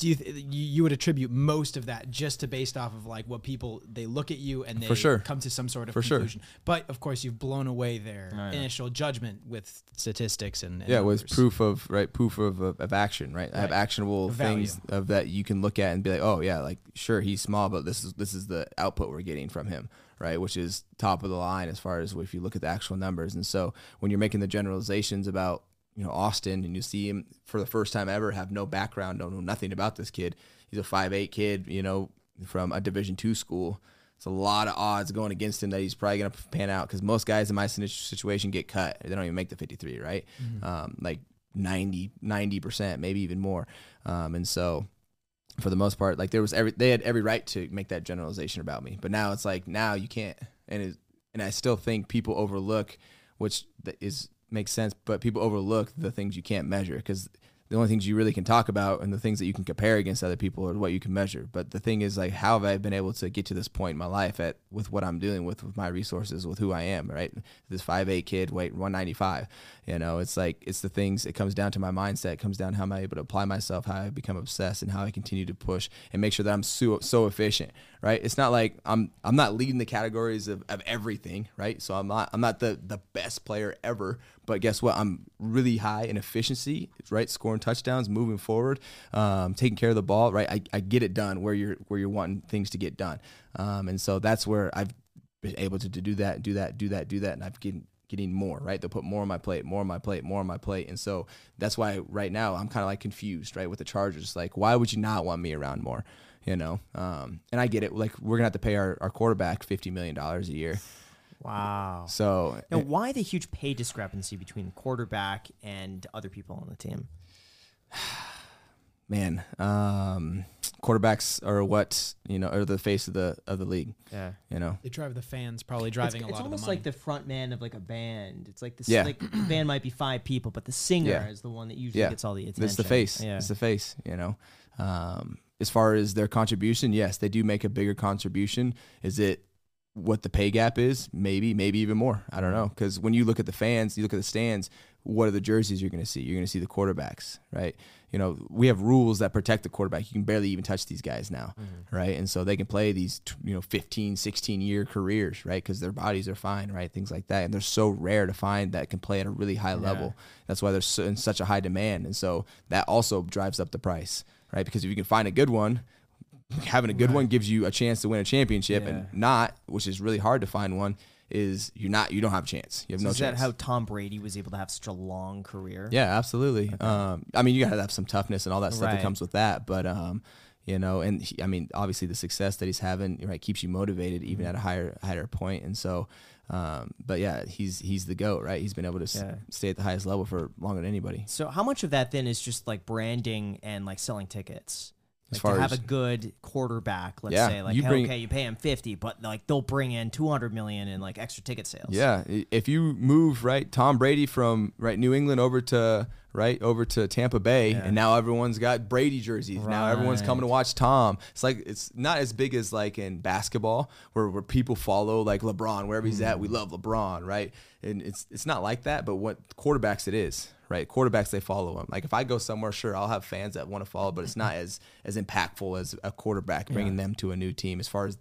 [SPEAKER 3] do you, th- you you would attribute most of that just to based off of like what people they look at you and they
[SPEAKER 1] For sure.
[SPEAKER 3] come to some sort of
[SPEAKER 1] For sure.
[SPEAKER 3] conclusion. But of course, you've blown away their
[SPEAKER 2] Oh, yeah.
[SPEAKER 3] initial judgment with statistics and, and
[SPEAKER 1] yeah, with
[SPEAKER 3] numbers.
[SPEAKER 1] proof of right, proof of, of, of action, right? I have
[SPEAKER 3] Right.
[SPEAKER 1] actionable
[SPEAKER 3] Value.
[SPEAKER 1] things of that you can look at and be like, oh yeah, like sure he's small, but this is this is the output we're getting from him, right? Which is top of the line as far as if you look at the actual numbers. And so when you're making the generalizations about you know Austin and you see him for the first time ever have no background, don't know nothing about this kid. He's a five eight kid, you know, from a Division two school. It's a lot of odds going against him that he's probably going to pan out because most guys in my situation get cut. They don't even make the 53, right? Um, like 90 90%, maybe even more. Um, and so, for the most part, like there was every they had every right to make that generalization about me. But now it's like now you can't, and it, and I still think people overlook, which is makes sense, but people overlook the things you can't measure because the only things you really can talk about and the things that you can compare against other people are what you can measure. But the thing is, like, how have I been able to get to this point in my life at with what I'm doing with with my resources, with who I am, right? This five eight kid, weight 195. You know, it's like it's the things. It comes down to my mindset. It comes down how am I able to apply myself, how I become obsessed, and how I continue to push and make sure that I'm so so efficient, right? It's not like I'm I'm not leading the categories of, of everything, right? So I'm not I'm not the the best player ever, But guess what? I'm really high in efficiency, right? Scoring touchdowns, moving forward, um, taking care of the ball, right? I, I get it done where you're where you're wanting things to get done, um, and so that's where I've been able to, to do that, do that, do that, do that, and I've getting getting more, right? They'll put more on my plate, more on my plate, more on my plate. And so that's why right now I'm kind of like confused, right, with the Chargers. Like, why would you not want me around more? You know? Um, and I get it. Like, we're going to have to pay our, our quarterback $50 million a year.
[SPEAKER 2] Wow.
[SPEAKER 1] So,
[SPEAKER 2] Now, why the huge pay discrepancy between quarterback and other people on the team?
[SPEAKER 1] man, um, quarterbacks are what, you know, are the face of the, of the league,
[SPEAKER 2] Yeah.
[SPEAKER 1] you know?
[SPEAKER 3] They drive the fans, probably
[SPEAKER 2] It's,
[SPEAKER 3] driving a
[SPEAKER 2] it's
[SPEAKER 3] lot of the
[SPEAKER 2] almost
[SPEAKER 3] money.
[SPEAKER 2] like the front man of like a band. It's like the
[SPEAKER 1] Yeah.
[SPEAKER 2] like the band might be five people, but the singer
[SPEAKER 1] Yeah.
[SPEAKER 2] is the one that usually
[SPEAKER 1] Yeah.
[SPEAKER 2] gets all the attention.
[SPEAKER 1] It's the face.
[SPEAKER 2] Yeah.
[SPEAKER 1] It's the face, you know. Um, as far as their contribution, yes, they do make a bigger contribution. Is it what the pay gap is? Maybe, maybe even more. I don't know. Because when you look at the fans, you look at the stands, what are the jerseys you're going to see? You're going to see the quarterbacks, right? You know, we have rules that protect the quarterback. You can barely even touch these guys now, mm-hmm. right? And so they can play these, you know, 15, 16 year careers, right? Because their bodies are fine, right? Things like that. And they're so rare to find that can play at a really high level. That's why they're so, in such a high demand. And so that also drives up the price, right? Because if you can find a good one, having a good one gives you a chance to win a championship, and not, which is really hard to find one, is you're not, you don't have a chance. You have
[SPEAKER 2] So
[SPEAKER 1] no
[SPEAKER 2] is
[SPEAKER 1] chance.
[SPEAKER 2] that how Tom Brady was able to have such a long career?
[SPEAKER 1] Yeah, absolutely. Um, I mean, you got to have some toughness and all that stuff
[SPEAKER 2] Right.
[SPEAKER 1] that comes with that. But um, you know, and he, I mean, obviously the success that he's having, right, keeps you motivated even
[SPEAKER 2] Mm-hmm.
[SPEAKER 1] at a higher higher point. And so, um, but yeah, he's he's the goat, right? He's been able to s- stay at the highest level for longer than anybody.
[SPEAKER 2] So how much of that then is just like branding and like selling tickets?
[SPEAKER 1] As
[SPEAKER 2] Like
[SPEAKER 1] far
[SPEAKER 2] to have
[SPEAKER 1] as-
[SPEAKER 2] a good quarterback, let's
[SPEAKER 1] Yeah,
[SPEAKER 2] say, like
[SPEAKER 1] you
[SPEAKER 2] hey,
[SPEAKER 1] bring-
[SPEAKER 2] okay, you pay him fifty, but like they'll bring in two hundred million in like extra ticket sales.
[SPEAKER 1] Yeah, if you move right Tom Brady from right New England over to right over to Tampa Bay, and now everyone's got Brady jerseys. Now everyone's coming to watch Tom. It's like it's not as big as like in basketball where, where people follow like LeBron wherever he's at. We hmm. love LeBron, right? And it's it's not like that. But what quarterbacks it is, right? Quarterbacks they follow him. Like if I go somewhere, sure I'll have fans that want to follow, but it's not as as impactful as a quarterback bringing them to a new team as far as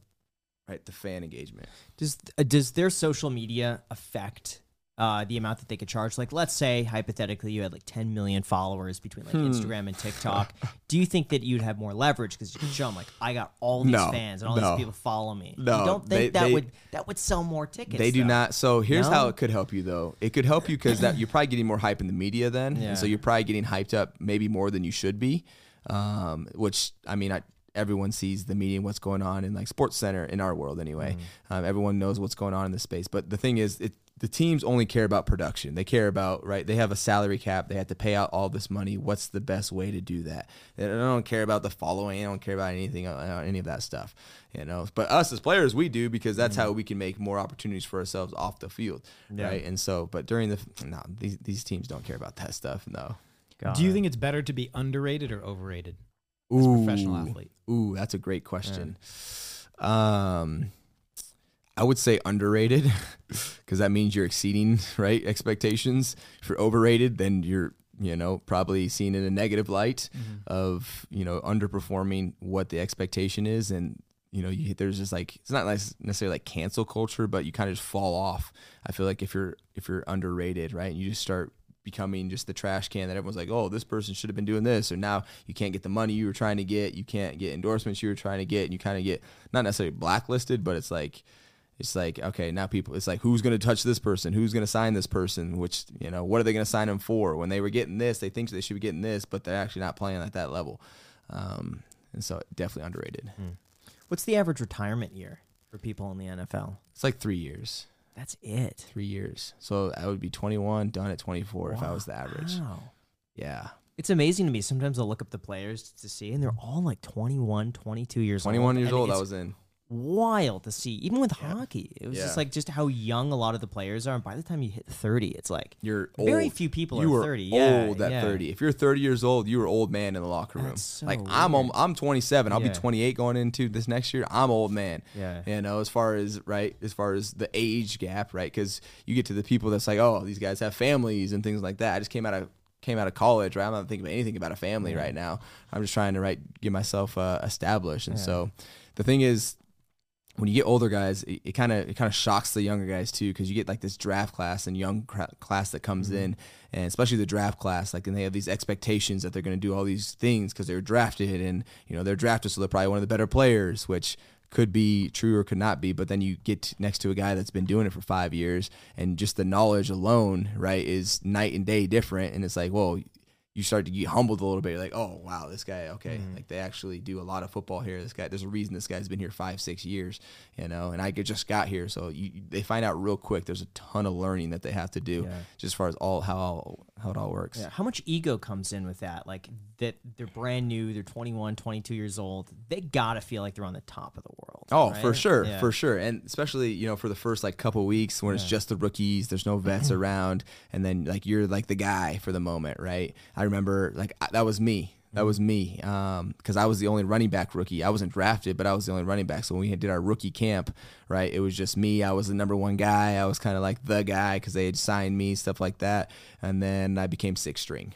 [SPEAKER 1] right the fan engagement.
[SPEAKER 2] Does uh, does their social media affect uh, the amount that they could charge? Like, let's say hypothetically you had like 10 million followers between like
[SPEAKER 1] Hmm.
[SPEAKER 2] Instagram and TikTok. Do you think that you'd have more leverage because you could show them like I got all these
[SPEAKER 1] No,
[SPEAKER 2] fans and all
[SPEAKER 1] no.
[SPEAKER 2] these people follow me?
[SPEAKER 1] No,
[SPEAKER 2] you don't think
[SPEAKER 1] they-
[SPEAKER 2] that
[SPEAKER 1] they-
[SPEAKER 2] would that would sell more tickets?
[SPEAKER 1] They do
[SPEAKER 2] though?
[SPEAKER 1] not. So here's
[SPEAKER 2] No?
[SPEAKER 1] how it could help you though. It could help you because that you're probably getting more hype in the media then,
[SPEAKER 2] Yeah.
[SPEAKER 1] and so you're probably getting hyped up maybe more than you should be. Um, which I mean, I, everyone sees the media and what's going on in like Sports Center in our world anyway.
[SPEAKER 2] Mm-hmm.
[SPEAKER 1] Um, everyone knows what's going on in the space. But the thing is, it, the teams only care about production. They care about right. They have a salary cap. They have to pay out all this money. What's the best way to do that? They don't care about the following. They don't care about anything, uh, any of that stuff. You know. But us as players, we do because that's
[SPEAKER 2] Mm-hmm.
[SPEAKER 1] how we can make more opportunities for ourselves off the field, right? And so, but during the no, these these teams don't care about that stuff. No.
[SPEAKER 3] Do you think it's better to be underrated or overrated as a professional
[SPEAKER 1] Ooh.
[SPEAKER 3] athlete?
[SPEAKER 1] Ooh, that's a great question. Um, I would say underrated because that means you're exceeding right expectations. If you're overrated, then you're you know probably seen in a negative light mm-hmm. of you know underperforming what the expectation is, and you know you, there's just like it's not necessarily like cancel culture, but you kind of just fall off. I feel like if you're if you're underrated, right, and you just start becoming just the trash can that everyone's like, oh, this person should have been doing this, or now you can't get the money you were trying to get, you can't get endorsements you were trying to get, and you kind of get not necessarily blacklisted, but it's like it's like okay, now people, it's like who's going to touch this person, who's going to sign this person, which you know, what are they going to sign them for? When they were getting this, they think they should be getting this, but they're actually not playing at that level, um, and so definitely underrated.
[SPEAKER 2] What's the average retirement year for people in the NFL?
[SPEAKER 1] It's like three years.
[SPEAKER 2] That's it.
[SPEAKER 1] Three years, so I would be 21, done at 24 if I was the average.
[SPEAKER 2] Wow.
[SPEAKER 1] Yeah,
[SPEAKER 2] It's amazing to me. Sometimes I'll look up the players to see, and they're all like 21, 22 years
[SPEAKER 1] 21
[SPEAKER 2] old.
[SPEAKER 1] years
[SPEAKER 2] and
[SPEAKER 1] old. I was in.
[SPEAKER 2] Wild to see. Even with hockey, it was just like just how young a lot of the players are. And by the time you hit 30, it's like
[SPEAKER 1] You're
[SPEAKER 2] Very
[SPEAKER 1] old.
[SPEAKER 2] few people
[SPEAKER 1] you
[SPEAKER 2] are
[SPEAKER 1] were
[SPEAKER 2] 30. Yeah,
[SPEAKER 1] old at
[SPEAKER 2] yeah.
[SPEAKER 1] 30. If you're 30 years old, you were old man in the locker room.
[SPEAKER 2] That's so
[SPEAKER 1] like I'm,
[SPEAKER 2] weird.
[SPEAKER 1] I'm 27. I'll
[SPEAKER 2] Yeah.
[SPEAKER 1] be 28 going into this next year. I'm old man.
[SPEAKER 2] Yeah.
[SPEAKER 1] You know, as far as right, as far as the age gap, right? Because you get to the people that's like, oh, these guys have families and things like that. I just came out of came out of college, right? I'm not thinking about anything about a family right now. I'm just trying to right get myself uh, established. And so, the thing is, when you get older guys, it kind of it kind of shocks the younger guys too because you get like this draft class and young cra- class that comes mm-hmm. in, and especially the draft class, like and they have these expectations that they're going to do all these things because they're drafted and you know they're drafted, so they're probably one of the better players, which could be true or could not be. But then you get next to a guy that's been doing it for five years, and just the knowledge alone, right, is night and day different, and it's like, well, you start to get humbled a little bit. You're like, oh wow, this guy, okay, mm-hmm. like they actually do a lot of football here. This guy, there's a reason this guy's been here five, six years, you know. And I just got here, so you, they find out real quick. There's a ton of learning that they have to do, just as far as all how how it all works.
[SPEAKER 2] Yeah. How much ego comes in with that? Like that they're brand new, they're 21, 22 years old. They got to feel like they're on the top of the world.
[SPEAKER 1] Oh, for sure,
[SPEAKER 2] Yeah.
[SPEAKER 1] for sure, and especially you know for the first like couple weeks when it's just the rookies, there's no vets around, and then like you're like the guy for the moment, right? I remember like I, that was me. That was me, because I was the only running back rookie. I wasn't drafted, but I was the only running back. So when we did our rookie camp, right, it was just me. I was the number one guy. I was kind of like the guy because they had signed me, stuff like that. And then I became six string.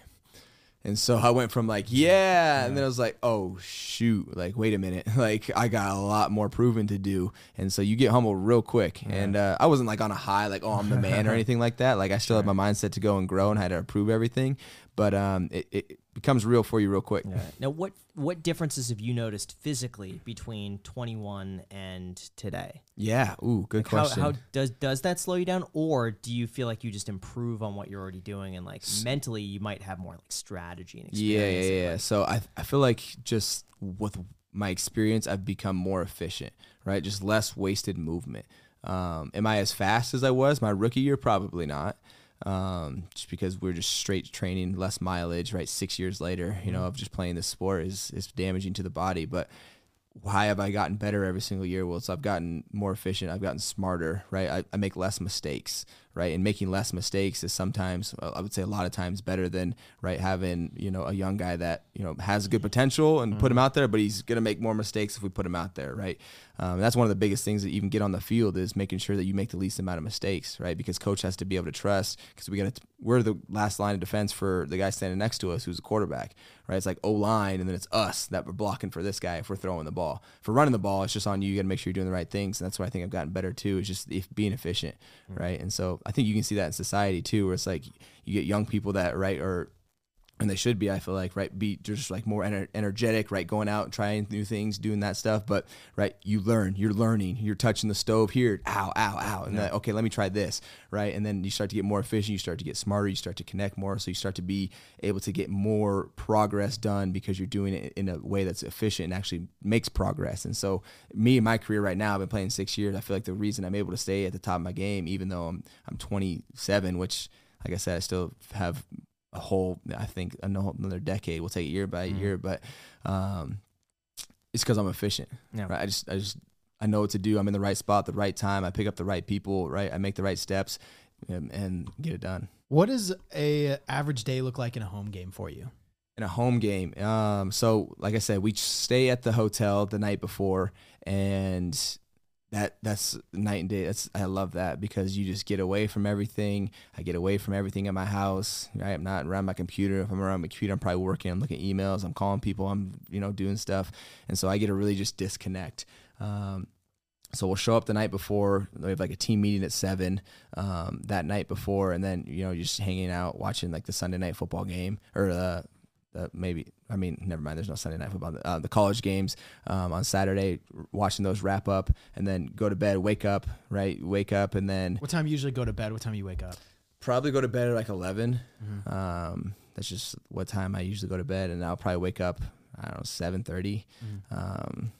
[SPEAKER 1] And so I went from like, yeah, and then I was like, oh shoot, like wait a minute, like I got a lot more proving to do. And so you get humbled real quick. And uh, I wasn't like on a high, like oh I'm the man or anything like that. Like I still had my mindset to go and grow and I had to prove everything. But um, it, it becomes real for you real quick.
[SPEAKER 2] Now, what what differences have you noticed physically between 21 and today?
[SPEAKER 1] Yeah. Ooh, good
[SPEAKER 2] How,
[SPEAKER 1] question.
[SPEAKER 2] how does does that slow you down, or do you feel like you just improve on what you're already doing, and like mentally you might have more like strategy and
[SPEAKER 1] experience? Yeah,
[SPEAKER 2] yeah,
[SPEAKER 1] yeah.
[SPEAKER 2] like-
[SPEAKER 1] So I I feel like just with my experience, I've become more efficient, right? Just less wasted movement. Um, am I as fast as I was my rookie year? Probably not. Um, just because we're just straight training, less mileage, right? Six years later, you know, of just playing this sport is is damaging to the body. But why have I gotten better every single year? Well, it's I've gotten more efficient. I've gotten smarter, right? I, I make less mistakes, right? And making less mistakes is sometimes, uh, I would say a lot of times better than, right, having, you know, a young guy that, you know, has good potential and put him out there, but he's going to make more mistakes if we put him out there, right? Um, that's one of the biggest things that you can get on the field is making sure that you make the least amount of mistakes, right? Because coach has to be able to trust because we got to, we're the last line of defense for the guy standing next to us who's a quarterback, right? It's like O line, and then it's us that we're blocking for this guy if we're throwing the ball. If we're running the ball, it's just on you. You got to make sure you're doing the right things, and that's why I think I've gotten better too. Is just if being efficient, right? And so I think you can see that in society too, where it's like you get young people that right or and they should be i feel like right? Be just like more ener- energetic right? Going out and trying new things doing that stuff but right you learn you're learning you're touching the stove here ow ow ow and then okay let me try this right? And then you start to get more efficient you start to get smarter you start to connect more so you start to be able to get more progress done because you're doing it in a way that's efficient and actually makes progress. And so me in my career right now i've been playing six years i feel like the reason i'm able to stay at the top of my game even though i'm i'm 27 which like i said i still have a whole I think another decade. We'll take it year by year, but um, it's because I'm efficient.
[SPEAKER 2] Yeah.
[SPEAKER 1] Right. I just I just I know what to do. I'm in the right spot, the right time. I pick up the right people. Right. I make the right steps, and, and get it done.
[SPEAKER 3] What does a average day look like in a home game for you?
[SPEAKER 1] in a home game. Um, so like I said, we stay at the hotel the night before, and that that's night and day. That's I love that because you just get away from everything. I get away from everything in my house. Right? I'm not around my computer. If I'm around my computer, I'm probably working. I'm looking at emails. I'm calling people. I'm you know doing stuff, and so I get to really just disconnect. Um, so we'll show up the night before. We have like a team meeting at seven um, that night before, and then you know just hanging out watching like the Sunday night football game or the maybe I mean never mind. There's no Sunday night football. Uh, the college games um, on Saturday, watching those wrap up, and then go to bed. Wake up, right? Wake up, and then
[SPEAKER 3] What time you usually go to bed? What time you wake up?
[SPEAKER 1] probably go to bed at like 11 um, that's just what time i usually go to bed and i'll probably wake up i don't know 7.30 um,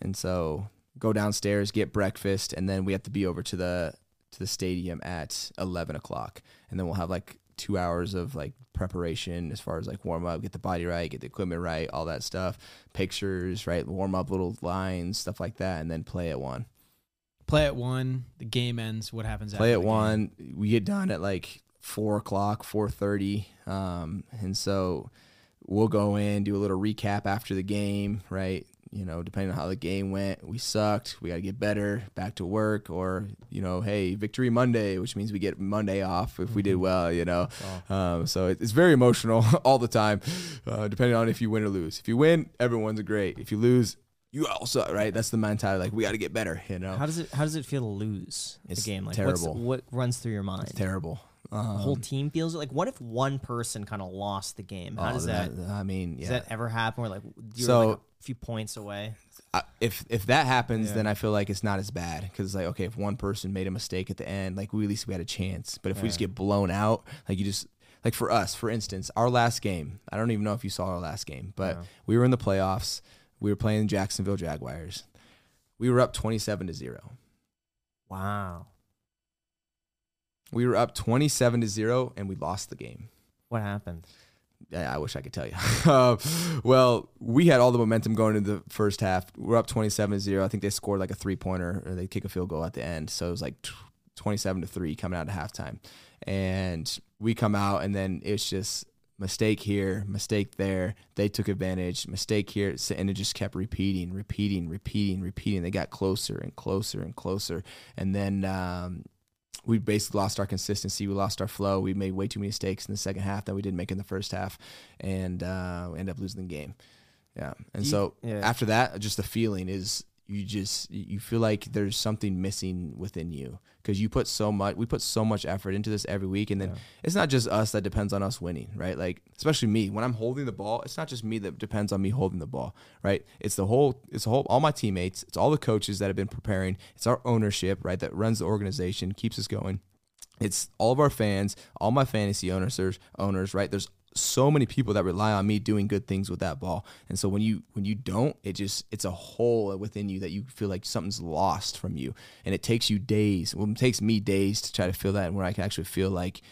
[SPEAKER 1] and so go downstairs get breakfast and then we have to be over to the to the stadium at 11 o'clock and then we'll have like two hours of like preparation as far as like warm up get the body right get the equipment right all that stuff pictures right warm up little lines stuff like that and then play at one
[SPEAKER 3] Play at one. The game ends. What happens?
[SPEAKER 1] play
[SPEAKER 3] after
[SPEAKER 1] at
[SPEAKER 3] the game?
[SPEAKER 1] one. We get done at like four o'clock, four thirty, um, and so we'll go in do a little recap after the game, right? You know, depending on how the game went, we sucked. We got to get better. Back to work, or you know, hey, victory Monday, which means we get Monday off if we did well. You know, um, so it, it's very emotional all the time, uh, depending on if you win or lose. If you win, everyone's great. If you lose, you also right. That's the mentality. Like we got to get better. You know,
[SPEAKER 2] How does it How does it feel to lose
[SPEAKER 1] It's
[SPEAKER 2] the game? Like
[SPEAKER 1] terrible.
[SPEAKER 2] What runs through your mind?
[SPEAKER 1] it's terrible.
[SPEAKER 2] The whole
[SPEAKER 1] Um,
[SPEAKER 2] team feels it. Like, what if one person kind of lost the game? How
[SPEAKER 1] oh,
[SPEAKER 2] does that?
[SPEAKER 1] I mean, yeah.
[SPEAKER 2] Does that ever happen? Where like you're
[SPEAKER 1] So-
[SPEAKER 2] like a few points away?
[SPEAKER 1] I- if if that happens,
[SPEAKER 2] Yeah.
[SPEAKER 1] then I feel like it's not as bad because it's like okay, if one person made a mistake at the end, like we at least we had a chance. But if we just get blown out, like you just like for us, for instance, our last game, I don't even know if you saw our last game, but we were in the playoffs. We were playing Jacksonville Jaguars. We were up twenty-seven to zero.
[SPEAKER 2] Wow.
[SPEAKER 1] We were up twenty-seven to zero, and we lost the game.
[SPEAKER 2] What happened?
[SPEAKER 1] Yeah, I wish I could tell you. Uh, well, we had all the momentum going into the first half. We're up 27 to 0. I think they scored like a three pointer or they kick a field goal at the end. So it was like 27 to 3 coming out of halftime. And we come out, and then it's just mistake here, mistake there. They took advantage, mistake here. And it just kept repeating, repeating, repeating, repeating. They got closer and closer and closer. And then, um, we basically lost our consistency. We lost our flow. We made way too many mistakes in the second half that we didn't make in the first half, and uh, we ended up losing the game. Yeah, and
[SPEAKER 2] You-
[SPEAKER 1] so
[SPEAKER 2] yeah.
[SPEAKER 1] after that, just the feeling is you just you feel like there's something missing within you because you put so much. We put so much effort into this every week, and then
[SPEAKER 2] Yeah.
[SPEAKER 1] it's not just us that depends on us winning, right? Like especially me when I'm holding the ball, it's not just me that depends on me holding the ball, right? It's the whole, it's the whole, all my teammates, it's all the coaches that have been preparing, it's our ownership, right, that runs the organization, keeps us going. It's all of our fans, all my fantasy owners, owners, right? There's so many people that rely on me doing good things with that ball. And so when you when you don't, it just it's a hole within you that you feel like something's lost from you. And it takes you days. Well, it takes me days to try to feel that and where I can actually feel like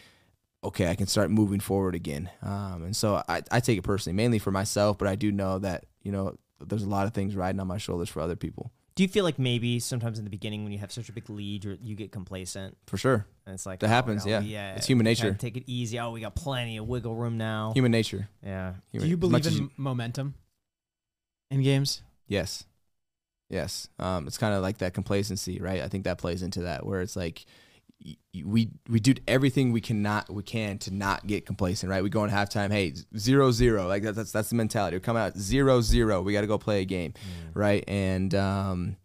[SPEAKER 1] okay, I can start moving forward again. Um, and so I, I take it personally, mainly for myself, but I do know that, you know, there's a lot of things riding on my shoulders for other people.
[SPEAKER 2] Do you feel like maybe sometimes in the beginning when you have such a big lead, you're, you get complacent
[SPEAKER 1] For sure.
[SPEAKER 2] and it's like
[SPEAKER 1] That
[SPEAKER 2] oh,
[SPEAKER 1] happens,
[SPEAKER 2] no,
[SPEAKER 1] yeah.
[SPEAKER 2] yeah.
[SPEAKER 1] It's human nature.
[SPEAKER 2] Take it easy. Oh, we got plenty of wiggle room now.
[SPEAKER 1] Human nature.
[SPEAKER 2] yeah.
[SPEAKER 3] Do you believe in
[SPEAKER 1] you-
[SPEAKER 3] momentum in games?
[SPEAKER 1] Yes. Yes. Um, it's kind of like that complacency, right? I think that plays into that where it's like y- y- we we do everything we cannot we can to not get complacent, right? We go in halftime, hey, zero zero, like that's that's, that's the mentality. We come out zero zero, we got to go play a game, right? And um,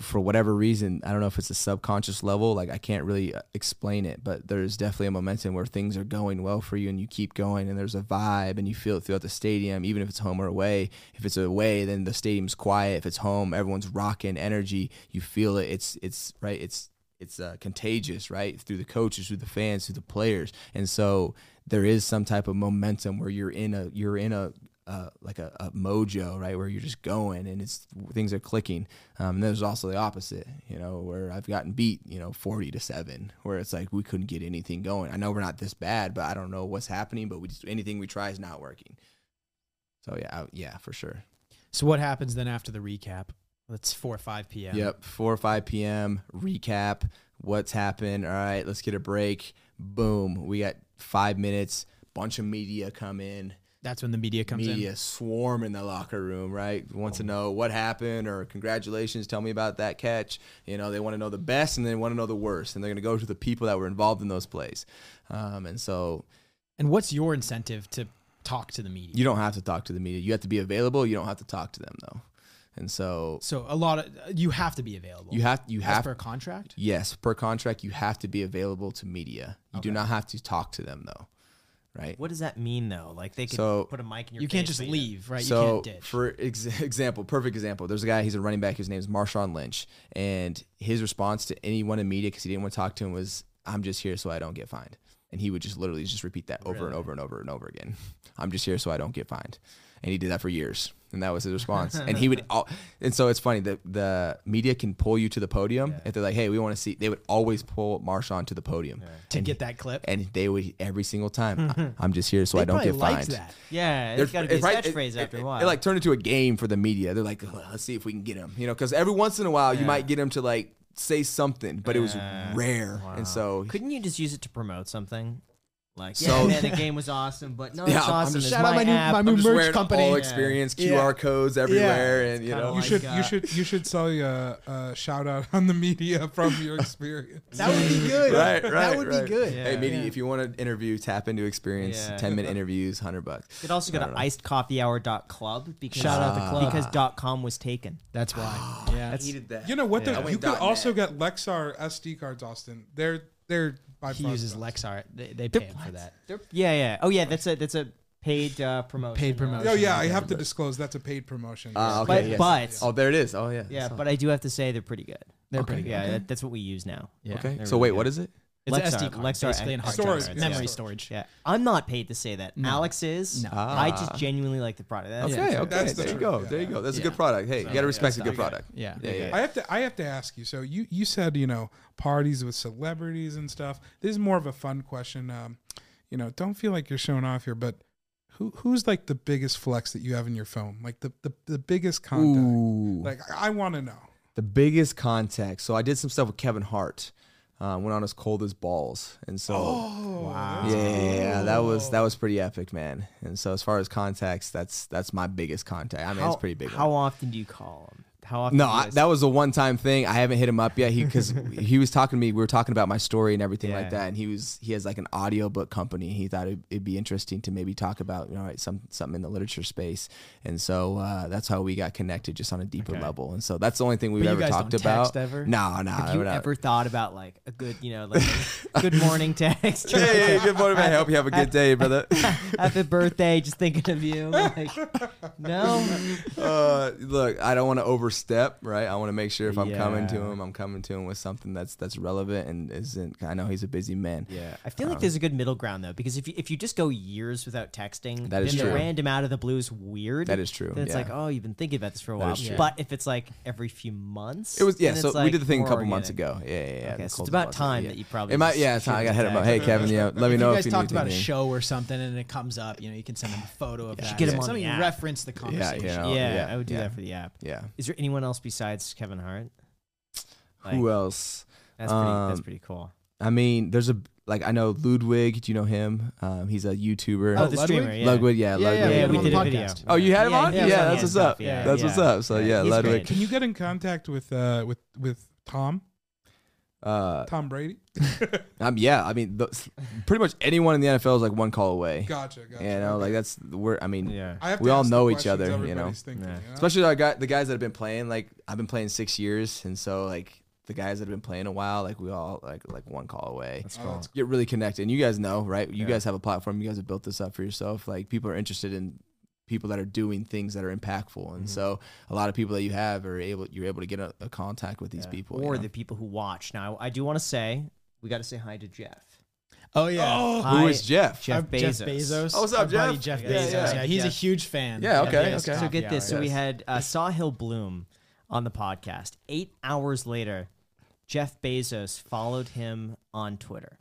[SPEAKER 1] for whatever reason, I don't know if it's a subconscious level, like I can't really uh, explain it, but there's definitely a momentum where things are going well for you and you keep going and there's a vibe and you feel it throughout the stadium, even if it's home or away. If it's away, then the stadium's quiet. If it's home, everyone's rocking energy. You feel it. It's it's right. It's it's uh, contagious, right? Through the coaches, through the fans, through the players, and so there is some type of momentum where you're in a you're in a uh, like a, a mojo, right, where you're just going and it's things are clicking. Um, and there's also the opposite, you know, where I've gotten beat, you know, forty to seven, where it's like we couldn't get anything going. I know we're not this bad, but I don't know what's happening. But we just anything we try is not working. So yeah, I- yeah, for sure.
[SPEAKER 3] So what happens then after the recap? That's four or five p.m.
[SPEAKER 1] Yep, four or five p.m. Recap. What's happened? All right, let's get a break. Boom. We got five minutes. Bunch of media come in.
[SPEAKER 3] That's when the media comes
[SPEAKER 1] media
[SPEAKER 3] in.
[SPEAKER 1] swarm in the locker room, right? Want to know what happened or congratulations, tell me about that catch. You know, they want to know the best and they want to know the worst, and they're going to go to the people that were involved in those plays. Um, and so
[SPEAKER 3] And what's your incentive to talk to the media?
[SPEAKER 1] you don't have to talk to the media. You have to be available. You don't have to talk to them though. And so
[SPEAKER 3] so a lot of you have to be available.
[SPEAKER 1] you have you have
[SPEAKER 3] per contract.
[SPEAKER 1] yes per contract you have to be available to media. You do not have to talk to them though, right?
[SPEAKER 2] What does that mean though? Like they could
[SPEAKER 1] So-
[SPEAKER 2] put a mic in your
[SPEAKER 3] You can't just
[SPEAKER 2] but
[SPEAKER 3] leave, right?
[SPEAKER 1] So
[SPEAKER 3] you can't ditch.
[SPEAKER 1] for ex- example, perfect example, there's a guy. He's a running back. His name is Marshawn Lynch, and his response to anyone in media because he didn't want to talk to him was, "I'm just here so I don't get fined." And he would just literally just repeat that over and over and over and over again. I'm just here so I don't get fined, and he did that for years, and that was his response. and he would, all, and so it's funny that the media can pull you to the podium if they're like, "Hey, we want to see." They would always pull Marshawn to the podium,
[SPEAKER 3] to
[SPEAKER 1] and
[SPEAKER 3] get that clip.
[SPEAKER 1] and they would every single time. "I- I'm just here so
[SPEAKER 3] they
[SPEAKER 1] I don't get fined.
[SPEAKER 3] that.
[SPEAKER 2] Yeah,
[SPEAKER 1] They're-
[SPEAKER 2] it's got to be a
[SPEAKER 1] it- right,
[SPEAKER 2] catchphrase after
[SPEAKER 1] it-
[SPEAKER 2] a while.
[SPEAKER 1] It like turned into a game for the media. They're like, "Ugh, let's see if we can get him, you know, because every once in a while you might get him to like say something, but it was rare,
[SPEAKER 2] Wow.
[SPEAKER 1] and so
[SPEAKER 2] couldn't you just use it to promote something? Like,
[SPEAKER 1] So-
[SPEAKER 2] yeah, man, the game was awesome, but no,
[SPEAKER 1] Yeah,
[SPEAKER 2] it's awesome.
[SPEAKER 1] just-
[SPEAKER 2] It's
[SPEAKER 3] Shout out my new-
[SPEAKER 2] app.
[SPEAKER 3] my
[SPEAKER 1] I'm
[SPEAKER 3] new
[SPEAKER 1] just
[SPEAKER 3] merch company.
[SPEAKER 1] all Eksperience
[SPEAKER 3] Yeah.
[SPEAKER 1] QR codes everywhere, and you know.
[SPEAKER 5] You
[SPEAKER 2] like
[SPEAKER 5] should
[SPEAKER 2] that.
[SPEAKER 5] you uh, should you should sell you a, uh, a shout out on the media from your Eksperience.
[SPEAKER 3] That would be good.
[SPEAKER 1] Right, right.
[SPEAKER 3] That would
[SPEAKER 1] right.
[SPEAKER 3] be good.
[SPEAKER 1] Hey, media,
[SPEAKER 3] Yeah.
[SPEAKER 1] if you want to interview, tap into Eksperience.
[SPEAKER 2] Yeah.
[SPEAKER 1] Ten minute interviews, hundred bucks.
[SPEAKER 2] You could also go to
[SPEAKER 1] don't know.
[SPEAKER 2] icedcoffeehour.club because
[SPEAKER 3] Shout out the club.
[SPEAKER 2] because dot .com was taken.
[SPEAKER 3] That's why. Yeah.
[SPEAKER 1] that.
[SPEAKER 5] You know what?
[SPEAKER 2] Yeah.
[SPEAKER 5] though? You could also get Lexar SD cards, Austin. They're they're by
[SPEAKER 3] he uses
[SPEAKER 5] the.
[SPEAKER 3] Lexar. They, they pay him for that.
[SPEAKER 2] They're, yeah, yeah. Oh, yeah. That's a that's a paid uh, promotion.
[SPEAKER 3] Paid
[SPEAKER 2] uh,
[SPEAKER 3] promotion.
[SPEAKER 5] Oh yeah, I have to disclose that's a paid promotion.
[SPEAKER 2] But-
[SPEAKER 1] okay, yes.
[SPEAKER 2] but-
[SPEAKER 1] oh, there it is. Oh yeah.
[SPEAKER 2] Yeah,
[SPEAKER 1] So-
[SPEAKER 2] but I do have to say they're pretty good.
[SPEAKER 3] They're
[SPEAKER 1] Okay.
[SPEAKER 3] pretty good.
[SPEAKER 2] Yeah, that, that's what we use now.
[SPEAKER 3] Yeah.
[SPEAKER 1] okay. So
[SPEAKER 2] really
[SPEAKER 1] wait, what
[SPEAKER 2] good.
[SPEAKER 1] is it?
[SPEAKER 3] It's
[SPEAKER 2] Lexar-
[SPEAKER 3] an SD card,
[SPEAKER 2] Lexar
[SPEAKER 3] basically in hard
[SPEAKER 5] Storage,
[SPEAKER 3] drive. memory
[SPEAKER 5] Storage.
[SPEAKER 3] storage.
[SPEAKER 2] Yeah, I'm not paid to say that.
[SPEAKER 3] No.
[SPEAKER 2] Alex is.
[SPEAKER 3] No.
[SPEAKER 2] I
[SPEAKER 1] Ah.
[SPEAKER 2] just genuinely like the product. That's
[SPEAKER 1] Okay, okay.
[SPEAKER 5] That's the
[SPEAKER 1] there you go.
[SPEAKER 5] yeah.
[SPEAKER 1] There you go. That's a good product. Hey, you gotta respect a good
[SPEAKER 3] yeah.
[SPEAKER 1] product.
[SPEAKER 3] Yeah.
[SPEAKER 1] Yeah, yeah.
[SPEAKER 5] I have to I have to ask you. So you you said you know parties with celebrities and stuff. This is more of a fun question. Um, you know, don't feel like you're showing off here, but who who's like the biggest flex that you have in your phone? Like the the, the biggest contact.
[SPEAKER 1] Ooh.
[SPEAKER 5] Like I want to know.
[SPEAKER 1] The biggest contact. So I did some stuff with Kevin Hart. Uh, went on as cold as balls, and so
[SPEAKER 5] Oh,
[SPEAKER 1] yeah, yeah, yeah, that was that was pretty epic, man. And so as far as contacts, that's that's my biggest contact. I mean,
[SPEAKER 2] how,
[SPEAKER 1] it's pretty big.
[SPEAKER 2] How
[SPEAKER 1] one.
[SPEAKER 2] often do you call him? How often?
[SPEAKER 1] No, I, that was a one-time thing. I haven't hit him up yet. He because he was talking to me. We were talking about my story and everything
[SPEAKER 2] Yeah.
[SPEAKER 1] like that. And he was he has like an audiobook company. He thought it'd, it'd be interesting to maybe talk about you know right, some something in the literature space. And so uh, that's how we got connected, just on a deeper
[SPEAKER 2] Okay.
[SPEAKER 1] level. And so that's the only thing we've ever talked about.
[SPEAKER 3] ever?
[SPEAKER 1] No, no.
[SPEAKER 2] Have you ever thought about like a good, you know, like good morning text?
[SPEAKER 1] Hey, hey, good morning, man. I hope you have a good day, brother.
[SPEAKER 2] Happy birthday, just thinking of you. Like, no,
[SPEAKER 1] uh, look, I don't want to overstep, right? I want to make sure if I'm coming to him, I'm coming to him with something that's that's relevant and isn't. I know he's a busy man.
[SPEAKER 2] Yeah, I feel like
[SPEAKER 1] Um,
[SPEAKER 2] there's a good middle ground though, because if you, if you just go years without texting,
[SPEAKER 1] That is
[SPEAKER 2] then
[SPEAKER 1] true.
[SPEAKER 2] the random out of the blue is weird.
[SPEAKER 1] That is true,
[SPEAKER 2] Then it's
[SPEAKER 1] yeah.
[SPEAKER 2] like, oh, you've been thinking about this for a while. But if it's like every few months,
[SPEAKER 1] It was yeah. So
[SPEAKER 2] it's,
[SPEAKER 1] we did the thing a
[SPEAKER 2] more
[SPEAKER 1] couple months ago. Yeah, yeah, yeah.
[SPEAKER 2] Okay, so it's about time
[SPEAKER 1] yeah.
[SPEAKER 2] that you probably
[SPEAKER 1] It might. Yeah, it's
[SPEAKER 2] shoot
[SPEAKER 1] time. I got to hit him up. Hey, Kevin. Yeah, let me
[SPEAKER 3] if
[SPEAKER 1] know
[SPEAKER 3] you guys
[SPEAKER 1] if you
[SPEAKER 3] talked
[SPEAKER 1] need
[SPEAKER 3] about a show or something and it comes up, you know, you can send him a photo of that.
[SPEAKER 2] get him
[SPEAKER 3] Yeah.
[SPEAKER 2] on
[SPEAKER 3] Something reference the conversation.
[SPEAKER 2] yeah,
[SPEAKER 1] yeah,
[SPEAKER 2] I would do that for the app.
[SPEAKER 1] Yeah.
[SPEAKER 2] Is there anyone else besides Kevin Hart? Like,
[SPEAKER 1] Who else?
[SPEAKER 2] That's pretty. that's
[SPEAKER 1] Um,
[SPEAKER 2] pretty cool.
[SPEAKER 1] I mean, there's a like I know Ludwig. Do you know him? Um, he's a YouTuber.
[SPEAKER 2] Oh, the
[SPEAKER 3] Ludwig?
[SPEAKER 2] streamer. Yeah.
[SPEAKER 1] Ludwig. Yeah,
[SPEAKER 3] Yeah,
[SPEAKER 1] Ludwig.
[SPEAKER 3] yeah,
[SPEAKER 2] Yeah,
[SPEAKER 3] we
[SPEAKER 2] we did a video.
[SPEAKER 1] Oh, you had him
[SPEAKER 2] Yeah,
[SPEAKER 1] on?
[SPEAKER 2] he
[SPEAKER 1] Yeah,
[SPEAKER 2] was
[SPEAKER 1] that's what's up.
[SPEAKER 2] yeah,
[SPEAKER 1] That's
[SPEAKER 2] yeah.
[SPEAKER 1] what's up. So
[SPEAKER 2] Yeah,
[SPEAKER 1] yeah, Ludwig.
[SPEAKER 2] great.
[SPEAKER 5] Can you get in contact with uh with with Tom
[SPEAKER 1] Uh,
[SPEAKER 5] Tom Brady?
[SPEAKER 1] um, yeah. I mean, the, pretty much anyone in the NFL is like one call away.
[SPEAKER 5] Gotcha, gotcha.
[SPEAKER 1] You know,
[SPEAKER 5] okay.
[SPEAKER 1] like that's we're. I mean,
[SPEAKER 2] Yeah.
[SPEAKER 5] I
[SPEAKER 1] we all know each other, you know.
[SPEAKER 5] thinking,
[SPEAKER 2] Yeah.
[SPEAKER 5] you know?
[SPEAKER 1] especially our guy, the guys that have been playing. Like I've been playing six years, and so like the guys that have been playing a while, like we all like like one call away.
[SPEAKER 2] That's
[SPEAKER 5] Oh,
[SPEAKER 2] cool.
[SPEAKER 1] Get really connected, and you guys know, right? You
[SPEAKER 2] Yeah.
[SPEAKER 1] guys have a platform. You guys have built this up for yourself. Like people are interested in people that are doing things that are impactful, and
[SPEAKER 2] Mhm.
[SPEAKER 1] so a lot of people that you have are able. You're able to get a, a contact with these
[SPEAKER 2] Yeah.
[SPEAKER 1] people,
[SPEAKER 2] or
[SPEAKER 1] you know?
[SPEAKER 2] the people who watch. Now, I do want to say we got to say hi to Jeff.
[SPEAKER 3] Oh yeah.
[SPEAKER 2] Hi,
[SPEAKER 1] Who is Jeff?
[SPEAKER 2] Jeff Bezos.
[SPEAKER 3] Jeff Bezos.
[SPEAKER 1] Oh, what's up,
[SPEAKER 3] Our buddy
[SPEAKER 1] Jeff?
[SPEAKER 3] Jeff
[SPEAKER 1] Yeah,
[SPEAKER 3] Bezos.
[SPEAKER 1] yeah.
[SPEAKER 3] Yeah, he's a huge fan.
[SPEAKER 1] Yeah, okay, okay.
[SPEAKER 2] So get this.
[SPEAKER 3] hour.
[SPEAKER 2] So we had uh, Sahil Bloom on the podcast. Eight hours later, Jeff Bezos followed him on Twitter.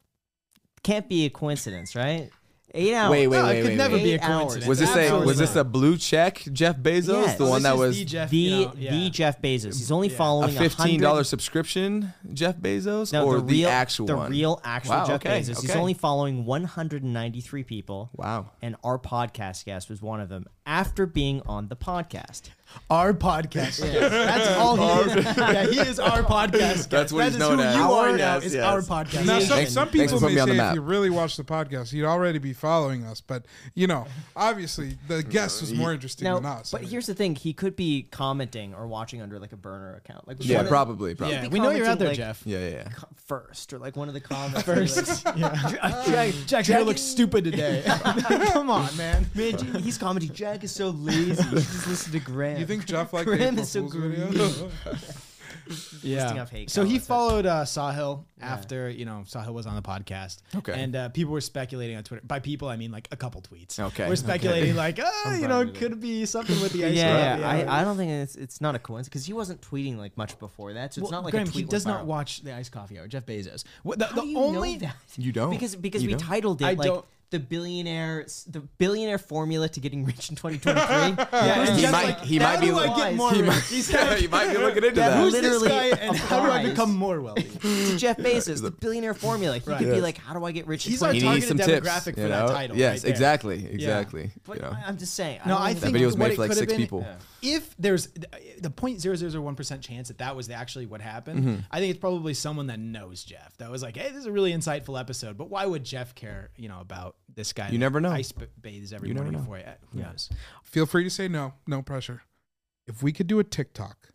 [SPEAKER 2] Can't be a coincidence, right? Eight hours.
[SPEAKER 1] Wait, wait,
[SPEAKER 3] No,
[SPEAKER 1] wait,
[SPEAKER 3] it could
[SPEAKER 1] wait,
[SPEAKER 3] never
[SPEAKER 1] wait.
[SPEAKER 3] be a
[SPEAKER 2] Eight hours.
[SPEAKER 3] coincidence.
[SPEAKER 1] Was this a
[SPEAKER 3] Absolutely
[SPEAKER 1] was this
[SPEAKER 3] not.
[SPEAKER 1] a blue check Jeff Bezos?
[SPEAKER 2] Yes.
[SPEAKER 1] The
[SPEAKER 2] Oh,
[SPEAKER 1] one
[SPEAKER 3] this
[SPEAKER 1] that
[SPEAKER 3] is
[SPEAKER 1] was
[SPEAKER 3] the Jeff,
[SPEAKER 2] the
[SPEAKER 3] you know, yeah.
[SPEAKER 2] the Jeff Bezos. He's only
[SPEAKER 3] Yeah.
[SPEAKER 1] a
[SPEAKER 2] following
[SPEAKER 1] fifteen dollar subscription Jeff Bezos
[SPEAKER 2] No,
[SPEAKER 1] or
[SPEAKER 2] the, real,
[SPEAKER 1] actual
[SPEAKER 2] the
[SPEAKER 1] one?
[SPEAKER 2] real actual
[SPEAKER 1] Wow,
[SPEAKER 2] Jeff
[SPEAKER 1] okay,
[SPEAKER 2] Bezos. He's
[SPEAKER 1] okay.
[SPEAKER 2] only following 193 people,
[SPEAKER 1] Wow.
[SPEAKER 2] and our podcast guest was one of them. After being on the podcast,
[SPEAKER 3] Our podcast. guest. That's all he is. Yeah, he is our podcast. guest.
[SPEAKER 1] That's what
[SPEAKER 3] That
[SPEAKER 1] he's
[SPEAKER 3] is
[SPEAKER 1] known
[SPEAKER 3] who
[SPEAKER 1] as.
[SPEAKER 3] You are
[SPEAKER 1] Yes,
[SPEAKER 3] now is
[SPEAKER 1] yes.
[SPEAKER 3] our podcast.
[SPEAKER 5] Now, some,
[SPEAKER 1] thanks-
[SPEAKER 5] some people
[SPEAKER 1] for putting
[SPEAKER 5] may
[SPEAKER 1] me on the
[SPEAKER 5] say if you really watch the podcast, you'd already be following us. But you know, obviously, the guest was more interesting
[SPEAKER 2] now,
[SPEAKER 5] than us.
[SPEAKER 2] but
[SPEAKER 5] I mean,
[SPEAKER 2] here's the thing: he could be commenting or watching under like a burner account. Like
[SPEAKER 1] Yeah,
[SPEAKER 2] of-
[SPEAKER 1] probably, probably.
[SPEAKER 3] yeah, we know you're out there,
[SPEAKER 2] like,
[SPEAKER 3] Jeff.
[SPEAKER 1] Yeah, yeah, yeah.
[SPEAKER 2] first or like one of the comments
[SPEAKER 3] First,
[SPEAKER 2] Like,
[SPEAKER 3] yeah. Jack, Jack, you look stupid today. Come on, man.
[SPEAKER 2] Man, he's commenting. Jack is so lazy. You just listen to Graham.
[SPEAKER 5] You think Jeff liked
[SPEAKER 2] Graham
[SPEAKER 5] the April
[SPEAKER 2] is so
[SPEAKER 5] Fool's
[SPEAKER 2] green.
[SPEAKER 5] video?
[SPEAKER 2] Listing off hate
[SPEAKER 3] So he
[SPEAKER 2] comments.
[SPEAKER 3] followed uh, Sahil after you know Sahil was on the podcast.
[SPEAKER 1] Okay.
[SPEAKER 3] And uh, people were speculating on Twitter. By people, I mean like a couple tweets.
[SPEAKER 1] Okay,
[SPEAKER 3] We're speculating like, ah, you know,
[SPEAKER 2] fine with
[SPEAKER 3] could it be something with the ice
[SPEAKER 2] yeah,
[SPEAKER 3] coffee hour?
[SPEAKER 2] I, I don't think it's it's not a coincidence because he wasn't tweeting like much before that, so it's
[SPEAKER 3] Well,
[SPEAKER 2] not like
[SPEAKER 3] Graham,
[SPEAKER 2] a tweet
[SPEAKER 3] he does not
[SPEAKER 2] viral.
[SPEAKER 3] watch the Ice coffee hour. Jeff Bezos. What, the,
[SPEAKER 2] How
[SPEAKER 3] the
[SPEAKER 2] do you
[SPEAKER 3] only
[SPEAKER 2] know that?
[SPEAKER 1] You don't.
[SPEAKER 2] because because
[SPEAKER 1] You
[SPEAKER 2] we
[SPEAKER 1] don't?
[SPEAKER 2] titled it
[SPEAKER 3] I
[SPEAKER 2] like
[SPEAKER 3] don't-
[SPEAKER 2] the billionaire the billionaire formula to getting rich in 2023.
[SPEAKER 3] Yeah,
[SPEAKER 1] He might-
[SPEAKER 3] like,
[SPEAKER 1] he might be like-
[SPEAKER 3] get more
[SPEAKER 1] he
[SPEAKER 3] rich?
[SPEAKER 1] might-
[SPEAKER 3] He's
[SPEAKER 1] he might be looking into
[SPEAKER 2] That
[SPEAKER 1] that.
[SPEAKER 3] Who's this
[SPEAKER 2] literally
[SPEAKER 3] guy and how do I become more wealthy?
[SPEAKER 2] to Jeff Bezos, the billionaire formula. He
[SPEAKER 3] Right.
[SPEAKER 2] could be like, "How do I get rich?"
[SPEAKER 3] He's our
[SPEAKER 2] 2023?
[SPEAKER 1] He needs some
[SPEAKER 3] targeted
[SPEAKER 1] tips.
[SPEAKER 3] demographic
[SPEAKER 1] you
[SPEAKER 3] for that title
[SPEAKER 1] Yes,
[SPEAKER 3] right there.
[SPEAKER 1] exactly, exactly.
[SPEAKER 2] But
[SPEAKER 1] you know.
[SPEAKER 2] I'm just saying.
[SPEAKER 3] No,
[SPEAKER 2] don't
[SPEAKER 3] I
[SPEAKER 2] think
[SPEAKER 3] think
[SPEAKER 1] video was
[SPEAKER 3] what
[SPEAKER 1] made for like six
[SPEAKER 3] been-
[SPEAKER 1] people.
[SPEAKER 3] If there's the point zero zero zero one percent chance that that was actually what happened,
[SPEAKER 1] Mm-hmm.
[SPEAKER 3] I think it's probably someone that knows Jeff that was like, "Hey, this is a really insightful episode." But why would Jeff care? You know about this guy?
[SPEAKER 1] You never know.
[SPEAKER 3] Ice b- bathes every
[SPEAKER 1] You never
[SPEAKER 3] morning
[SPEAKER 1] know.
[SPEAKER 3] before. Who knows?
[SPEAKER 5] Feel free to say no, no pressure. If we could do a TikTok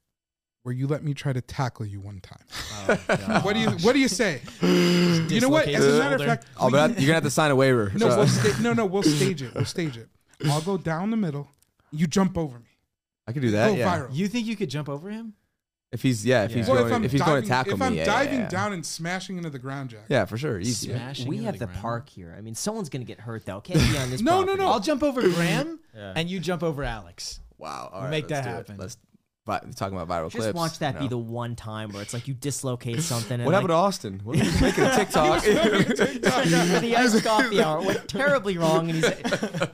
[SPEAKER 5] where you let me try to tackle you one time, oh, what do you what do you say? you know what?
[SPEAKER 3] Dislocate
[SPEAKER 5] As
[SPEAKER 3] his
[SPEAKER 5] a matter of
[SPEAKER 3] shoulder.
[SPEAKER 5] fact,
[SPEAKER 1] Oh,
[SPEAKER 5] we-
[SPEAKER 1] but you're gonna have to sign a waiver.
[SPEAKER 5] no,
[SPEAKER 1] So-
[SPEAKER 5] we'll sta- no, no, we'll stage it. We'll stage it. I'll go down the middle. You jump over me.
[SPEAKER 1] I could do that.
[SPEAKER 5] Go
[SPEAKER 1] yeah.
[SPEAKER 5] viral.
[SPEAKER 3] You think you could jump over him?
[SPEAKER 1] If he's yeah, if
[SPEAKER 3] Yeah.
[SPEAKER 1] he's
[SPEAKER 5] Well,
[SPEAKER 1] going,
[SPEAKER 5] if I'm
[SPEAKER 1] if he's
[SPEAKER 5] diving,
[SPEAKER 1] going to tackle
[SPEAKER 5] if
[SPEAKER 1] me,
[SPEAKER 5] I'm
[SPEAKER 1] yeah,
[SPEAKER 5] diving
[SPEAKER 1] yeah, yeah.
[SPEAKER 5] down and smashing into the ground, Jack.
[SPEAKER 1] Yeah, for sure. Easy.
[SPEAKER 3] Smashing
[SPEAKER 2] we
[SPEAKER 3] into
[SPEAKER 2] have the,
[SPEAKER 3] ground.
[SPEAKER 2] park here. I mean, someone's gonna get hurt though. Can't be on this.
[SPEAKER 5] No, no,
[SPEAKER 2] property.
[SPEAKER 5] no.
[SPEAKER 3] I'll jump over Graham,
[SPEAKER 2] Yeah.
[SPEAKER 3] and you jump over Alex.
[SPEAKER 1] Wow. All
[SPEAKER 3] We'll make
[SPEAKER 1] let's
[SPEAKER 3] that
[SPEAKER 1] do it.
[SPEAKER 3] happen.
[SPEAKER 1] Let's vi- talking about viral clips.
[SPEAKER 2] Just watch that
[SPEAKER 1] you
[SPEAKER 2] be
[SPEAKER 1] know.
[SPEAKER 2] the one time where it's like you dislocate something. And
[SPEAKER 1] What happened to Austin? What are we making a TikTok?
[SPEAKER 2] the iced coffee hour went terribly wrong, and he's,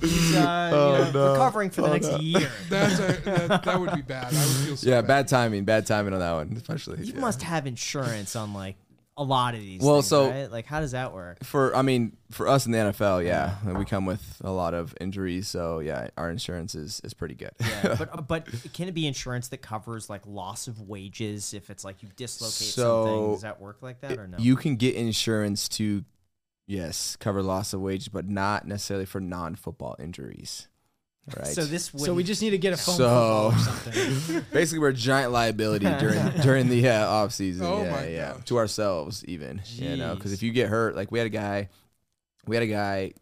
[SPEAKER 2] he's uh,
[SPEAKER 1] Oh,
[SPEAKER 2] you know, recovering for the next year.
[SPEAKER 5] That's a, that, that would be bad. I would feel so
[SPEAKER 1] yeah,
[SPEAKER 5] bad.
[SPEAKER 1] bad timing. Bad timing on that one, especially.
[SPEAKER 2] You
[SPEAKER 1] yeah.
[SPEAKER 2] must have insurance on like a lot of these.
[SPEAKER 1] Well,
[SPEAKER 2] things,
[SPEAKER 1] so-
[SPEAKER 2] right? like how does that work?
[SPEAKER 1] For I mean, for us in the NFL, yeah, we come with a lot of injuries, so yeah, our insurance is is pretty good.
[SPEAKER 2] Yeah, but uh, but can it be insurance that covers like loss of wages if it's like you dislocate
[SPEAKER 1] So,
[SPEAKER 2] something? Does that work like that or no?
[SPEAKER 1] You can get insurance to, yes, cover loss of wages, but not necessarily for non-football injuries. Right.
[SPEAKER 2] So this
[SPEAKER 3] So we just need to get a phone
[SPEAKER 1] So-
[SPEAKER 3] call or something.
[SPEAKER 1] basically we're a giant liability during during the uh, off season.
[SPEAKER 5] Oh
[SPEAKER 1] yeah,
[SPEAKER 5] my
[SPEAKER 1] yeah,
[SPEAKER 5] gosh.
[SPEAKER 1] to ourselves even. You know, because if you get hurt, like we had a guy, we had a guy.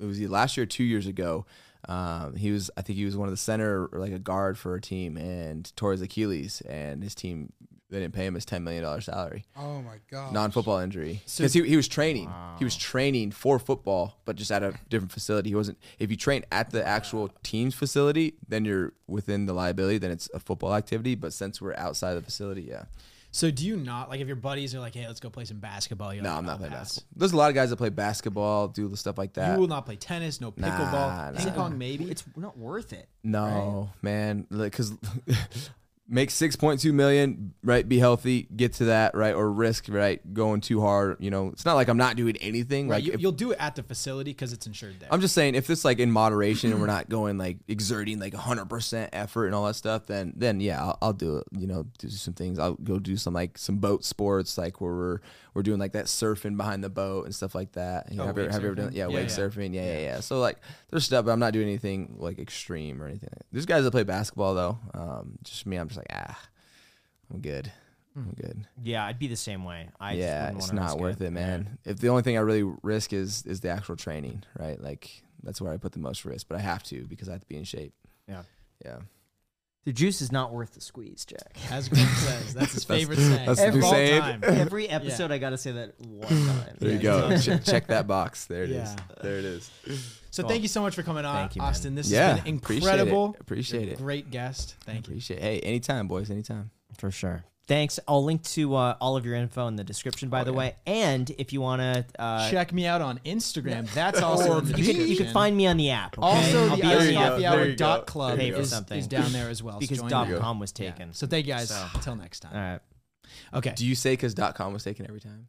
[SPEAKER 1] It was last year, two years ago. Um, he was, I think he was one of the center or like a guard for a team, and tore his Achilles, and his team they didn't pay him his ten million dollars salary,
[SPEAKER 5] Oh my god.
[SPEAKER 1] non-football injury,
[SPEAKER 3] So-
[SPEAKER 1] because he he was training. He was training for football, but just at a different facility. He wasn't. If you train at the actual team's facility, then you're within the liability. Then it's a football activity. But since we're outside the facility, yeah.
[SPEAKER 3] So do you not like if your buddies are like, "Hey, let's go play some basketball"? You're
[SPEAKER 1] No,
[SPEAKER 3] like,
[SPEAKER 1] I'm not oh, playing
[SPEAKER 3] pass."
[SPEAKER 1] basketball. There's a lot of guys that play basketball, do the stuff like that.
[SPEAKER 3] You will not play tennis, no pickleball,
[SPEAKER 1] nah.
[SPEAKER 3] ping pong, maybe.
[SPEAKER 2] it's not worth it.
[SPEAKER 1] no, man, because make six point two million, right? Be healthy, get to that, right? Or risk, right? Going too hard, you know. It's not like I'm not doing anything.
[SPEAKER 3] right,
[SPEAKER 1] Like
[SPEAKER 3] you,
[SPEAKER 1] if-
[SPEAKER 3] you'll do it at the facility because it's insured there.
[SPEAKER 1] I'm just saying, if this like in moderation and we're not going like exerting like 100 percent effort and all that stuff, then then yeah, I'll, I'll do it. You know, do some things. I'll go do some like some boat sports, like where we're we're doing like that surfing behind the boat and stuff like that. You
[SPEAKER 3] Oh,
[SPEAKER 1] have, you, have you ever done? Yeah,
[SPEAKER 3] Yeah,
[SPEAKER 1] wake
[SPEAKER 3] yeah.
[SPEAKER 1] surfing. Yeah, yeah, yeah. So like, there's stuff, but I'm not doing anything like extreme or anything. There's guys that play basketball though. Um, just me, I'm just like ah, I'm good. I'm good.
[SPEAKER 2] Yeah, I'd be the same way. I
[SPEAKER 1] yeah, it's not worth it, man. If the only thing I really risk is is the actual training, right? Like that's where I put the most risk, but I have to because I have to be in shape.
[SPEAKER 2] Yeah.
[SPEAKER 1] Yeah.
[SPEAKER 2] The juice is not worth the squeeze, Jack.
[SPEAKER 3] As Graham says, that's his favorite saying.
[SPEAKER 1] that's the
[SPEAKER 3] of
[SPEAKER 1] new
[SPEAKER 3] all
[SPEAKER 1] saying.
[SPEAKER 3] time.
[SPEAKER 2] Every episode, I got to say that one time.
[SPEAKER 1] There you go.
[SPEAKER 3] exactly.
[SPEAKER 1] Check that box. There it is.
[SPEAKER 3] Yeah.
[SPEAKER 1] There it is.
[SPEAKER 3] So
[SPEAKER 2] Cool.
[SPEAKER 3] thank you so much for coming on,
[SPEAKER 2] Thank you, man.
[SPEAKER 3] Austin. This
[SPEAKER 1] Yeah,
[SPEAKER 3] has been
[SPEAKER 1] appreciate it.
[SPEAKER 3] incredible.
[SPEAKER 1] Appreciate it.
[SPEAKER 3] Great guest. Thank you.
[SPEAKER 1] Appreciate. Hey, anytime, boys. Anytime.
[SPEAKER 2] For sure. Thanks. I'll link to uh, all of your info in the description, by
[SPEAKER 1] Oh,
[SPEAKER 2] the
[SPEAKER 1] yeah.
[SPEAKER 2] way. And if you want to uh,
[SPEAKER 3] Check me out on Instagram. That's also in the
[SPEAKER 2] you can you can
[SPEAKER 3] description.
[SPEAKER 2] find me on the app. Okay?
[SPEAKER 3] Also,
[SPEAKER 2] I'll
[SPEAKER 3] the
[SPEAKER 2] be on
[SPEAKER 3] Ice
[SPEAKER 2] the
[SPEAKER 1] you go.
[SPEAKER 2] app
[SPEAKER 3] Coffee
[SPEAKER 1] There
[SPEAKER 3] Hour
[SPEAKER 1] you go.
[SPEAKER 3] dot club
[SPEAKER 1] There you
[SPEAKER 2] go.
[SPEAKER 3] is,
[SPEAKER 2] Something.
[SPEAKER 3] is down there as well. So
[SPEAKER 2] because
[SPEAKER 3] join
[SPEAKER 2] dot
[SPEAKER 3] that.
[SPEAKER 2] com was
[SPEAKER 3] Yeah.
[SPEAKER 2] taken.
[SPEAKER 3] So thank you guys.
[SPEAKER 2] So-
[SPEAKER 3] Until next time.
[SPEAKER 2] All right.
[SPEAKER 3] Okay.
[SPEAKER 1] Do you say because .com was taken every time?